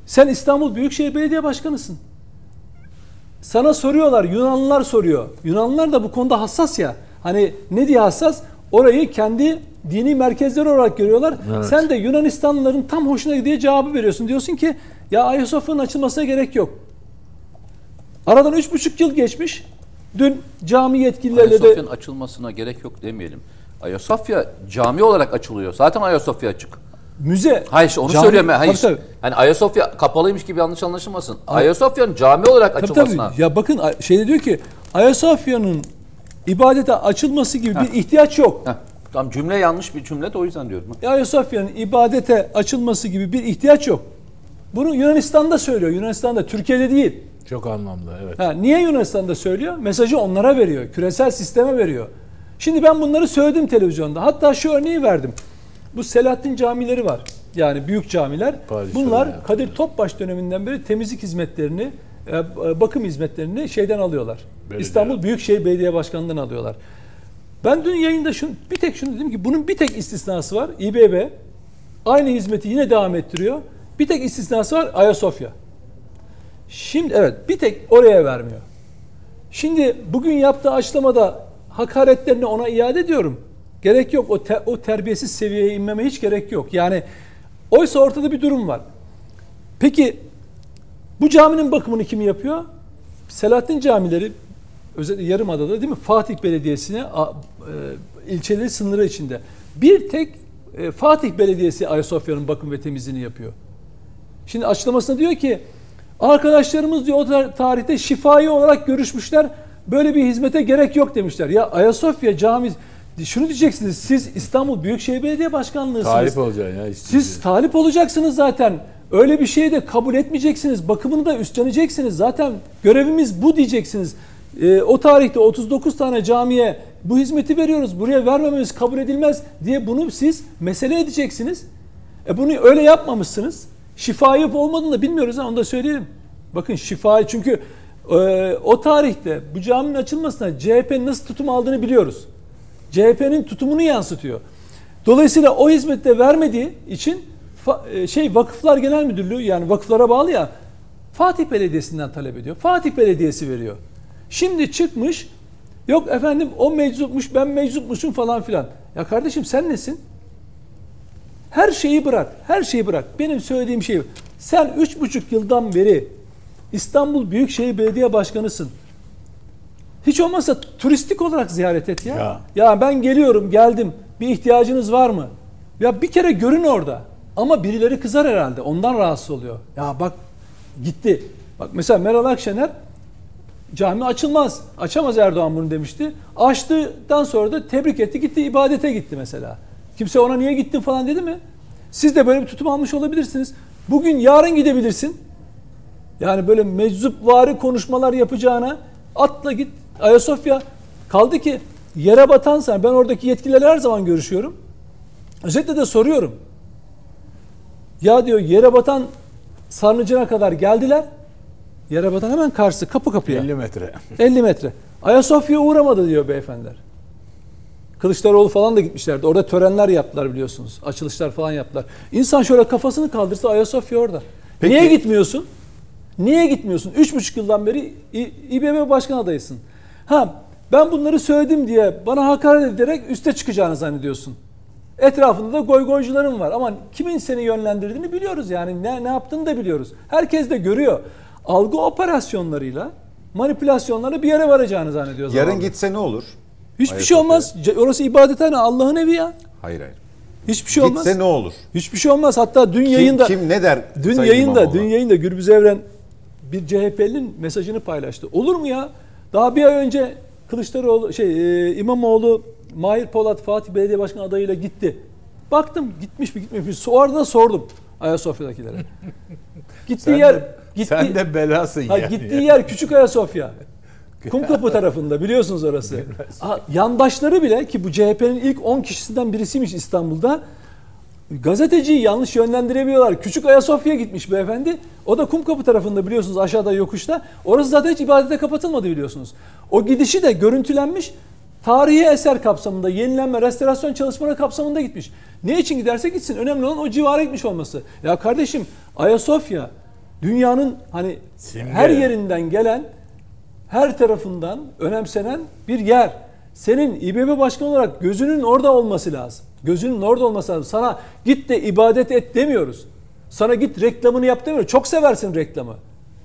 sen İstanbul Büyükşehir Belediye Başkanısın. Sana soruyorlar, Yunanlılar soruyor. Yunanlılar da bu konuda hassas ya. Hani ne diye hassas? Orayı kendi dini merkezleri olarak görüyorlar. Evet. Sen de Yunanistanlıların tam hoşuna gidiği cevabı veriyorsun. Diyorsun ki ya Ayasofya'nın açılmasına gerek yok. Aradan üç buçuk yıl geçmiş. Dün cami yetkililerle de Ayasofya'nın açılmasına gerek yok demeyelim. Ayasofya cami olarak açılıyor. Zaten Ayasofya açık. Müze. Hayır işte onu Cami- söylüyorum ben. Hayır. Tabii, tabii. Hani Ayasofya kapalıymış gibi yanlış anlaşılmasın. Ayasofya'nın cami olarak Tabii, açılmasına. tabii. Ya bakın şeyde diyor ki Ayasofya'nın ibadete açılması gibi bir ihtiyaç yok. Heh, tam cümle yanlış bir cümle de o yüzden diyorum. Ayasofya'nın ibadete açılması gibi bir ihtiyaç yok. Bunu Yunanistan'da söylüyor. Yunanistan'da, Türkiye'de değil. Çok anlamlı evet. Ha, niye Yunanistan'da söylüyor? Mesajı onlara veriyor. Küresel sisteme veriyor. Şimdi ben bunları söyledim televizyonda. Hatta şu örneği verdim. Bu Selahattin camileri var. Yani büyük camiler. Padişahın Bunlar yaptığı. Kadir Topbaş döneminden beri temizlik hizmetlerini, e, e, bakım hizmetlerini şeyden alıyorlar. Belediye. İstanbul Büyükşehir Belediye Başkanlığı'ndan alıyorlar. Ben dün yayında şunu, bir tek şunu dedim ki bunun bir tek istisnası var. İBB aynı hizmeti yine devam ettiriyor. Bir tek istisnası var Ayasofya. Şimdi evet bir tek oraya vermiyor. Şimdi bugün yaptığı açıklamada hakaretlerini ona iade ediyorum. Gerek yok o, te- o terbiyesiz seviyeye inmeme hiç gerek yok. Yani oysa ortada bir durum var. Peki bu caminin bakımını kim yapıyor? Selahattin camileri özellikle Yarımada'da değil mi? Fatih Belediyesi'ne e, ilçeleri sınırı içinde. Bir tek e, Fatih Belediyesi Ayasofya'nın bakım ve temizliğini yapıyor. Şimdi açıklamasında diyor ki arkadaşlarımız diyor o tar- tarihte şifai olarak görüşmüşler. Böyle bir hizmete gerek yok demişler. Ya Ayasofya Cami şunu diyeceksiniz siz İstanbul Büyükşehir Belediye Başkanlığısınız. Talip olacaksın ya. işte. Siz talip olacaksınız zaten. Öyle bir şeyi de kabul etmeyeceksiniz. Bakımını da üstleneceksiniz. Zaten görevimiz bu diyeceksiniz. Ee, o tarihte 39 tane camiye bu hizmeti veriyoruz. Buraya vermememiz kabul edilmez diye bunu siz mesele edeceksiniz. E bunu öyle yapmamışsınız. Şifai olup olmadığını da bilmiyoruz ha onu da söyleyelim. Bakın şifai çünkü e, o tarihte bu caminin açılmasına CHP'nin nasıl tutum aldığını biliyoruz. CHP'nin tutumunu yansıtıyor. Dolayısıyla o hizmeti de vermediği için e, şey Vakıflar Genel Müdürlüğü yani vakıflara bağlı ya Fatih Belediyesi'nden talep ediyor. Fatih Belediyesi veriyor. Şimdi çıkmış yok efendim o meczupmuş ben meczupmuşum falan filan. Ya kardeşim sen nesin? Her şeyi bırak. Her şeyi bırak. Benim söylediğim şey sen üç buçuk yıldan beri İstanbul Büyükşehir Belediye Başkanısın. Hiç olmazsa turistik olarak ziyaret et ya. Ya. Ya ben geliyorum, geldim. Bir ihtiyacınız var mı? Ya bir kere görün orada. Ama birileri kızar herhalde. Ondan rahatsız oluyor. Ya bak gitti. Bak mesela Meral Akşener cami açılmaz. Açamaz Erdoğan bunu demişti. Açtıktan sonra da tebrik etti. Gitti ibadete gitti mesela. Kimse ona niye gittin falan dedi mi? Siz de böyle bir tutum almış olabilirsiniz. Bugün yarın gidebilirsin. Yani böyle meczupvari konuşmalar yapacağına atla git Ayasofya. Kaldı ki yere batansan ben oradaki yetkililerle her zaman görüşüyorum. Özellikle de soruyorum. Ya diyor yere batan sarnıcına kadar geldiler. Yere batan hemen karşı kapı kapıya. 50 metre. 50 metre. Ayasofya uğramadı diyor beyefendiler. Kılıçdaroğlu falan da gitmişlerdi. Orada törenler yaptılar biliyorsunuz. Açılışlar falan yaptılar. İnsan şöyle kafasını kaldırsa Ayasofya orada. Peki- Niye gitmiyorsun? Niye gitmiyorsun? Üç buçuk yıldan beri İBB başkan adayısın. Ha Ben bunları söyledim diye bana hakaret ederek üste çıkacağını zannediyorsun. Etrafında da goygoycuların var ama kimin seni yönlendirdiğini biliyoruz yani ne, ne yaptığını da biliyoruz. Herkes de görüyor. Algı operasyonlarıyla manipülasyonlarla bir yere varacağını zannediyor. Yarın zamanla. gitse ne olur? Hiçbir şey olmaz. Ce- Orası ibadethane Allah'ın evi ya. Hayır hayır. Hiçbir şey olmaz. Gitse ne olur? Hiçbir şey olmaz. Hatta dün Kim, yayında kim ne der? dün yayında dün yayında Gürbüz Evren bir CHP'linin mesajını paylaştı. Olur mu ya? Daha bir ay önce Kılıçdaroğlu şey e, İmamoğlu Mahir Polat Fatih Belediye Başkanı adayıyla gitti. Baktım gitmiş mi gitmemiş mi? O arada sordum Ayasofya'dakilere. Gittiği Sen yer de, gitti, sen de belasın ha, yani. gittiği yer Küçük Ayasofya. Kumkapı tarafında biliyorsunuz orası. Ha, yandaşları bile ki bu CHP'nin ilk 10 kişisinden birisiymiş İstanbul'da. Gazeteciyi yanlış yönlendirebiliyorlar. Küçük Ayasofya'ya gitmiş beyefendi. O da Kumkapı tarafında biliyorsunuz aşağıda yokuşta. Orası zaten hiç ibadete kapatılmadı biliyorsunuz. O gidişi de görüntülenmiş. Tarihi eser kapsamında, yenilenme, restorasyon çalışmaları kapsamında gitmiş. Ne için giderse gitsin. Önemli olan o civara gitmiş olması. Ya kardeşim Ayasofya dünyanın hani Simge. her yerinden gelen her tarafından önemsenen bir yer. Senin İBB başkanı olarak gözünün orada olması lazım. Gözünün orada olması lazım. Sana git de ibadet et demiyoruz. Sana git reklamını yap demiyoruz. Çok seversin reklamı.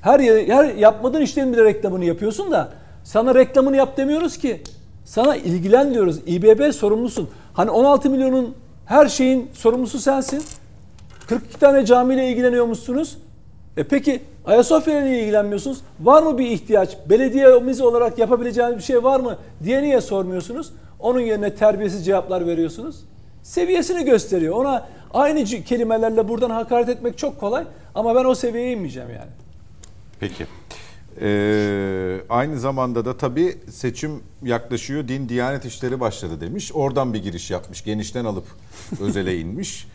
Her her yapmadığın işlerin bile reklamını yapıyorsun da sana reklamını yap demiyoruz ki. Sana ilgilen diyoruz. İBB sorumlusun. Hani 16 milyonun her şeyin sorumlusu sensin. 42 tane camiyle ilgileniyormuşsunuz. E peki Ayasofya ile ilgilenmiyorsunuz? Var mı bir ihtiyaç? Belediyemiz olarak yapabileceğiniz bir şey var mı diye niye sormuyorsunuz? Onun yerine terbiyesiz cevaplar veriyorsunuz. Seviyesini gösteriyor. Ona aynı kelimelerle buradan hakaret etmek çok kolay ama ben o seviyeye inmeyeceğim yani. Peki. Ee, aynı zamanda da tabii seçim yaklaşıyor. Din Diyanet İşleri başladı demiş. Oradan bir giriş yapmış. Genişten alıp özele inmiş.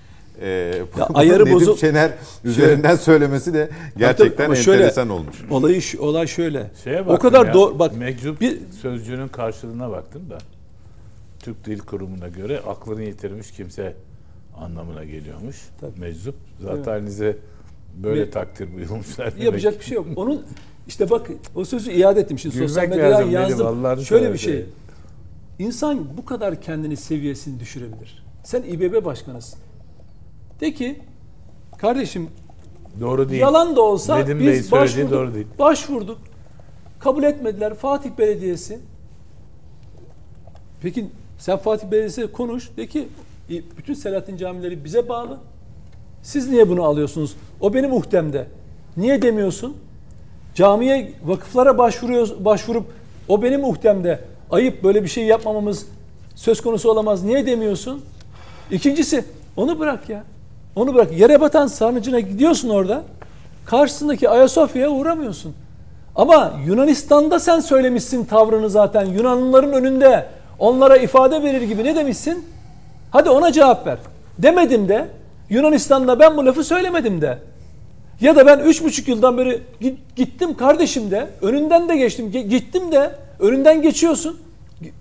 Ee, Ya ayarı Nedim bozul- Şener üzerinden söylemesi de gerçekten Ama şöyle, enteresan olmuş. Olayı olay şöyle. Şeye o kadar ya, doğru bak meczup bir sözcüğünün karşılığına baktım da Türk Dil Kurumu'na göre aklını yitirmiş kimse anlamına geliyormuş. Tabii. Meczup. Zaten size böyle Me- takdir buyurmuşlar. demek. yapacak bir şey yok. Onun işte bak o sözü iade ettim şimdi Gülmek sosyal medyadan lazım yazdım. Allah'ını Şöyle bir şey. İnsan bu kadar kendini seviyesini düşürebilir. Sen İBB başkanısın. De ki kardeşim Doğru değil. yalan da olsa Nedim Bey biz söylediği başvurduk. doğru değil. Başvurduk. Kabul etmediler. Fatih Belediyesi. Peki sen Fatih Belediyesi'ne konuş. De ki "E, bütün Selahattin camileri bize bağlı. Siz niye bunu alıyorsunuz? O benim muhtemde. Niye demiyorsun? Camiye, vakıflara başvuruyor, başvurup o benim muhtemde. Ayıp böyle bir şey yapmamamız söz konusu olamaz. Niye demiyorsun? İkincisi onu bırak ya. Onu bırak. Yere batan sarnıcına gidiyorsun orada. Karşısındaki Ayasofya'ya uğramıyorsun. Ama Yunanistan'da sen söylemişsin tavrını zaten. Yunanlıların önünde onlara ifade verir gibi ne demişsin? Hadi ona cevap ver. Demedim de Yunanistan'da ben bu lafı söylemedim de. Ya da ben üç buçuk yıldan beri gi- gittim kardeşim de önünden de geçtim Ge- gittim de önünden geçiyorsun.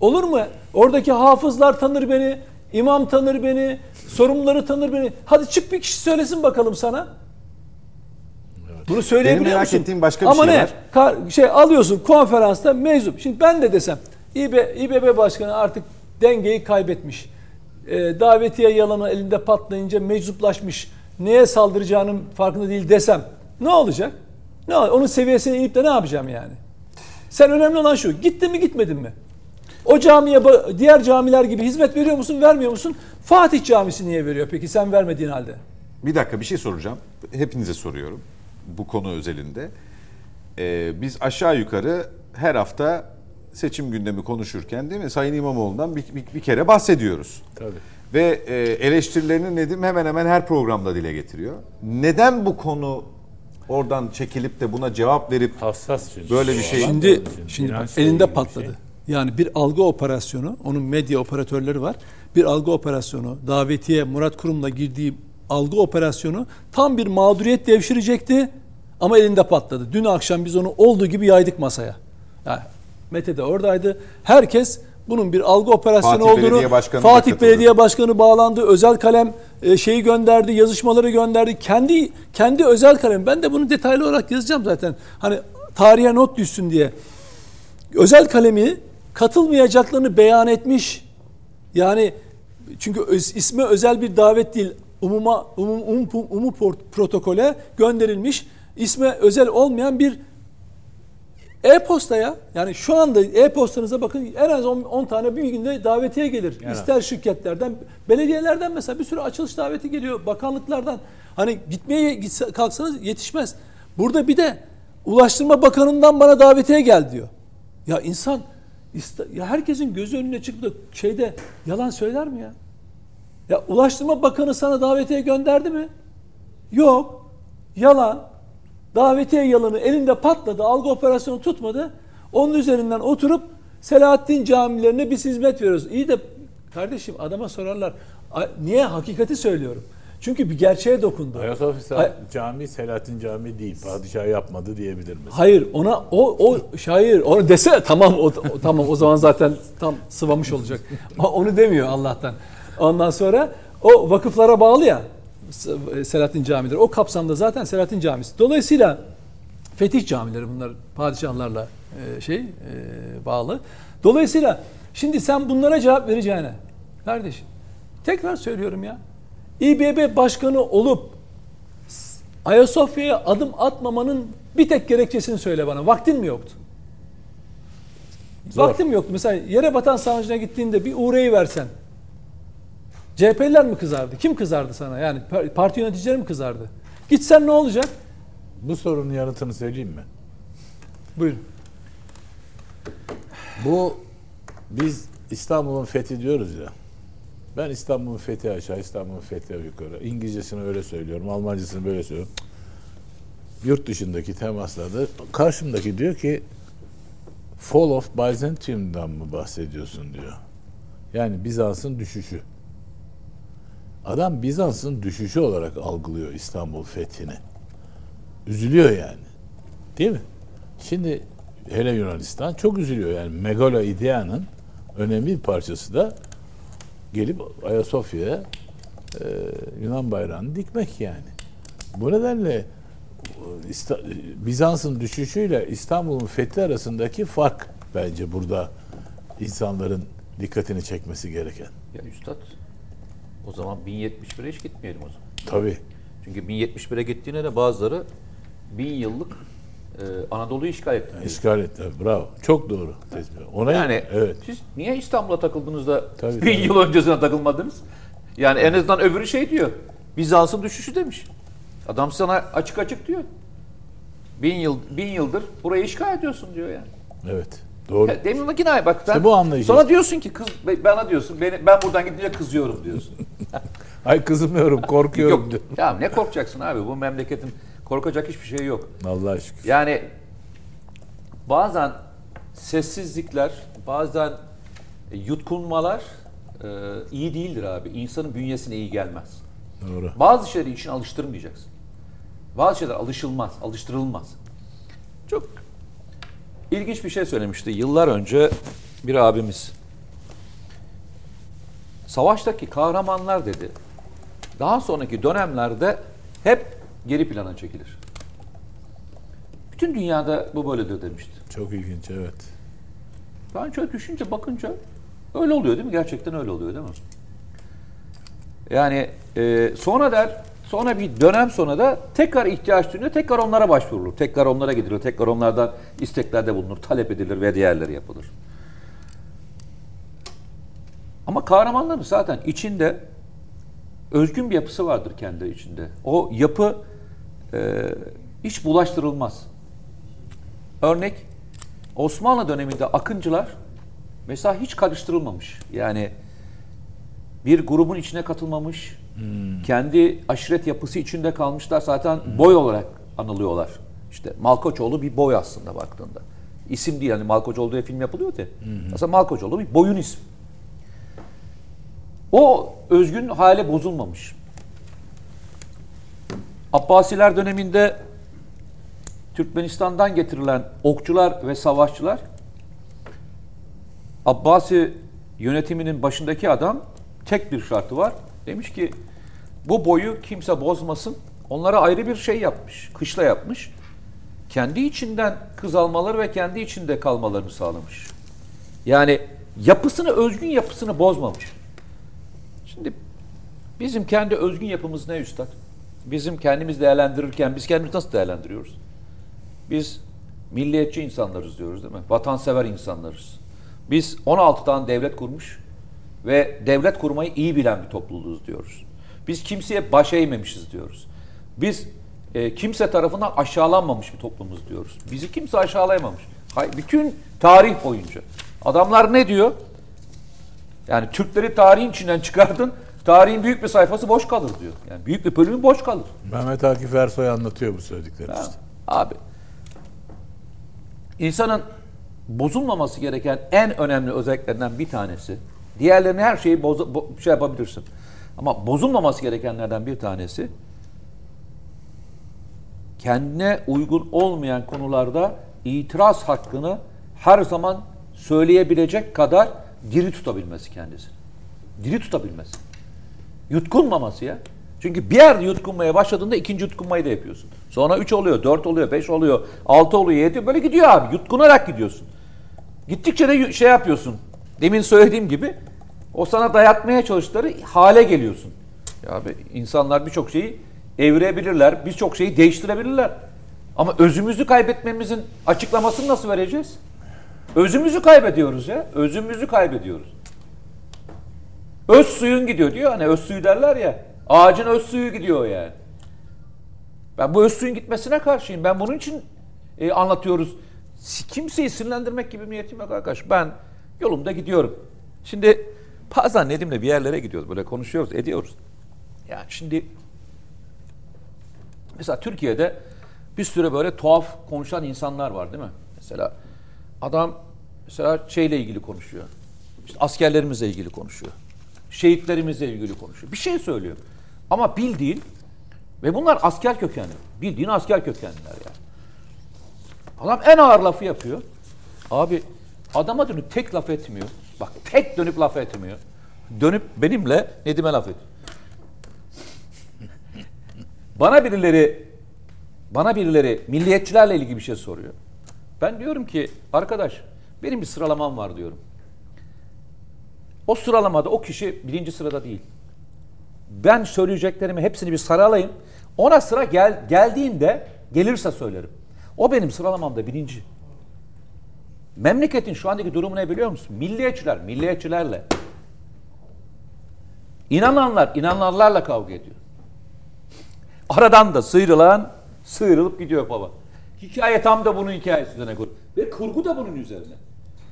Olur mu? Oradaki hafızlar tanır beni, imam tanır beni, sorumluları tanır beni. Hadi çık bir kişi söylesin bakalım sana. Bunu söyleyebiliyor Benim merak musun? ettiğim başka bir Ama şey ne? var. Ka- şey alıyorsun konferansta meczup. Şimdi ben de desem İB, İBB Başkanı artık dengeyi kaybetmiş. Ee, davetiye yalanı elinde patlayınca meczuplaşmış. Neye saldıracağının farkında değil desem ne olacak? Ne ol- Onun seviyesine inip de ne yapacağım yani? Sen önemli olan şu. Gittin mi gitmedin mi? O camiye diğer camiler gibi hizmet veriyor musun vermiyor musun? Fatih Camisi niye veriyor peki sen vermediğin halde? Bir dakika bir şey soracağım. Hepinize soruyorum bu konu özelinde. Ee, biz aşağı yukarı her hafta seçim gündemi konuşurken değil mi Sayın İmamoğlu'ndan bir, bir, bir kere bahsediyoruz. Tabii. Ve e, eleştirilerini Nedim hemen hemen her programda dile getiriyor. Neden bu konu oradan çekilip de buna cevap verip Hassas çünkü. Böyle bir şey- Şimdi Şimdi bak, elinde patladı. şey. Yani bir algı operasyonu, onun medya operatörleri var. Bir algı operasyonu, davetiye Murat Kurum'la girdiği algı operasyonu tam bir mağduriyet devşirecekti ama elinde patladı. Dün akşam biz onu olduğu gibi yaydık masaya. Yani Mete de oradaydı. Herkes bunun bir algı operasyonu Fatih olduğunu Belediye Başkanı Fatih katıldı. Belediye Başkanı bağlandı. Özel kalem e, şeyi gönderdi, yazışmaları gönderdi. Kendi kendi özel kalem. Ben de bunu detaylı olarak yazacağım zaten. Hani tarihe not düşsün diye. Özel kalemi katılmayacaklarını beyan etmiş. Yani çünkü öz, ismi özel bir davet değil. Umuma umum, umum, umum protokole gönderilmiş. İsme özel olmayan bir e-postaya yani şu anda e-postanıza bakın en az 10, 10 tane bir günde davetiye gelir. Yani. İster şirketlerden, belediyelerden mesela bir sürü açılış daveti geliyor, bakanlıklardan. Hani gitmeye kalksanız yetişmez. Burada bir de Ulaştırma Bakanı'ndan bana davetiye gel diyor. Ya insan ya herkesin gözü önüne çıktı şeyde yalan söyler mi ya? Ya Ulaştırma Bakanı sana davetiye gönderdi mi? Yok. Yalan. Davetiye yalanı elinde patladı. Algı operasyonu tutmadı. Onun üzerinden oturup Selahattin camilerine biz hizmet veriyoruz. İyi de kardeşim adama sorarlar. Niye? Hakikati söylüyorum. Çünkü bir gerçeğe dokundu. Ayasofya Ay- Cami Selahattin Cami değil. Padişah yapmadı diyebilir misin? Hayır ona o o şair onu dese tamam o, o tamam o zaman zaten tam sıvamış olacak. onu demiyor Allah'tan. Ondan sonra o vakıflara bağlı ya Selahattin camileri. O kapsamda zaten Selahattin Camisi. Dolayısıyla fetih camileri bunlar padişahlarla e, şey e, bağlı. Dolayısıyla şimdi sen bunlara cevap vereceğine kardeşim tekrar söylüyorum ya İBB başkanı olup Ayasofya'ya adım atmamanın bir tek gerekçesini söyle bana. Vaktin mi yoktu? Zor. Vaktim yoktu. Mesela yere batan sarnıcına gittiğinde bir uğrayı versen. CHP'liler mi kızardı? Kim kızardı sana? Yani parti yöneticileri mi kızardı? Gitsen ne olacak? Bu sorunun yanıtını söyleyeyim mi? Buyurun. Bu biz İstanbul'un fethi diyoruz ya. Ben İstanbul'un fethi aşağı, İstanbul'un fethi yukarı. İngilizcesini öyle söylüyorum, Almancasını böyle söylüyorum. Yurt dışındaki temaslarda karşımdaki diyor ki Fall of Byzantium'dan mı bahsediyorsun diyor. Yani Bizans'ın düşüşü. Adam Bizans'ın düşüşü olarak algılıyor İstanbul fethini. Üzülüyor yani. Değil mi? Şimdi hele Yunanistan çok üzülüyor. Yani Megalo İdea'nın önemli bir parçası da gelip Ayasofya'ya e, Yunan bayrağını dikmek yani. Bu nedenle Bizans'ın düşüşüyle İstanbul'un fethi arasındaki fark bence burada insanların dikkatini çekmesi gereken. Ya Üstad o zaman 1071'e hiç gitmeyelim o zaman. Tabii. Çünkü 1071'e gittiğine de bazıları bin yıllık e, Anadolu'yu işgal etti. Yani işgal etti. Bravo. Çok doğru. Ona yani evet. siz niye İstanbul'a takıldınız da tabii, bin tabii. yıl öncesine takılmadınız? Yani en azından öbürü şey diyor. Bizans'ın düşüşü demiş. Adam sana açık açık diyor. Bin yıl bin yıldır burayı işgal ediyorsun diyor yani. Evet. Doğru. Ya, demin yine bak sen işte bu anlayıcı. Sonra diyorsun ki kız bana diyorsun beni, ben buradan gidince kızıyorum diyorsun. Ay kızmıyorum korkuyorum Yok, diyor. Ya ne korkacaksın abi bu memleketin Korkacak hiçbir şey yok. Allah şükür. Yani bazen sessizlikler, bazen yutkunmalar e, iyi değildir abi. İnsanın bünyesine iyi gelmez. Doğru. Bazı şeyleri için alıştırmayacaksın. Bazı şeyler alışılmaz, alıştırılmaz. Çok ilginç bir şey söylemişti yıllar önce bir abimiz. Savaştaki kahramanlar dedi. Daha sonraki dönemlerde hep geri plana çekilir. Bütün dünyada bu böyledir demişti. Çok ilginç evet. Ben şöyle düşünce bakınca öyle oluyor değil mi? Gerçekten öyle oluyor değil mi? Yani e, sonra der, sonra bir dönem sonra da tekrar ihtiyaç duyuluyor, tekrar onlara başvurulur. Tekrar onlara gidilir, tekrar onlardan isteklerde bulunur, talep edilir ve diğerleri yapılır. Ama kahramanların zaten içinde özgün bir yapısı vardır kendi içinde. O yapı e, hiç bulaştırılmaz. Örnek Osmanlı döneminde akıncılar mesela hiç karıştırılmamış. Yani bir grubun içine katılmamış, hmm. kendi aşiret yapısı içinde kalmışlar. Zaten hmm. boy olarak anılıyorlar. İşte Malkoçoğlu bir boy aslında baktığında. İsim değil yani Malkoçoğlu diye film yapılıyor diye. Hmm. Aslında Malkoçoğlu bir boyun ismi. O özgün hale bozulmamış. Abbasiler döneminde Türkmenistan'dan getirilen okçular ve savaşçılar Abbasi yönetiminin başındaki adam tek bir şartı var. Demiş ki bu boyu kimse bozmasın. Onlara ayrı bir şey yapmış. Kışla yapmış. Kendi içinden kız almaları ve kendi içinde kalmalarını sağlamış. Yani yapısını, özgün yapısını bozmamış. Şimdi bizim kendi özgün yapımız ne üstad? Bizim kendimiz değerlendirirken biz kendimizi nasıl değerlendiriyoruz? Biz milliyetçi insanlarız diyoruz değil mi? Vatansever insanlarız. Biz 16 tane devlet kurmuş ve devlet kurmayı iyi bilen bir topluluğuz diyoruz. Biz kimseye baş eğmemişiz diyoruz. Biz e, kimse tarafından aşağılanmamış bir toplumuz diyoruz. Bizi kimse aşağılayamamış. Hayır, bütün tarih boyunca. Adamlar ne diyor? Yani Türkleri tarihin içinden çıkardın, tarihin büyük bir sayfası boş kalır diyor. Yani büyük bir bölümü boş kalır. Mehmet Akif Ersoy anlatıyor bu söyledikleri Ha, işte. Abi. İnsanın bozulmaması gereken en önemli özelliklerinden bir tanesi. Diğerlerini her şeyi boza- bo- şey yapabilirsin. Ama bozulmaması gerekenlerden bir tanesi kendine uygun olmayan konularda itiraz hakkını her zaman söyleyebilecek kadar diri tutabilmesi kendisini. Diri tutabilmesi. Yutkunmaması ya. Çünkü bir yerde yutkunmaya başladığında ikinci yutkunmayı da yapıyorsun. Sonra üç oluyor, dört oluyor, beş oluyor, altı oluyor, yedi böyle gidiyor abi. Yutkunarak gidiyorsun. Gittikçe de şey yapıyorsun. Demin söylediğim gibi o sana dayatmaya çalıştıkları hale geliyorsun. Ya abi insanlar birçok şeyi evirebilirler, birçok şeyi değiştirebilirler. Ama özümüzü kaybetmemizin açıklamasını nasıl vereceğiz? Özümüzü kaybediyoruz ya. Özümüzü kaybediyoruz. Öz suyun gidiyor diyor. Hani öz suyu derler ya. Ağacın öz suyu gidiyor yani. Ben bu öz suyun gitmesine karşıyım. Ben bunun için e, anlatıyoruz. Kimseyi sinirlendirmek gibi bir niyetim yok arkadaş. Ben yolumda gidiyorum. Şimdi bazen Nedim'le bir yerlere gidiyoruz. Böyle konuşuyoruz, ediyoruz. Yani şimdi mesela Türkiye'de bir sürü böyle tuhaf konuşan insanlar var değil mi? Mesela adam mesela şeyle ilgili konuşuyor. İşte askerlerimizle ilgili konuşuyor. Şehitlerimizle ilgili konuşuyor. Bir şey söylüyor. Ama bildiğin ve bunlar asker kökenli. Bildiğin asker kökenliler yani. Adam en ağır lafı yapıyor. Abi adama dönüp tek laf etmiyor. Bak tek dönüp laf etmiyor. Dönüp benimle Nedim'e laf ediyor. Bana birileri bana birileri milliyetçilerle ilgili bir şey soruyor. Ben diyorum ki arkadaş benim bir sıralamam var diyorum. O sıralamada o kişi birinci sırada değil. Ben söyleyeceklerimi hepsini bir sıralayayım. Ona sıra gel, geldiğinde gelirse söylerim. O benim sıralamamda birinci. Memleketin şu andaki durumu ne biliyor musun? Milliyetçiler, milliyetçilerle. İnananlar, inananlarla kavga ediyor. Aradan da sıyrılan sıyrılıp gidiyor baba. Hikaye tam da bunun hikayesi üzerine kurulu. Ve kurgu da bunun üzerine.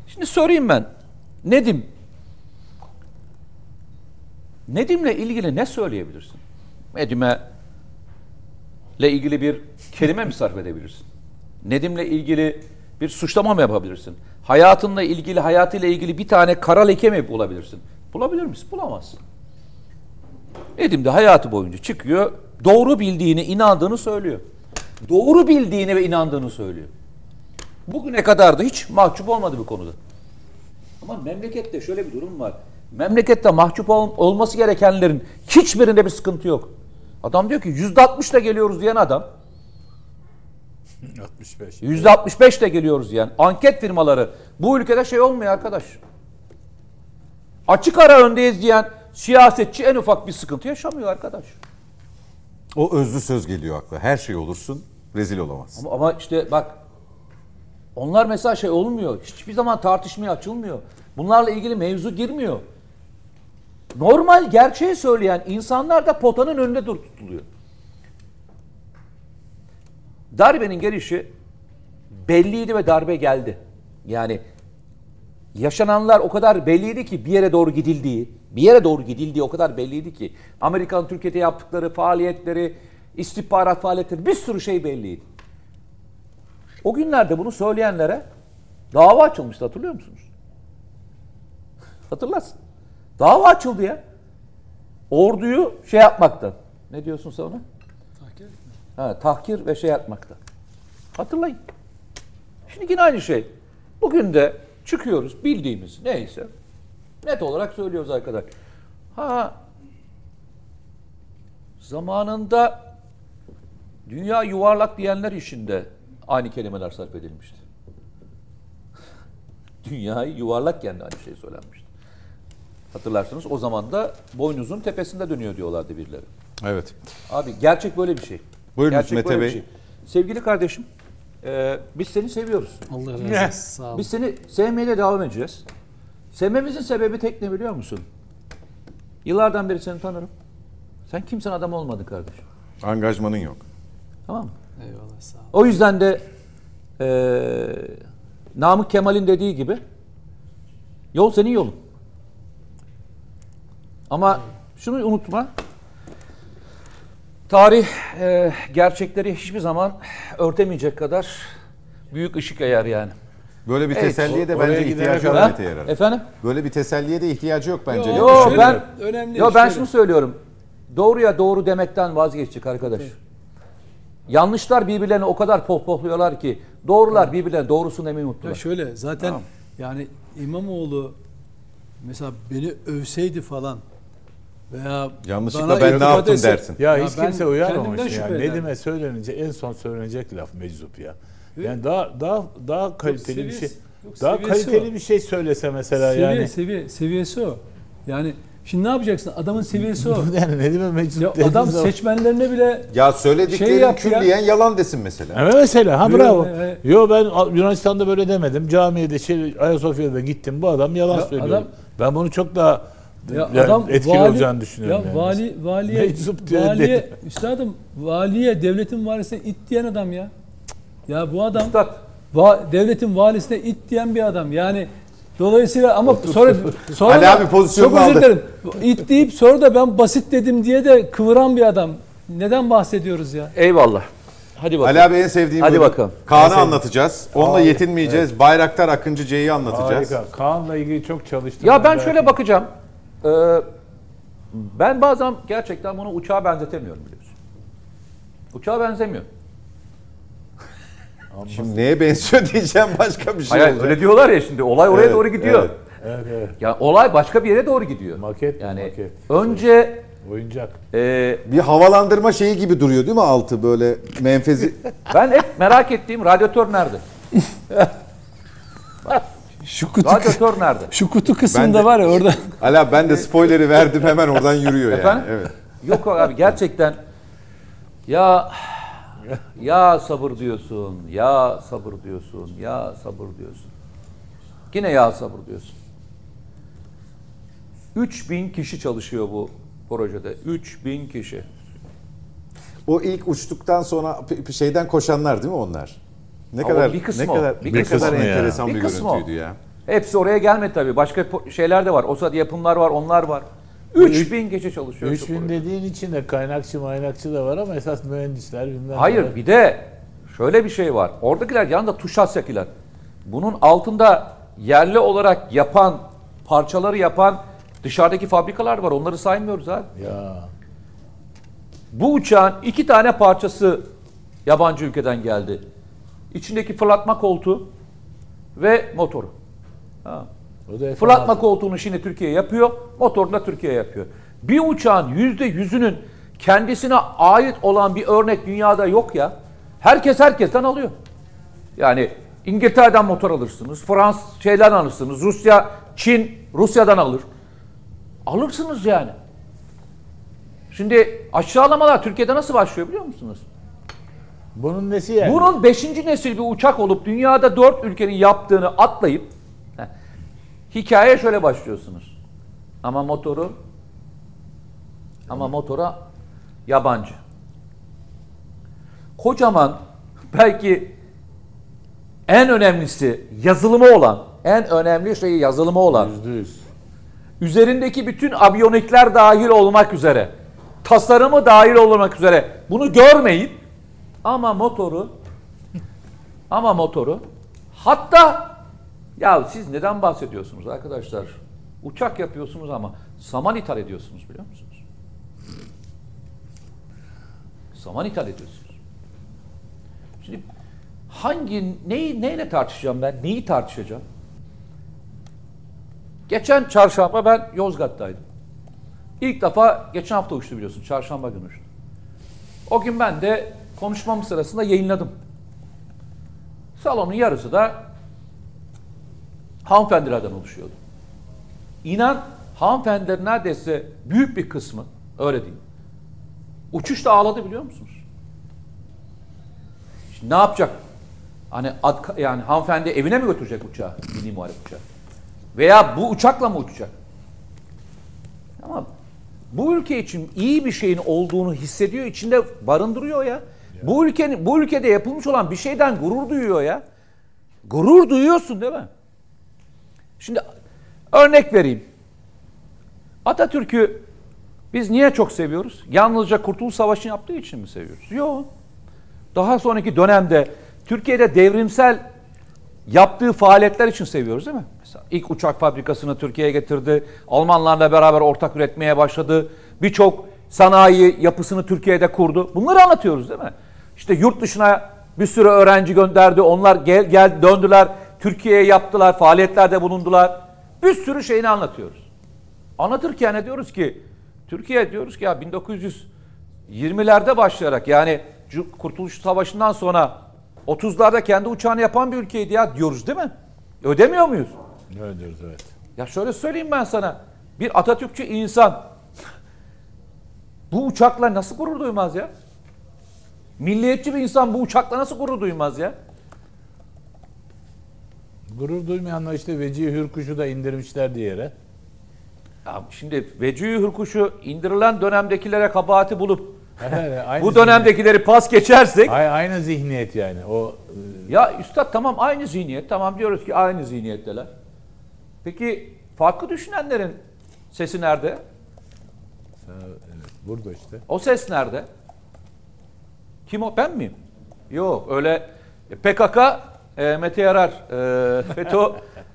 Şimdi sorayım ben. Nedim Nedim'le ilgili ne söyleyebilirsin? Nedim'e ile ilgili bir kelime mi sarf edebilirsin? Nedim'le ilgili bir suçlama mı yapabilirsin? Hayatınla ilgili, hayatıyla ilgili bir tane kara leke mi bulabilirsin? Bulabilir misin? Bulamazsın. Nedim de hayatı boyunca çıkıyor, doğru bildiğini, inandığını söylüyor. Doğru bildiğini ve inandığını söylüyor. Bugüne kadar da hiç mahcup olmadı bu konuda. Ama memlekette şöyle bir durum var. Memlekette mahcup ol- olması gerekenlerin hiçbirinde bir sıkıntı yok. Adam diyor ki yüzde altmışla geliyoruz diyen adam, 65. yüzde altmış beşle geliyoruz diyen anket firmaları bu ülkede şey olmuyor arkadaş. Açık ara öndeyiz diyen siyasetçi en ufak bir sıkıntı yaşamıyor arkadaş. O özlü söz geliyor akla. Her şey olursun, rezil olamazsın. Ama, ama işte bak onlar mesela şey olmuyor. Hiçbir zaman tartışmaya açılmıyor. Bunlarla ilgili mevzu girmiyor. Normal gerçeği söyleyen insanlar da potanın önünde dur tutuluyor. Darbenin gelişi belliydi ve darbe geldi. Yani yaşananlar o kadar belliydi ki bir yere doğru gidildiği, bir yere doğru gidildiği o kadar belliydi ki Amerikan Türkiye'de yaptıkları faaliyetleri, istihbarat faaliyetleri bir sürü şey belliydi. O günlerde bunu söyleyenlere dava açılmıştı hatırlıyor musunuz? Hatırlarsın. Dava açıldı ya. Orduyu şey yapmaktan. Ne diyorsun sen ona? Ha, tahkir ve şey yapmakta. Hatırlayın. Şimdi yine aynı şey. Bugün de çıkıyoruz bildiğimiz neyse. Net olarak söylüyoruz arkadaş. Ha zamanında dünya yuvarlak diyenler işinde aynı kelimeler sarf edilmişti. dünyayı yuvarlakken de aynı şey söylenmişti. Hatırlarsınız o zaman da boynuzun tepesinde dönüyor diyorlardı birileri. Evet. Abi gerçek böyle bir şey. Buyurunuz gerçek Mete Bey. şey. Sevgili kardeşim, e, biz seni seviyoruz. Allah razı olsun. Sağ olun. Biz seni sevmeye de devam edeceğiz. Sevmemizin sebebi tek ne biliyor musun? Yıllardan beri seni tanırım. Sen kimsin adam olmadın kardeşim. Angajmanın yok. Tamam mı? Eyvallah sağ olun. O yüzden de eee Namık Kemal'in dediği gibi yol senin yolun. Ama şunu unutma. Tarih eee, gerçekleri hiçbir zaman örtemeyecek kadar büyük ışık yayar yani. Böyle bir Evet, teselliye de oraya bence ihtiyacı yok Ha? Mete Yarar'ın. Efendim? Böyle bir teselliye de ihtiyacı yok bence. Yo, Yok, Yo ben önemli, Yo ben şunu söylüyorum. Doğruya doğru demekten vazgeçtik arkadaş. Yanlışlar birbirlerini o kadar pohpohluyorlar ki doğrular birbirlerine doğrusunu emin Ya unuttular. şöyle zaten Tamam. yani İmamoğlu mesela beni övseydi falan veya Yanlışlıkla ben ne yaptım etse- dersin. Ya, Ya hiç kimse uyarmamış ya. Nedim'e söylenince en son söylenecek laf meczup ya. Yani daha daha daha kaliteli bir şey. yok, Daha kaliteli o. bir şey söylese mesela seviye, yani. seviye, seviyesi o. Yani şimdi ne yapacaksın? Adamın seviyesi o. yani Nedim'e meczup ya dediğin adam zaman- seçmenlerine bile Ya söylediklerin Şey yap ya. külliyen yalan desin mesela. Evet mesela ha Yo, bravo. evet. Yo ben Yunanistan'da böyle demedim. Camiye de şey Ayasofya'da gittim. Bu adam yalan Ya söylüyor. adam- ben bunu çok daha ya yani adam etkili vali, olacağını düşünüyorum. Ya yani. vali valiye Meczup diyor, valiye dedi. üstadım valiye devletin valisine it diyen adam ya. Ya bu adam Üstad Va- devletin valisine it diyen bir adam. Yani dolayısıyla ama sonra sonra Ali da- abi pozisyonunu çok özür aldı. dilerim. İt deyip sonra da ben basit dedim diye de kıvıran bir adam. Neden bahsediyoruz ya? eyvallah. Hadi bakalım. Ali abi en sevdiğim Hadi bölüm. bakalım. Kaan'ı anlatacağız. Onunla yetinmeyeceğiz. Bayraktar Akıncı C'yi anlatacağız. Harika. Kaan'la ilgili çok çalıştım. Ya ben belki- şöyle bakacağım. Ee, ben bazen gerçekten bunu uçağa benzetemiyorum biliyorsun. Uçağa benzemiyor. Şimdi neye benziyor diyeceğim başka bir şey Hayır, olacak. öyle diyorlar ya şimdi olay oraya Evet, doğru gidiyor. evet. Evet, evet. Ya olay başka bir yere doğru gidiyor. Maket yani maket? önce Oyuncak. e, Bir havalandırma şeyi gibi duruyor değil mi altı böyle menfezi? ben hep merak ettiğim radyatör nerede? Şu kutu Radyatör nerede? şu kutu kısmında de- var ya orada. Ali abi ben de spoiler'i verdim hemen oradan yürüyor yani. Efendim? Evet. Yok abi gerçekten ya ya sabır diyorsun, ya sabır diyorsun, ya sabır diyorsun. Yine ya sabır diyorsun. 3000 kişi çalışıyor bu projede. 3000 kişi. O ilk uçtuktan sonra şeyden koşanlar değil mi onlar? Ne Ama kadar bir kısmı ne kadar bir ne kısmı kadar enteresan Bir bir, kısmı görüntüydü ya. Hepsi oraya gelmedi tabii. Başka şeyler de var. OSAD yapımlar var, onlar var. 3000 kişi çalışıyor. şu 3000 projede. dediğin içinde kaynakçı maynakçı da var ama esas mühendisler bilmem Hayır neler. bir de şöyle bir şey var. Oradakiler yanında Tuşasyakiler. Bunun altında yerli olarak yapan, parçaları yapan dışarıdaki fabrikalar var. Onları saymıyoruz abi. Ya Bu uçağın iki tane parçası yabancı ülkeden geldi. İçindeki fırlatma koltuğu ve motoru. Ha. o da Fırlatma koltuğunu şimdi Türkiye yapıyor, motorunu da Türkiye yapıyor. Bir uçağın yüzde yüzünün kendisine ait olan bir örnek dünyada yok ya. Herkes herkesten alıyor. Yani İngiltere'den motor alırsınız, Fransız şeyler alırsınız, Rusya, Çin, Rusya'dan alır. Alırsınız yani. Şimdi aşağılamalar Türkiye'de nasıl başlıyor biliyor musunuz? Bunun nesi yani? Bunun 5. nesil bir uçak olup dünyada 4 ülkenin yaptığını atlayıp heh, hikayeye şöyle başlıyorsunuz. Ama motoru ama motora yabancı. Kocaman belki en önemlisi yazılımı olan, en önemli şeyi yazılımı olan Yüzde yüz. üzerindeki bütün aviyonikler dahil olmak üzere, tasarımı dahil olmak üzere bunu görmeyip ama motoru ama motoru hatta ya siz neden bahsediyorsunuz arkadaşlar? Uçak yapıyorsunuz ama saman ithal ediyorsunuz biliyor musunuz? Saman ithal ediyorsunuz. Şimdi hangi neyi neyle tartışacağım ben? Neyi tartışacağım? Geçen çarşamba ben Yozgat'taydım. İlk defa geçen hafta uçtu biliyorsun. Çarşamba günü uçtu. O gün ben de konuşmam sırasında yayınladım. Salonun yarısı da hanımefendilerden oluşuyordu. İnan hanımefendilerin neredeyse büyük bir kısmı öyle diyeyim. Uçuşta ağladı biliyor musunuz? Şimdi ne yapacak? Hani ad- yani hanımefendi evine mi götürecek uçağı? Milli muharip uçağı. Veya bu uçakla mı uçacak? Ama bu ülke için iyi bir şeyin olduğunu hissediyor, içinde barındırıyor ya. Bu ülkenin bu ülkede yapılmış olan bir şeyden gurur duyuyor ya. Gurur duyuyorsun değil mi? Şimdi örnek vereyim. Atatürk'ü biz niye çok seviyoruz? Yalnızca Kurtuluş Savaşı'nı yaptığı için mi seviyoruz? Yok. Daha sonraki dönemde Türkiye'de devrimsel yaptığı faaliyetler için seviyoruz değil mi? Mesela ilk uçak fabrikasını Türkiye'ye getirdi. Almanlarla beraber ortak üretmeye başladı. Birçok sanayi yapısını Türkiye'de kurdu. Bunları anlatıyoruz değil mi? İşte yurt dışına bir sürü öğrenci gönderdi. Onlar gel, gel döndüler. Türkiye'ye yaptılar, faaliyetlerde bulundular. Bir sürü şeyini anlatıyoruz. Anlatırken ne diyoruz ki Türkiye diyoruz ki ya 1920'lerde başlayarak yani Kurtuluş Savaşı'ndan sonra 30'larda kendi uçağını yapan bir ülkeydi ya diyoruz değil mi? Ödemiyor muyuz? Öyle diyoruz evet. Ya şöyle söyleyeyim ben sana. Bir Atatürkçü insan bu uçakla nasıl gurur duymaz ya? Milliyetçi bir insan bu uçakla nasıl gurur duymaz ya? Gurur duymayanlar işte Vecihi Hürkuş'u da indirmişler yere. Ya şimdi Vecihi Hürkuş'u indirilen dönemdekilere kabahati bulup Evet, aynı bu dönemdekileri pas geçersek aynı zihniyet yani. O e, Ya üstad tamam aynı zihniyet. Tamam diyoruz ki aynı zihniyetteler. Peki farklı düşünenlerin sesi nerede? evet, burada işte. O ses nerede? Kim o? Ben miyim? Yok öyle PKK, e, Mete Yarar, e, FETÖ,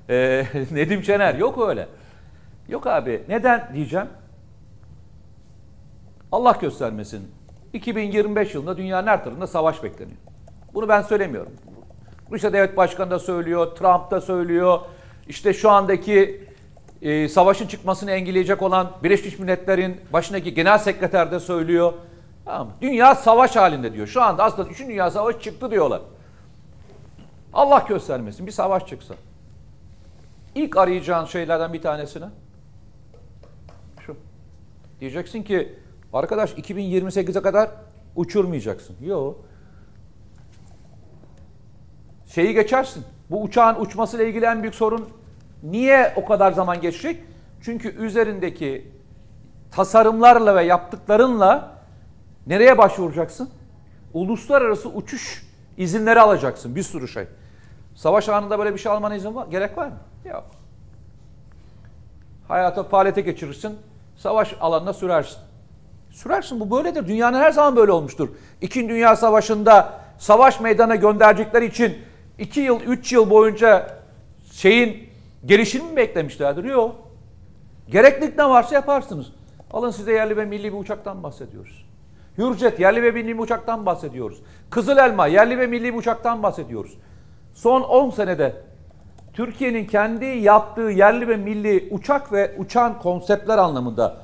e, Nedim Şener. Yok öyle. Yok abi. Neden diyeceğim? Allah göstermesin. 2025 yılında dünyanın her tarafında savaş bekleniyor. Bunu ben söylemiyorum. Rusya Devlet Başkanı da söylüyor, Trump da söylüyor. İşte şu andaki e, savaşın çıkmasını engelleyecek olan Birleşmiş Milletler'in başındaki genel sekreter de söylüyor. Tamam. Dünya savaş halinde diyor. Şu anda aslında 3. Dünya Savaşı çıktı diyorlar. Allah göstermesin bir savaş çıksa. İlk arayacağın şeylerden bir tanesine şu. Diyeceksin ki arkadaş 2028'e kadar uçurmayacaksın. Yok. Şeyi geçersin. Bu uçağın uçmasıyla ilgili en büyük sorun niye o kadar zaman geçecek? Çünkü üzerindeki tasarımlarla ve yaptıklarınla nereye başvuracaksın? Uluslararası uçuş izinleri alacaksın. Bir sürü şey. Savaş anında böyle bir şey almana izin var, gerek var mı? Yok. Hayata faaliyete geçirirsin. Savaş alanına sürersin. Sürersin bu böyledir. Dünyanın her zaman böyle olmuştur. İkinci Dünya Savaşı'nda savaş meydana gönderecekleri için iki yıl, üç yıl boyunca şeyin gelişimini mi beklemişlerdir? Yok. Gereklilik ne varsa yaparsınız. Alın size yerli ve milli bir uçaktan bahsediyoruz. Hürjet yerli ve milli bir uçaktan bahsediyoruz. Kızıl Elma yerli ve milli bir uçaktan bahsediyoruz. Son 10 senede Türkiye'nin kendi yaptığı yerli ve milli uçak ve uçan konseptler anlamında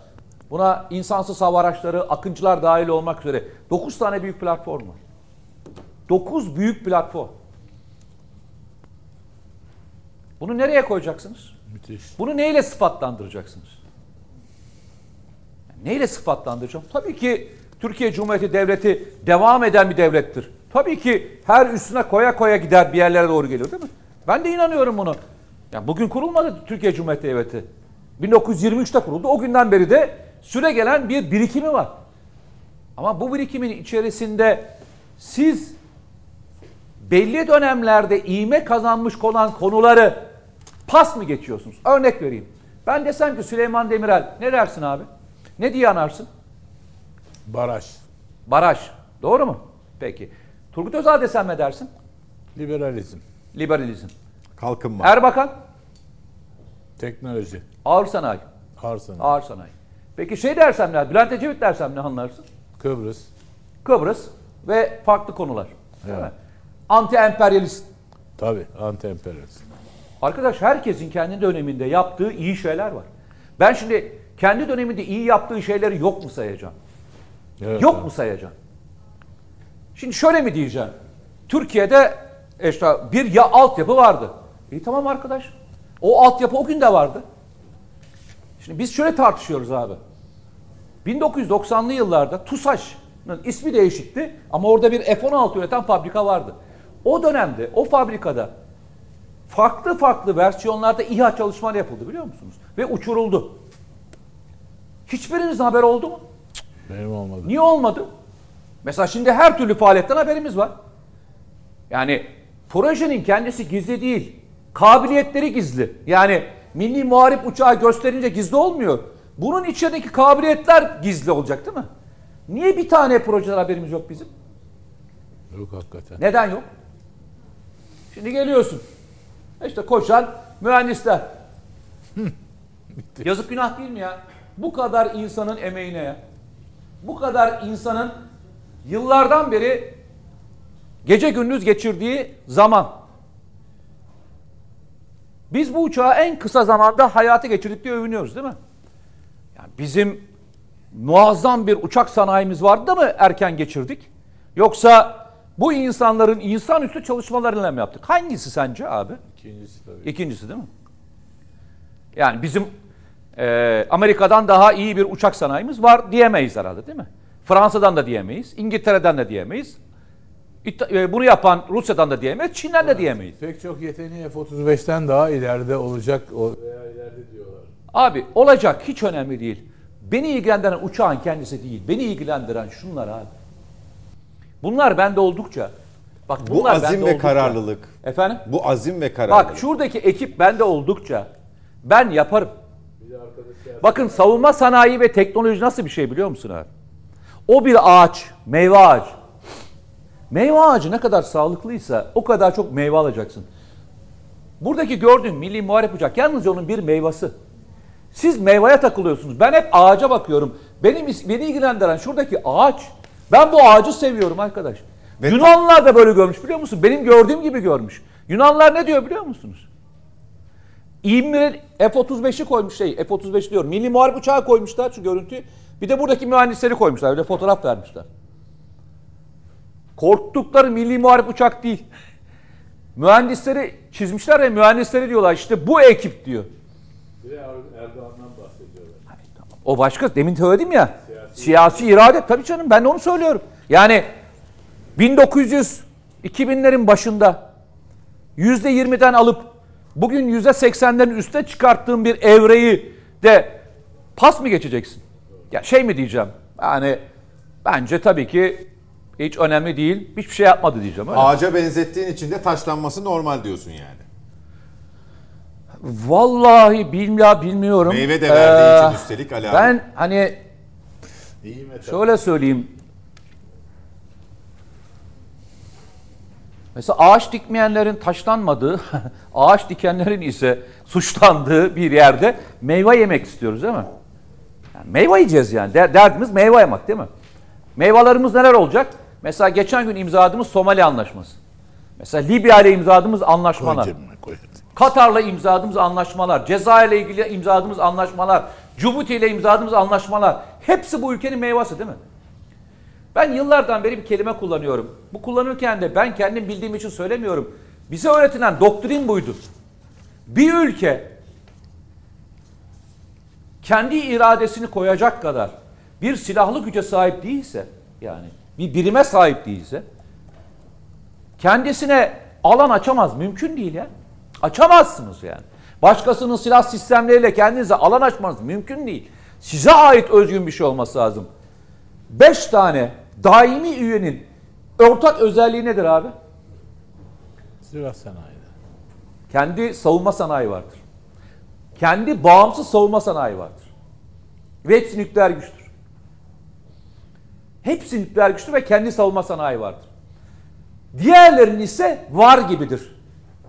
buna insansız hava araçları, akıncılar dahil olmak üzere 9 tane büyük platform var. 9 büyük platform. Bunu nereye koyacaksınız? Müthiş. Bunu neyle sıfatlandıracaksınız? Neyle sıfatlandıracağım? Tabii ki Türkiye Cumhuriyeti Devleti devam eden bir devlettir. Tabii ki her üstüne koya koya gider bir yerlere doğru geliyor değil mi? Ben de inanıyorum bunu. Yani bugün kurulmadı Türkiye Cumhuriyeti Devleti. 1923'te kuruldu. O günden beri de süre gelen bir birikimi var. Ama bu birikimin içerisinde siz belli dönemlerde iğme kazanmış olan konuları pas mı geçiyorsunuz? Örnek vereyim. Ben desem ki Süleyman Demirel ne dersin abi? Ne diye anarsın? Baraj. Baraj. Doğru mu? Peki. Turgut Özal desem ne dersin? Liberalizm. Liberalizm. Kalkınma. Erbakan? Teknoloji. Ağır sanayi. Arsan. Ağır sanayi. Peki şey dersem ne? Bülent Ecevit dersem ne anlarsın? Kıbrıs. Kıbrıs ve farklı konular. Evet. mi? Anti-emperyalist. Tabii. Anti-emperyalist. Arkadaş herkesin kendi döneminde yaptığı iyi şeyler var. Ben şimdi kendi döneminde iyi yaptığı şeyleri yok mu sayacağım? Evet, Yok abi. mu sayacağım? Şimdi şöyle mi diyeceğim? Türkiye'de işte bir ya altyapı vardı. İyi tamam arkadaş. O altyapı o gün de vardı. Şimdi biz şöyle tartışıyoruz abi. 1990'lı yıllarda TUSAŞ'ın ismi değişikti ama orada bir F-16 üreten fabrika vardı. O dönemde o fabrikada farklı farklı versiyonlarda İHA çalışmaları yapıldı biliyor musunuz? Ve uçuruldu. Hiçbirinizin haber oldu mu? Benim olmadı. Niye olmadı? Mesela şimdi her türlü faaliyetten haberimiz var. Yani projenin kendisi gizli değil. Kabiliyetleri gizli. Yani milli muharip uçağı gösterince gizli olmuyor. Bunun içindeki kabiliyetler gizli olacak değil mi? Niye bir tane projeden haberimiz yok bizim? Yok hakikaten. Neden yok? Şimdi geliyorsun. İşte koşan mühendisler. Yazık günah değil mi ya? Bu kadar insanın emeğine ya. Bu kadar insanın yıllardan beri gece gündüz geçirdiği zaman. Biz bu uçağı en kısa zamanda hayata geçirdik diye övünüyoruz değil mi? Yani bizim muazzam bir uçak sanayimiz vardı da mı erken geçirdik? Yoksa bu insanların insanüstü çalışmalarıyla mı yaptık? Hangisi sence abi? İkincisi tabii. İkincisi değil mi? Yani bizim e, Amerika'dan daha iyi bir uçak sanayimiz var diyemeyiz herhalde değil mi? Fransa'dan da diyemeyiz, İngiltere'den de diyemeyiz. İta- e, bunu yapan Rusya'dan da diyemeyiz, Çin'den de diyemeyiz. Pek çok yeteneği F-35'ten daha ileride olacak o veya ileride diyorlar. Abi olacak hiç önemli değil. Beni ilgilendiren uçağın kendisi değil. Beni ilgilendiren şunlar abi. Bunlar bende oldukça. Bak Bu bunlar azim bende ve oldukça- kararlılık. Efendim? Bu azim ve kararlılık. Bak şuradaki ekip bende oldukça ben yaparım. Bakın savunma sanayi ve teknoloji nasıl bir şey biliyor musun abi? O bir ağaç, meyve ağacı. Meyve ağacı ne kadar sağlıklıysa o kadar çok meyve alacaksın. Buradaki gördüğün milli muharip uçak yalnızca onun bir meyvesi. Siz meyveye takılıyorsunuz. Ben hep ağaca bakıyorum. Benim beni ilgilendiren şuradaki ağaç. Ben bu ağacı seviyorum arkadaş. Ve- Yunanlılar da böyle görmüş biliyor musun? Benim gördüğüm gibi görmüş. Yunanlılar ne diyor biliyor musunuz? İmre F-35'i koymuş şey, F-35 diyorum. Milli Muharip uçağı koymuşlar şu görüntüyü. Bir de buradaki mühendisleri koymuşlar. Öyle fotoğraf vermişler. Korktukları milli muharip uçak değil. Mühendisleri çizmişler ve mühendisleri diyorlar işte bu ekip diyor. Bir de Erdoğan'dan bahsediyorlar. O başka demin söyledim ya. Siyasi, irade tabii canım ben de onu söylüyorum. Yani 1900 2000'lerin başında %20'den alıp bugün %80'lerin üste çıkarttığın bir evreyi de pas mı geçeceksin? Ya şey mi diyeceğim? Yani bence tabii ki hiç önemli değil. Hiçbir şey yapmadı diyeceğim. Öyle. Ağaca benzettiğin için de taşlanması normal diyorsun yani. Vallahi bilmiyorum, bilmiyorum. Meyve de verdiği Ee, için üstelik Ali. Ben hani İyi. Şöyle söyleyeyim. Mesela ağaç dikmeyenlerin taşlanmadığı, ağaç dikenlerin ise suçlandığı bir yerde meyve yemek istiyoruz değil mi? Yani meyve yiyeceğiz yani. Der- Derdimiz meyve yemek değil mi? Meyvelerimiz neler olacak? Mesela geçen gün imzaladığımız Somali Anlaşması. Mesela Libya ile imzaladığımız anlaşmalar. Katar'la imzaladığımız anlaşmalar, Cezayir'le ilgili imzaladığımız anlaşmalar, Cibuti ile imzaladığımız anlaşmalar hepsi bu ülkenin meyvesi değil mi? Ben yıllardan beri bir kelime kullanıyorum. Bu kullanırken de ben kendim bildiğim için söylemiyorum. Bize öğretilen doktrin buydu. Bir ülke kendi iradesini koyacak kadar bir silahlı güce sahip değilse yani bir birime sahip değilse kendisine alan açamaz. Mümkün değil ya. Açamazsınız yani. Başkasının silah sistemleriyle kendinize alan açmanız mümkün değil. Size ait özgün bir şey olması lazım. Beş tane daimi üyenin ortak özelliği nedir abi? Silah sanayide. Kendi savunma sanayi vardır. Kendi bağımsız savunma sanayi vardır. Ve hepsi nükleer güçtür. Hepsi nükleer güçtür ve kendi savunma sanayi vardır. Diğerlerinin ise var gibidir.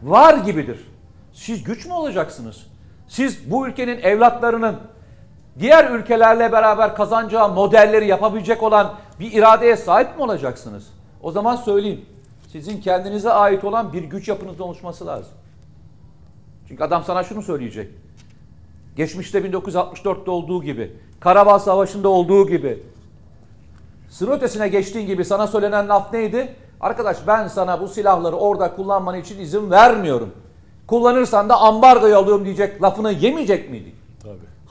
Var gibidir. Siz güç mü olacaksınız? Siz bu ülkenin evlatlarının diğer ülkelerle beraber kazanacağı modelleri yapabilecek olan bir iradeye sahip mi olacaksınız? O zaman söyleyeyim. Sizin kendinize ait olan bir güç yapınızın oluşması lazım. Çünkü adam sana şunu söyleyecek. Geçmişte 1964'te olduğu gibi, Karabağ Savaşı'nda olduğu gibi, sınır ötesine geçtiğin gibi sana söylenen laf neydi? Arkadaş ben sana bu silahları orada kullanman için izin vermiyorum. Kullanırsan da ambargo alıyorum diyecek lafını yemeyecek miydik?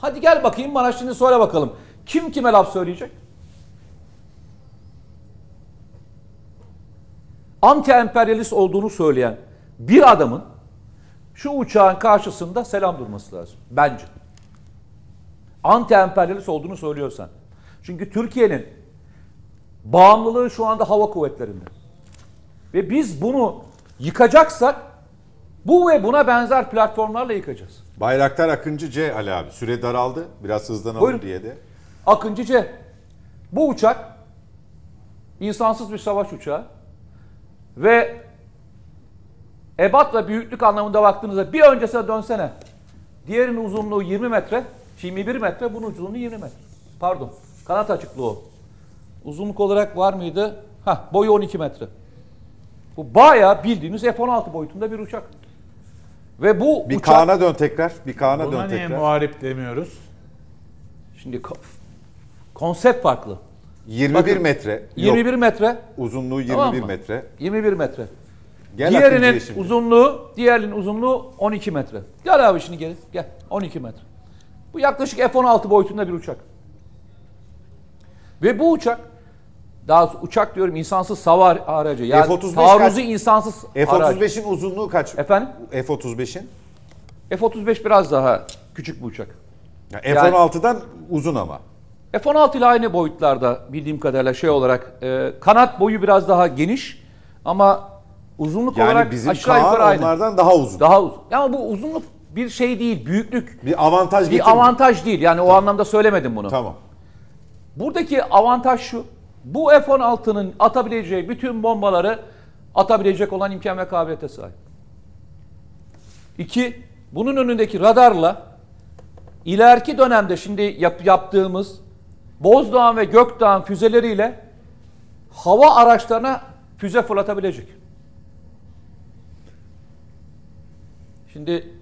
Hadi gel bakayım bana şimdi söyle bakalım. Kim kime laf söyleyecek? Anti-emperyalist olduğunu söyleyen bir adamın şu uçağın karşısında selam durması lazım. Bence. Anti-emperyalist olduğunu söylüyorsan. Çünkü Türkiye'nin bağımlılığı şu anda hava kuvvetlerinde. Ve biz bunu yıkacaksak bu ve buna benzer platformlarla yıkacağız. Bayraktar Akıncı C Ali abi. Süre daraldı. Biraz hızlanalım Buyurun. diye de. Akıncı C. Bu uçak insansız bir savaş uçağı ve ebat ve büyüklük anlamında baktığınızda bir öncesine dönsene. Diğerinin uzunluğu 20 metre, 21 metre, bunun uzunluğu 20 metre. Pardon, kanat açıklığı o. Uzunluk olarak var mıydı? Hah, boyu 12 metre. Bu bayağı bildiğiniz F-16 boyutunda bir uçak. Ve bu Bir uçak... Kaan'a dön tekrar. Bir Kaan'a Buna dön niye tekrar. muharip demiyoruz? Şimdi ko- konsept farklı. 21 Bakın, metre. Yok, 21 metre, uzunluğu 21 Tamam mı? metre. 21 metre. Gel Diğerinin uzunluğu, diğerinin uzunluğu 12 metre. Gel abi şimdi gel. Gel. 12 metre. Bu yaklaşık F-16 boyutunda bir uçak. Ve bu uçak daha uçak diyorum insansız savar aracı. Yani F-35 taarruzu kaç? insansız araç. F-35'in uzunluğu kaç? Efendim? F-35'in? F-35 biraz daha küçük bir uçak. Ya F-16'dan uzun ama. F-16 ile aynı boyutlarda bildiğim kadarıyla şey olarak e, kanat boyu biraz daha geniş ama uzunluk Yani olarak bizim aşağı yukarı aynı. onlardan daha uzun. Daha uzun. Ama bu uzunluk bir şey değil, büyüklük. Bir avantaj Bir getirmiyor. avantaj değil. Yani o anlamda söylemedim bunu. Tamam. Buradaki avantaj şu. Bu F-16'nın atabileceği bütün bombaları atabilecek olan imkan ve kabiliyete sahip. İki, bunun önündeki radarla ileriki dönemde şimdi yap- yaptığımız Bozdoğan ve Gökdağ'ın füzeleriyle hava araçlarına füze fırlatabilecek. Şimdi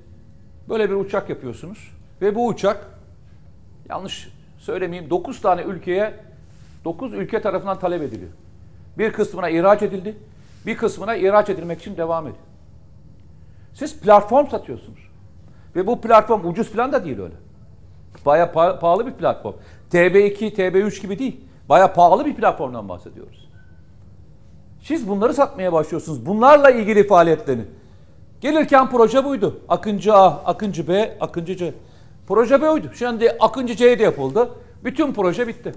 böyle bir uçak yapıyorsunuz ve bu uçak yanlış söylemeyeyim 9 tane ülkeye 9 ülke tarafından talep ediliyor. Bir kısmına ihraç edildi. Bir kısmına ihraç edilmek için devam ediyor. Siz platform satıyorsunuz. Ve bu platform ucuz falan da değil öyle. Baya pa- pahalı bir platform. TB2, TB3 gibi değil. Baya pahalı bir platformdan bahsediyoruz. Siz bunları satmaya başlıyorsunuz. Bunlarla ilgili faaliyetlerini. Gelirken proje buydu. Akıncı A, Akıncı B, Akıncı C. Proje buydu. Şimdi Akıncı C de yapıldı. Bütün proje bitti.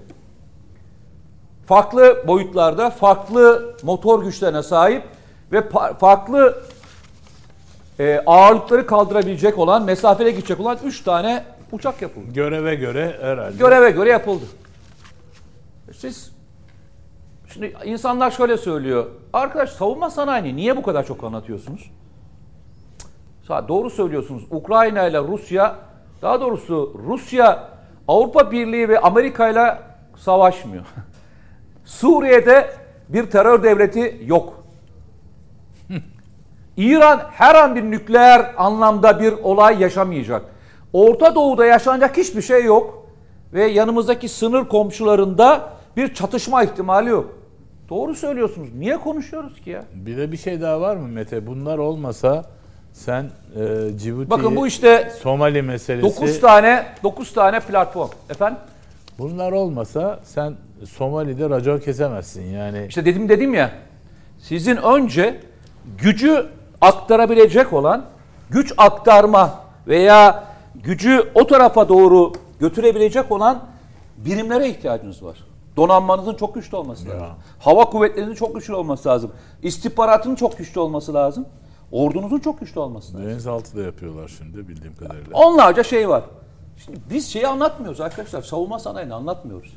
Farklı boyutlarda, farklı motor güçlerine sahip ve farklı e, ağırlıkları kaldırabilecek olan, mesafede gidecek olan 3 tane uçak yapıldı. Göreve göre herhalde. Göreve göre yapıldı. Siz şimdi insanlar şöyle söylüyor. Arkadaş savunma sanayini niye bu kadar çok anlatıyorsunuz? Doğru söylüyorsunuz. Ukrayna ile Rusya, daha doğrusu Rusya Avrupa Birliği ve Amerika ile savaşmıyor. Suriye'de bir terör devleti yok. İran her an bir nükleer anlamda bir olay yaşamayacak. Orta Doğu'da yaşanacak hiçbir şey yok. Ve yanımızdaki sınır komşularında bir çatışma ihtimali yok. Doğru söylüyorsunuz. Niye konuşuyoruz ki ya? Bir de bir şey daha var mı Mete? Bunlar olmasa sen e, Cibuti'yi, Bakın bu işte Somali meselesi. 9 tane 9 tane platform. Efendim? Bunlar olmasa sen Somali'de racon kesemezsin yani. İşte dedim dedim ya. Sizin önce gücü aktarabilecek olan güç aktarma veya gücü o tarafa doğru götürebilecek olan birimlere ihtiyacınız var. Donanmanızın çok güçlü olması lazım. Hava kuvvetlerinizin çok güçlü olması lazım. İstihbaratın çok güçlü olması lazım. Ordunuzun çok güçlü olması lazım. Denizaltı da yapıyorlar şimdi bildiğim kadarıyla. Onlarca şey var. Şimdi biz şeyi anlatmıyoruz arkadaşlar. Savunma sanayini anlatmıyoruz.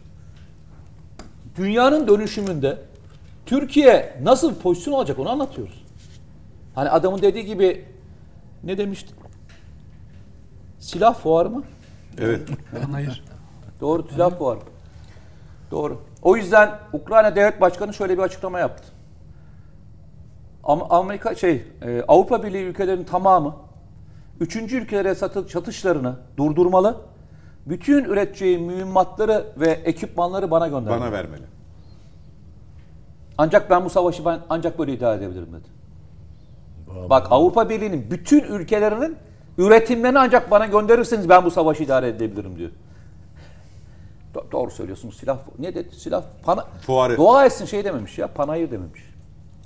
Dünyanın dönüşümünde Türkiye nasıl pozisyon olacak onu anlatıyoruz. Hani adamın dediği gibi ne demişti? Silah fuarı mı? Evet. Hayır. Doğru silah fuarı. Doğru. O yüzden Ukrayna Devlet Başkanı şöyle bir açıklama yaptı. Am- Amerika şey e, Avrupa Birliği ülkelerinin tamamı üçüncü ülkelere satı çatışlarını durdurmalı. Bütün üreteceği mühimmatları ve ekipmanları bana göndermeli. Bana vermeli. Ancak ben bu savaşı ben ancak böyle idare edebilirim dedi. Bak Avrupa Birliği'nin bütün ülkelerinin üretimlerini ancak bana gönderirseniz ben bu savaşı idare edebilirim diyor. Do- doğru söylüyorsunuz. Silah ne dedi? Silah pana Fuarı. Dua etsin şey dememiş ya. Panayır dememiş.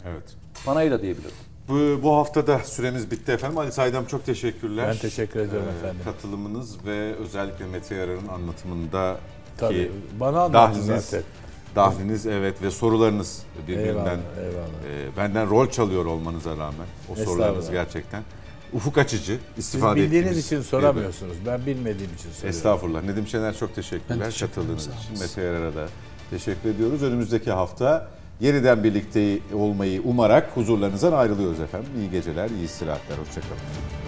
Evet. Panayır da diyebilirim. Bu, bu haftada süremiz bitti efendim. Ali Saydam çok teşekkürler. Ben teşekkür ederim Ee, efendim. Katılımınız ve özellikle Mete Yarar'ın anlatımında Tabii. ki Bana anlattı dahliniz, zaten. dahliniz evet ve sorularınız birbirinden Eyvallah, eyvallah. e, benden rol çalıyor olmanıza rağmen o sorularınız gerçekten ufuk açıcı, Siz istifade bildiğiniz ettiğimiz için soramıyorsunuz. Ben bilmediğim için soruyorum. Estağfurullah. Nedim Şener çok teşekkürler teşekkür katıldığınız için. Mete Yarar'a da teşekkür ediyoruz. Önümüzdeki hafta yeniden birlikte olmayı umarak huzurlarınızdan ayrılıyoruz efendim. İyi geceler, iyi istirahatler. Hoşçakalın.